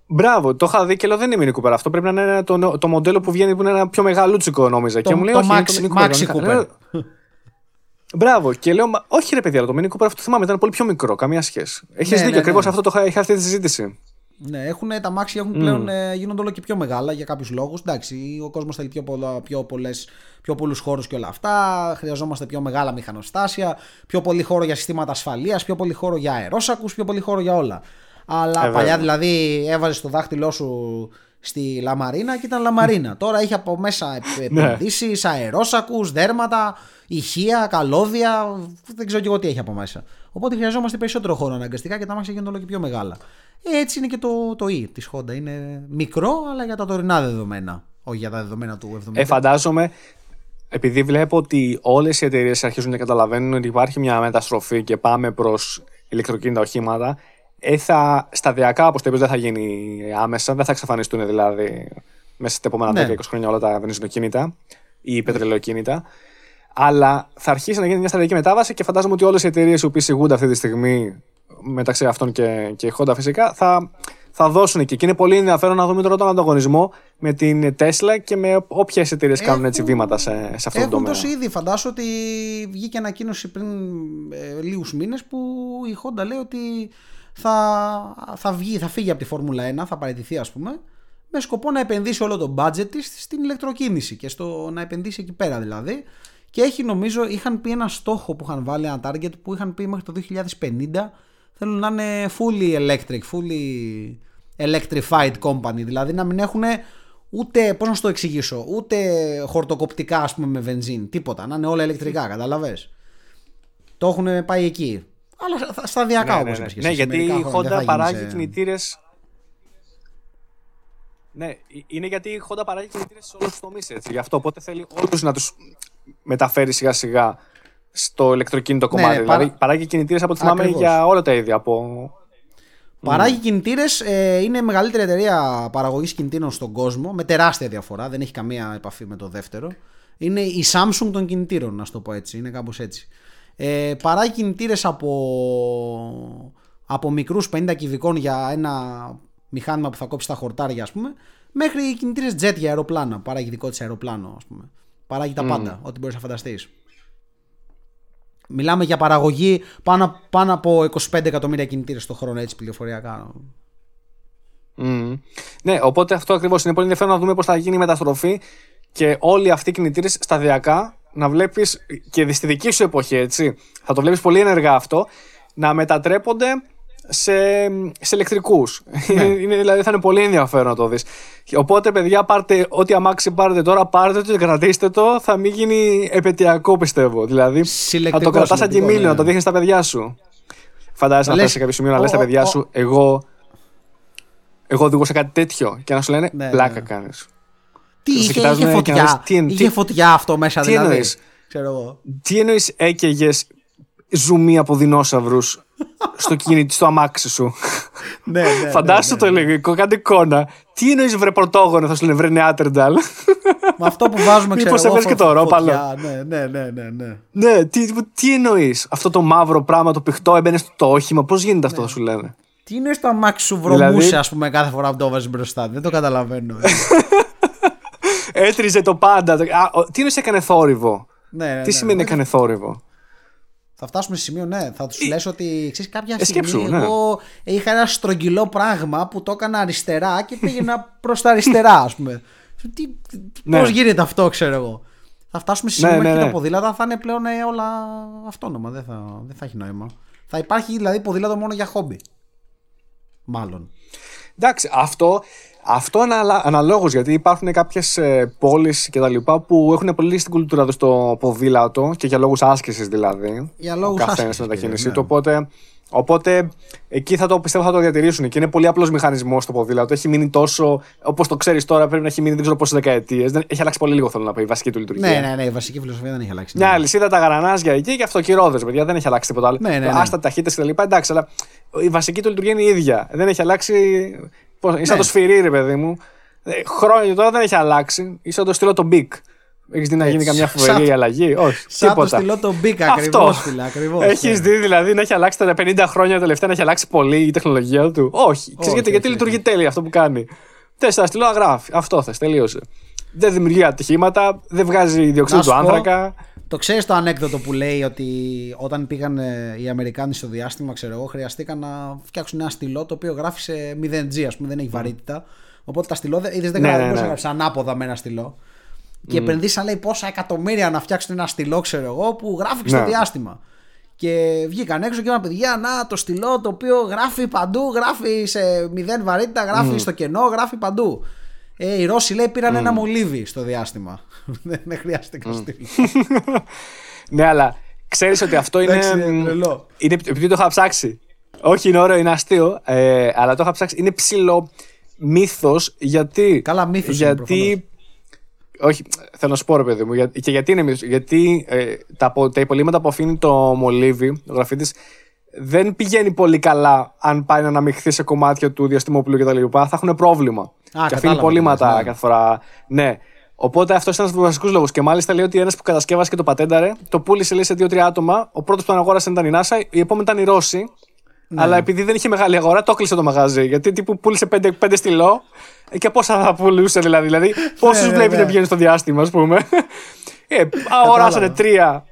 Μπράβο, το είχα δει και λέω δεν είναι Mini Cooper αυτό. Πρέπει να είναι το, το μοντέλο που βγαίνει που είναι ένα πιο μεγαλούτσικο, νόμιζα. Το, και μου λέει, το όχι, Max, το Maxi Cooper. Μπράβο, και λέω, όχι ρε παιδιά, το Mini Cooper αυτό θυμάμαι ήταν πολύ πιο μικρό, καμία σχέση. Έχεις ναι, δίκιο, ναι, ακριβώς ναι. αυτό το είχα αυτή τη συζήτηση. Ναι, έχουν, τα μάξι έχουν πλέον, mm. γίνονται όλο και πιο μεγάλα για κάποιους λόγους. Εντάξει, ο κόσμος θέλει πιο, πολλά, πιο, πολλές, πιο πολλούς χώρους και όλα αυτά. Χρειαζόμαστε πιο μεγάλα μηχανοστάσια, πιο πολύ χώρο για συστήματα ασφαλείας, πιο πολύ χώρο για αερόσακους, πιο πολύ χώρο για όλα. Αλλά ε, παλιά δηλαδή έβαζες το δάχτυλό σου στη Λαμαρίνα και ήταν Λαμαρίνα. Τώρα έχει από μέσα ναι. επενδύσεις, αερόσακους, δέρματα, ηχεία, καλώδια. Δεν ξέρω και εγώ τι έχει από μέσα. Οπότε χρειαζόμαστε περισσότερο χώρο αναγκαστικά και τα μάξια γίνονται όλο και πιο μεγάλα. Έτσι είναι και το, το E της Honda. Είναι μικρό, αλλά για τα τωρινά δεδομένα. Όχι για τα δεδομένα του 70. Ε, φαντάζομαι, επειδή βλέπω ότι όλες οι εταιρείες αρχίζουν να καταλαβαίνουν ότι υπάρχει μια μεταστροφή και πάμε προς ηλεκτροκίνητα οχήματα, ε, θα, σταδιακά, όπω το είπε, δεν θα γίνει άμεσα, δεν θα εξαφανιστούν δηλαδή μέσα στα επόμενα ναι. 10-20 χρόνια όλα τα βενζινοκίνητα ή πετρελαιοκίνητα. Αλλά θα αρχίσει να γίνει μια σταδιακή μετάβαση και φαντάζομαι ότι όλες οι εταιρείες που ηγούνται αυτή τη στιγμή μεταξύ αυτών και, και η Honda φυσικά θα, θα δώσουν εκεί. Και είναι πολύ ενδιαφέρον να δούμε τώρα τον ανταγωνισμό με την Tesla και με όποιες εταιρείες κάνουν έτσι βήματα σε, σε αυτό το τομέα. Έχουν ήδη. Φαντάσου ότι βγήκε ανακοίνωση πριν ε, λίγους μήνες που η Honda λέει ότι θα, θα, βγει, θα φύγει από τη Φόρμουλα 1, θα παραιτηθεί ας πούμε, με σκοπό να επενδύσει όλο το budget της στην ηλεκτροκίνηση και στο να επενδύσει εκεί πέρα δηλαδή. Και έχει νομίζω, είχαν πει ένα στόχο που είχαν βάλει, ένα target που είχαν πει μέχρι το 2050 θέλουν να είναι fully electric, fully electrified company. Δηλαδή να μην έχουν ούτε, πώς να σου το εξηγήσω, ούτε χορτοκοπτικά ας πούμε με βενζίν, τίποτα. Να είναι όλα ηλεκτρικά, κατάλαβες. Το έχουν πάει εκεί. Αλλά σταδιακά ναι, όπως ναι, ναι. ναι γιατί η Honda παράγει σε... κινητήρες ναι, ε, είναι γιατί η Honda παράγει κινητήρες σε όλους τους τομείς έτσι. Γι' αυτό οπότε θέλει όλους να του μεταφέρει σιγά σιγά στο ηλεκτροκίνητο ναι, κομμάτι. δηλαδή παρά... παράγει κινητήρες από ό,τι θυμάμαι για όλα τα είδη. Από... Παράγει mm. κινητήρες, ε, είναι η μεγαλύτερη εταιρεία παραγωγής κινητήρων στον κόσμο, με τεράστια διαφορά, δεν έχει καμία επαφή με το δεύτερο. Είναι η Samsung των κινητήρων, να το πω έτσι. Είναι κάπως έτσι. Ε, παράγει κινητήρες από, από μικρούς 50 κυβικών για ένα μηχάνημα που θα κόψει τα χορτάρια, ας πούμε, μέχρι κινητήρες jet για αεροπλάνα. Παράγει δικό της αεροπλάνο, ας πούμε. Παράγει τα πάντα, ό,τι μπορείς να φανταστείς. Μιλάμε για παραγωγή πάνω, πάνω από 25 εκατομμύρια κινητήρες το χρόνο, έτσι πληροφοριακά. Mm. Ναι, οπότε αυτό ακριβώς είναι πολύ ενδιαφέρον να δούμε πώς θα γίνει η μεταστροφή και όλοι αυτοί οι κινητήρες σταδιακά να βλέπεις και στη δική σου εποχή, έτσι. Θα το βλέπεις πολύ ενεργά αυτό, να μετατρέπονται σε, σε ηλεκτρικούς. Ναι. δηλαδή θα είναι πολύ ενδιαφέρον να το δεις. Οπότε, παιδιά, πάρτε ό,τι αμάξι πάρετε τώρα, πάρτε το και κρατήστε το. Θα μην γίνει επαιτειακό, πιστεύω. Δηλαδή, θα το κρατάς σαν κοιμήλιο, ναι. να το δείχνεις στα παιδιά σου. Φαντάζεσαι να φτάσεις σε κάποιο σημείο να λες στα παιδιά σου, εγώ. Εγώ οδηγώ σε κάτι τέτοιο και να σου λένε ναι, πλάκα ναι. κάνεις. Τι είχε, είχε φωτιά. Τι, είχε φωτιά αυτό μέσα τι δηλαδή. Εννοείς, ξέρω εγώ. Τι εννοείς έκαιγε ζουμί από δεινόσαυρους στο κινητή, στο αμάξι σου. ναι, ναι, Φαντάσου ναι, ναι, το λίγο, κάτι εικόνα. Τι εννοείς βρε πρωτόγονο, θα σου λένε βρε νεάτερνταλ. Με αυτό που βάζουμε ξέρω Μήπω έβγαλε και το ρόπαλο. Ναι, ναι, ναι, ναι. Ναι, ναι τι, τι εννοείς; Αυτό το μαύρο πράγμα, το πηχτό έμπαινε στο όχημα. Πώς γίνεται αυτό, θα σου λένε; Τι είναι στο αμάξι σου βρωμούσε, δηλαδή... ας πούμε, κάθε φορά που το βάζεις μπροστά. Δεν το καταλαβαίνω. Έτριζε το πάντα. τι εννοείς έκανε θόρυβο; Ναι, ναι, τι σημαίνει έκανε θόρυβο; Θα φτάσουμε σε σημείο, ναι. Θα τους λες ότι ξέρεις κάποια ε, στιγμή ναι. εγώ είχα ένα στρογγυλό πράγμα που το έκανα αριστερά και πήγαινα προς τα αριστερά, ας πούμε. Τι, ναι. Πώς γίνεται αυτό, ξέρω εγώ. Θα φτάσουμε σε σημείο ναι, ναι, ναι. τα ποδήλατα θα είναι πλέον ε, όλα αυτόνομα. Δεν θα, δεν θα έχει νόημα. Θα υπάρχει δηλαδή ποδήλατο μόνο για χόμπι. Μάλλον. Εντάξει, αυτό αυτό αναλόγως γιατί υπάρχουν κάποιες πόλεις και τα λοιπά που έχουν πολύ στην κουλτούρα τους στο ποδήλατο και για λόγους άσκησης δηλαδή. Για λόγους άσκησης. μετακίνηση. Ναι. Οπότε Οπότε εκεί θα το πιστεύω θα το διατηρήσουν και είναι πολύ απλός μηχανισμός το ποδήλατο. Έχει μείνει τόσο. Όπως το ξέρεις τώρα, πρέπει να έχει μείνει δεν ξέρω πόσες δεκαετίες. Έχει αλλάξει πολύ λίγο, θέλω να πω, η βασική του λειτουργία. Ναι, ναι, ναι, η βασική φιλοσοφία δεν έχει αλλάξει. Μια αλυσίδα τα γρανάζια εκεί και αυτοκυρόδες, παιδιά, δεν έχει αλλάξει τίποτα άλλο. Ναι, ναι, ναι. Άστα ταχύτητες κτλ. Εντάξει, αλλά η βασική του λειτουργία είναι η ίδια. Δεν έχει αλλάξει. Πώς, ναι. σαν το σφυρί, ρε παιδί μου. Ε, χρόνια τώρα δεν έχει αλλάξει. Είσαι το στυλό το Big. Έχεις δει να γίνει καμιά φοβερή αλλαγή; Όχι. Σαν τίποτα. το στυλό το Big ακριβώς. Έχεις ναι. δει δηλαδή να έχει αλλάξει τα 50 χρόνια τελευταία να έχει αλλάξει πολύ η τεχνολογία του; Όχι. Ξέρεις γιατί, γιατί λειτουργεί τέλεια αυτό που κάνει; Θες τα στυλό γράφει. Αυτό θες. Τελείωσε. Δεν δημιουργεί ατυχήματα, δεν βγάζει διοξείδιο του άνθρακα. Το ξέρεις το ανέκδοτο που λέει ότι όταν πήγαν οι Αμερικάνοι στο διάστημα, ξέρω εγώ, χρειαστήκαν να φτιάξουν ένα στυλό το οποίο γράφει σε 0G, ας πούμε, δεν έχει βαρύτητα. Οπότε τα στυλό, είδες δεν ναι, ναι, ναι. ανάποδα με ένα στυλό. Και mm. επενδύσαν λέει πόσα εκατομμύρια να φτιάξουν ένα στυλό, ξέρω εγώ, που γράφει στο ναι. διάστημα. Και βγήκαν έξω και είπαν παιδιά, να το στυλό το οποίο γράφει παντού, γράφει σε μηδέν βαρύτητα, γράφει στο κενό, γράφει παντού. Ε, οι Ρώσοι λέει πήραν ένα μολύβι στο διάστημα. Δεν χρειάζεται mm. στυλό. ναι, αλλά ξέρεις ότι αυτό είναι. είναι επειδή το είχα ψάξει. Όχι, είναι ωραίο, είναι αστείο, ε, αλλά το είχα ψάξει. Είναι ψηλό μύθος γιατί. Καλά, μύθος. Γιατί όχι, θέλω να σου πω ρε παιδί μου, και γιατί είναι μύθος, γιατί ε, τα, τα υπολείμματα που αφήνει το μολύβι, το γραφίτη, δεν πηγαίνει πολύ καλά αν πάει να αναμειχθεί σε κομμάτια του διαστημόπουλου κτλ. Θα έχουν πρόβλημα. Α, και αφήνει υπολείμματα ναι. κάθε φορά. Ναι. Οπότε αυτός ήταν ένα από τους βασικούς λόγους. Και μάλιστα λέει ότι ένας που κατασκεύασε και το πατένταρε, το πούλησε λέει σε δύο-τρία άτομα. Ο πρώτος που τον αγόρασε ήταν η NASA, η επόμενη ήταν οι Ρώσοι. Ναι. Αλλά επειδή δεν είχε μεγάλη αγορά, το έκλεισε το μαγαζί. Γιατί τύπου πούλησε πέντε, πέντε στυλό και πόσα θα πουλούσε δηλαδή. δηλαδή Πόσους ναι, ναι, βλέπεις να πηγαίνει στο διάστημα, ας πούμε. Ε, αγοράσανε τρία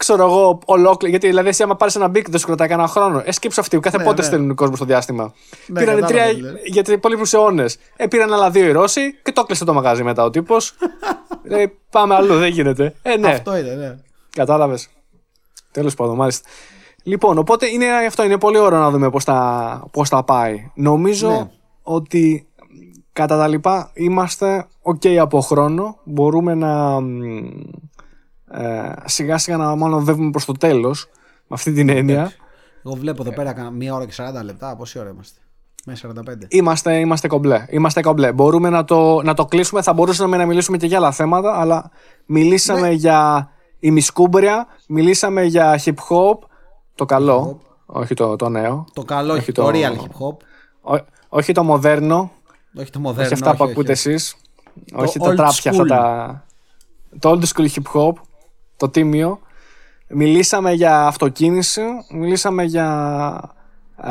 ξέρω εγώ, ολόκληρο. Γιατί δηλαδή, εσύ άμα πάρεις ένα Bic, δεν σου κρατάει κανένα χρόνο. Ε, σκέψου αυτοί, κάθε ναι, πότε ναι. στέλνουν κόσμο στο διάστημα. Ναι, πήραν τρία γιατί πολύ αιώνες. Ε, πήραν άλλα δύο οι Ρώσοι και το έκλεισε το μαγάζι μετά ο τύπος. ε, πάμε αλλού, δεν γίνεται. Ε, ναι. Αυτό είναι, ναι. Κατάλαβες. Τέλος πάντων, μάλιστα. Λοιπόν, οπότε είναι αυτό. Είναι πολύ ωραίο να δούμε πώς θα, πώς θα πάει. Νομίζω ναι. ότι κατά τα λοιπά είμαστε ok από χρόνο. Μπορούμε να ε, σιγά σιγά να μόνο βεύουμε προς το τέλος με αυτή την έννοια. Εγώ βλέπω εδώ πέρα μία ώρα και 40 λεπτά. Πόση ώρα είμαστε; Με 45. Είμαστε, είμαστε κομπλέ. Είμαστε κομπλέ. Μπορούμε να το, να το κλείσουμε. Θα μπορούσαμε να μιλήσουμε και για άλλα θέματα, αλλά μιλήσαμε ναι. για ημισκούμπρια, μιλήσαμε για hip hop, το καλό, όχι το, το νέο. Το καλό, όχι το, το real hip hop. όχι το μοντέρνο. Όχι το μοντέρνο. Όχι αυτά που ακούτε εσείς. Όχι τα τράπια αυτά τα. Το old school hip hop το τίμιο. Μιλήσαμε για αυτοκίνηση, μιλήσαμε για ε,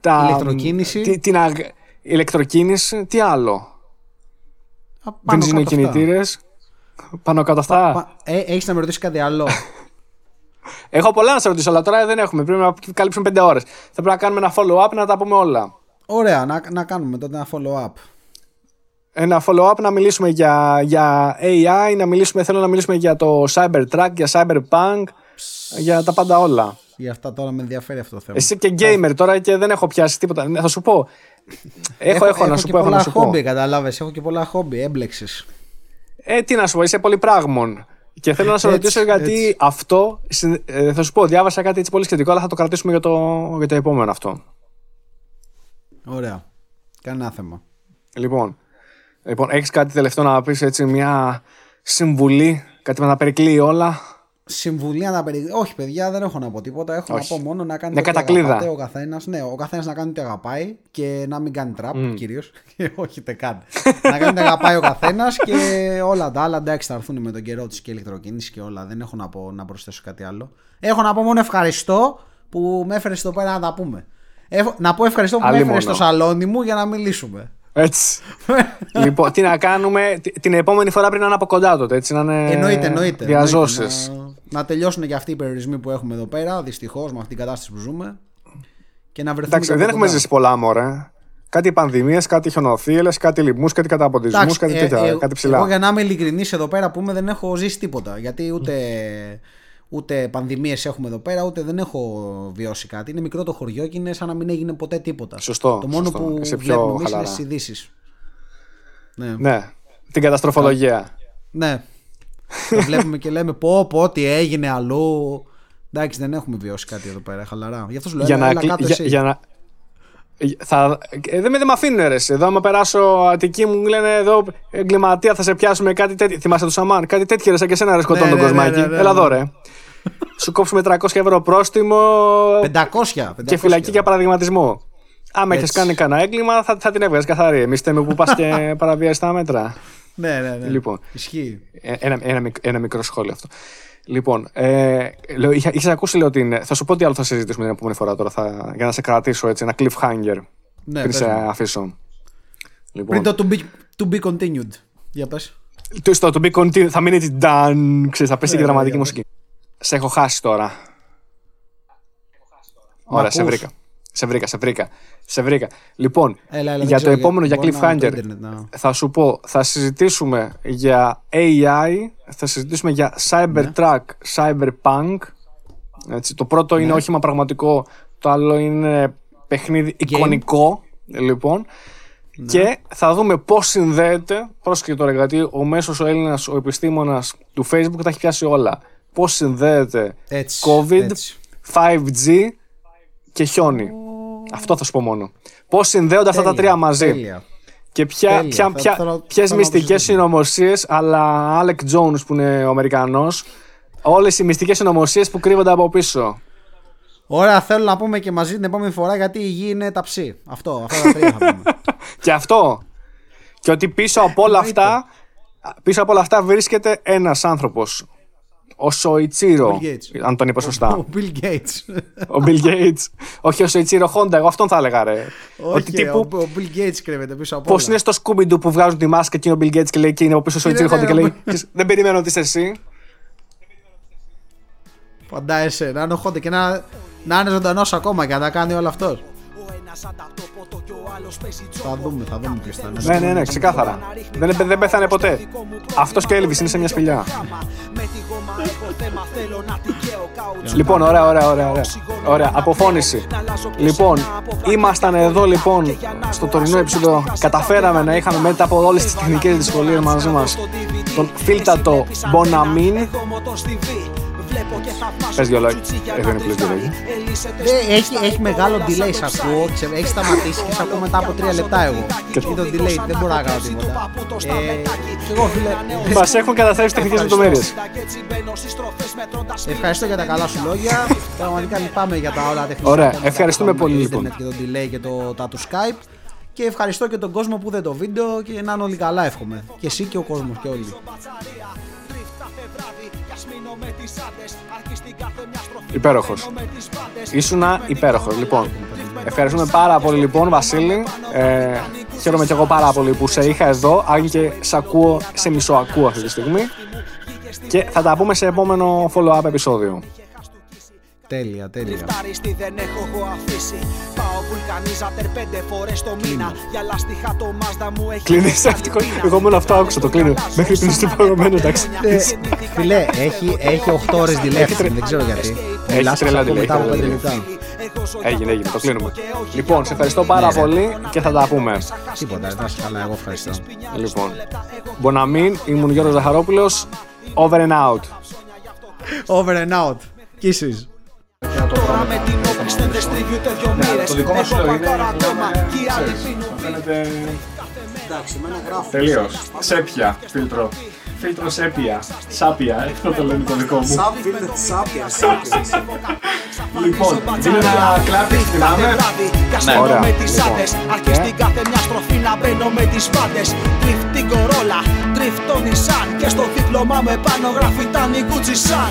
τα, ηλεκτροκίνηση. την ηλεκτροκίνηση, τι άλλο; Βενζινοκινητήρες. Πάνω κάτω αυτά. Ε, έχεις να με ρωτήσεις κάτι άλλο; Έχω πολλά να σε ρωτήσω, αλλά τώρα δεν έχουμε. Πρέπει να καλύψουμε πέντε ώρες. Θα πρέπει να κάνουμε ένα follow-up να τα πούμε όλα. Ωραία, να, να κάνουμε τότε ένα follow-up ένα follow-up να μιλήσουμε για, για AI, να μιλήσουμε, θέλω να μιλήσουμε για το Cybertruck, για Cyberpunk, για τα πάντα όλα. Για αυτά τώρα με ενδιαφέρει αυτό το θέμα. Εσύ και gamer τώρα και δεν έχω πιάσει τίποτα. Θα σου πω. Έχω, έχω, να σου πω. Έχω πολλά χόμπι, καταλάβες. Έχω και πολλά χόμπι, έμπλεξες. Ε, τι να σου πω, είσαι πολύ πράγμον. Και θέλω να σε ρωτήσω γιατί έτσι. αυτό. Ε, θα σου πω, διάβασα κάτι έτσι πολύ σχετικό, αλλά θα το κρατήσουμε για το, για το επόμενο αυτό. Ωραία. Κανένα θέμα. Λοιπόν, Λοιπόν, έχεις κάτι τελευταίο να πεις έτσι, μια συμβουλή, κάτι με να περικλείει όλα; Συμβουλή να περικλείει. Όχι, παιδιά, δεν έχω να πω τίποτα. Έχω να πω μόνο να κάνει. Ναι, κατακλείδα. Ο καθένας, ναι, ο καθένας να κάνει ό,τι αγαπάει και να μην κάνει τραπ mm. κυρίως. όχι, τε καν. να κάνει ό,τι αγαπάει ο καθένας και όλα τα άλλα. Εντάξει, θα έρθουν με τον καιρό της και ηλεκτροκίνησης και όλα. Δεν έχω να, πω, να προσθέσω κάτι άλλο. Έχω να πω μόνο ευχαριστώ που με έφερε εδώ πέρα να τα πούμε. Έχω, να πω ευχαριστώ που με έφερε στο σαλόνι μου για να μιλήσουμε. Έτσι. λοιπόν, τι να κάνουμε την επόμενη φορά πριν να είναι από κοντά τότε. Έτσι, να είναι εννοείται, εννοείται. Διαζώσεις. Να, να τελειώσουν και αυτοί οι περιορισμοί που έχουμε εδώ πέρα, δυστυχώς με αυτή την κατάσταση που ζούμε. Και να βρεθούμε. Εντάξει, δεν έχουμε ζήσει πολλά μωρέ. Κάτι πανδημίες, κάτι χιονοθύελε, κάτι λοιμού, κάτι καταποντισμούς, κάτι ε, τέτοια. Ε, κάτι ψηλά. Εγώ για να είμαι ειλικρινής εδώ πέρα που είμαι δεν έχω ζήσει τίποτα. Γιατί ούτε ούτε πανδημίες έχουμε εδώ πέρα, ούτε δεν έχω βιώσει κάτι. Είναι μικρό το χωριό και είναι σαν να μην έγινε ποτέ τίποτα. Σωστό. Το μόνο σωστό. που Είσαι βλέπουμε εμείς είναι στις ειδήσεις. Ναι. ναι. Την καταστροφολογία. Ναι. Το βλέπουμε και λέμε πω πω τι έγινε αλλού. Εντάξει, δεν έχουμε βιώσει κάτι εδώ πέρα, χαλαρά. Γι' αυτό σου λέω, για, έλα, να, κάτω για, για, να, θα, ε, δεν, με αφήνουν ρε. Εδώ, άμα περάσω Αττική, μου λένε εδώ εγκληματία, θα σε πιάσουμε κάτι τέτοιο. Θυμάστε του Σαμάν, κάτι τέτοιο ρε, σαν και εσένα ρε σκοτώνει ναι, τον ναι, κοσμάκι. Ναι, ναι, Έλα εδώ, ρε. Σου κόψουμε 300 ευρώ πρόστιμο. 500, 500. Και φυλακή για παραδειγματισμό. Άμα έχεις κάνει κανένα έγκλημα, θα, θα την έβγαζες καθαρή. Εμείς θέμε που πας και παραβιάζει τα μέτρα. Ναι, ναι, ναι. Λοιπόν, Ισχύει. Ε, ένα, ένα, ένα μικρό σχόλιο αυτό. Λοιπόν, ε, είχες ακούσει λέω ότι Θα σου πω τι άλλο θα συζητήσουμε την επόμενη φορά τώρα θα, για να σε κρατήσω έτσι, ένα cliffhanger. Ναι, πριν σε αφήσω. Λοιπόν. Πριν το to be, to be continued. Για πες. Το, στο to be continued θα μείνει έτσι done, ξέρεις, θα πέσει και δραματική μουσική. Σε έχω χάσει τώρα. Ωραία, σε βρήκα. Σε βρήκα, σε βρήκα. Σε βρήκα. Λοιπόν, έλα, έλα, για το επόμενο, για Cliffhanger, θα σου πω, θα συζητήσουμε για AI, θα συζητήσουμε για Cybertruck, Cyberpunk. Έτσι, το πρώτο είναι ναι. όχημα πραγματικό, το άλλο είναι παιχνίδι εικονικό, λοιπόν. Ναι. Και θα δούμε πώς συνδέεται, πρόσεχε τώρα γιατί ο μέσος ο Έλληνας, ο επιστήμονας του Facebook τα έχει πιάσει όλα. Πώς συνδέεται COVID, 5G και χιόνι. Αυτό θα σου πω μόνο. Πώς συνδέονται αυτά τα τρία μαζί. Τέλεια. Και ποια, ποια, ποια, ποιες μυστικές συνωμοσίες, αλλά Άλεκ Jones που είναι ο Αμερικανός, όλες οι μυστικές συνωμοσίες που κρύβονται από πίσω. Ωραία, θέλω να πούμε και μαζί την επόμενη φορά γιατί η γη είναι ταψί. Αυτό, αυτά τα τρία θα πούμε. και αυτό. Και ότι πίσω από όλα αυτά, πίσω από όλα αυτά βρίσκεται ένας άνθρωπος ο Σοϊτσίρο. Αν τον είπα σωστά. Ο Bill Gates. Ο Bill Gates. Όχι ο Σοϊτσίρο Χόντα, εγώ αυτόν θα έλεγα ρε. Όχι, Ότι τύπου... ο, Bill Gates κρύβεται πίσω από Πώς είναι στο Scooby-Doo που βγάζουν τη μάσκα και είναι ο Bill Gates και λέει και είναι από πίσω ο Σοϊτσίρο Χόντα και λέει Δεν περιμένω ότι είσαι εσύ. Φαντάζεσαι να είναι ο Χόντα και να, να είναι ζωντανός ακόμα και να τα κάνει όλο αυτός. Θα δούμε, θα δούμε ποιο θα είναι. Ναι, ναι, ναι, ξεκάθαρα. Δεν, δεν πέθανε ποτέ. Αυτός και Έλβη είναι σε μια σπηλιά. Λοιπόν, ωραία, ωραία, ωραία. Ωραία, ωραία. αποφώνηση. Λοιπόν, ήμασταν εδώ λοιπόν στο τωρινό επεισόδιο. Καταφέραμε να είχαμε μετά από όλες τις τεχνικές δυσκολίες μαζί μας τον φίλτατο Bonamine Πες δυο λόγια. Εδώ είναι δυο λόγια. Έχει, έχει μεγάλο delay σ' ακούω. Έχει σταματήσει και σ' ακούω μετά από τρία λεπτά εγώ. Και το delay δεν μπορώ να κάνω τίποτα. Ε, εγώ φίλε. Μα έχουν καταθέσει τεχνικέ λεπτομέρειε. Ευχαριστώ για τα καλά σου λόγια. Πραγματικά λυπάμαι για τα όλα τεχνικά. Ωραία, ευχαριστούμε πολύ λοιπόν. Και το delay και το, τα του Skype. Και ευχαριστώ και τον κόσμο που δεν το βίντεο και να είναι όλοι καλά εύχομαι. Και εσύ και ο κόσμος και όλοι. Υπέροχος. Ήσουνα υπέροχος. Λοιπόν, ευχαριστούμε πάρα πολύ λοιπόν, Βασίλη. Ε, χαίρομαι και εγώ πάρα πολύ που σε είχα εδώ, αν και σε ακούω, σε μισοακούω αυτή τη στιγμή. Και θα τα πούμε σε επόμενο follow-up επεισόδιο. Τέλεια, τέλεια. δεν έχω εγώ αφήσει. Πάω βουλκανίζατερ πέντε φορές το μήνα. Για λαστιχά το μάζδα μου έχει. Κλείνεις αυτό. Εγώ μόνο αυτό άκουσα το κλείνω. Μέχρι πριν στο προηγούμενο, εντάξει. Ε, φιλέ, έχει, έχει 8 ώρες τηλέφωνο. Δεν ξέρω γιατί. Έχει τρελά τηλέφωνο. Έγινε, έγινε, το κλείνουμε. Λοιπόν, σε ευχαριστώ πάρα πολύ και θα τα πούμε. Τίποτα, δεν σου καλά, εγώ ευχαριστώ. Λοιπόν, Μποναμίν, ήμουν Γιώργος Ζαχαρόπουλος, over and out. Over and out. Kisses. Τώρα με την όπλη δεν στριβιούται δυο μοίρες. Εγώ πατώ ακόμα. και οι άλλοι πίνουν Εντάξει, με ένα γράφο Τελείως, σέπια φίλτρο. Φίλτρο σέπια, σάπια, αυτό το λένε το δικό μου. Σάπια, σάπια Λοιπόν, είναι ένα κλάπι, θυμάμαι. Ναι, ωραία, με τις άντες. Αρχιστή κάθε μια στροφή να μπαίνω με τις πάντες. Τριφ την κορόλα, τριφ το νησάν Και στο δίπλωμά με πάνω γράφει τα νικούτσι σαν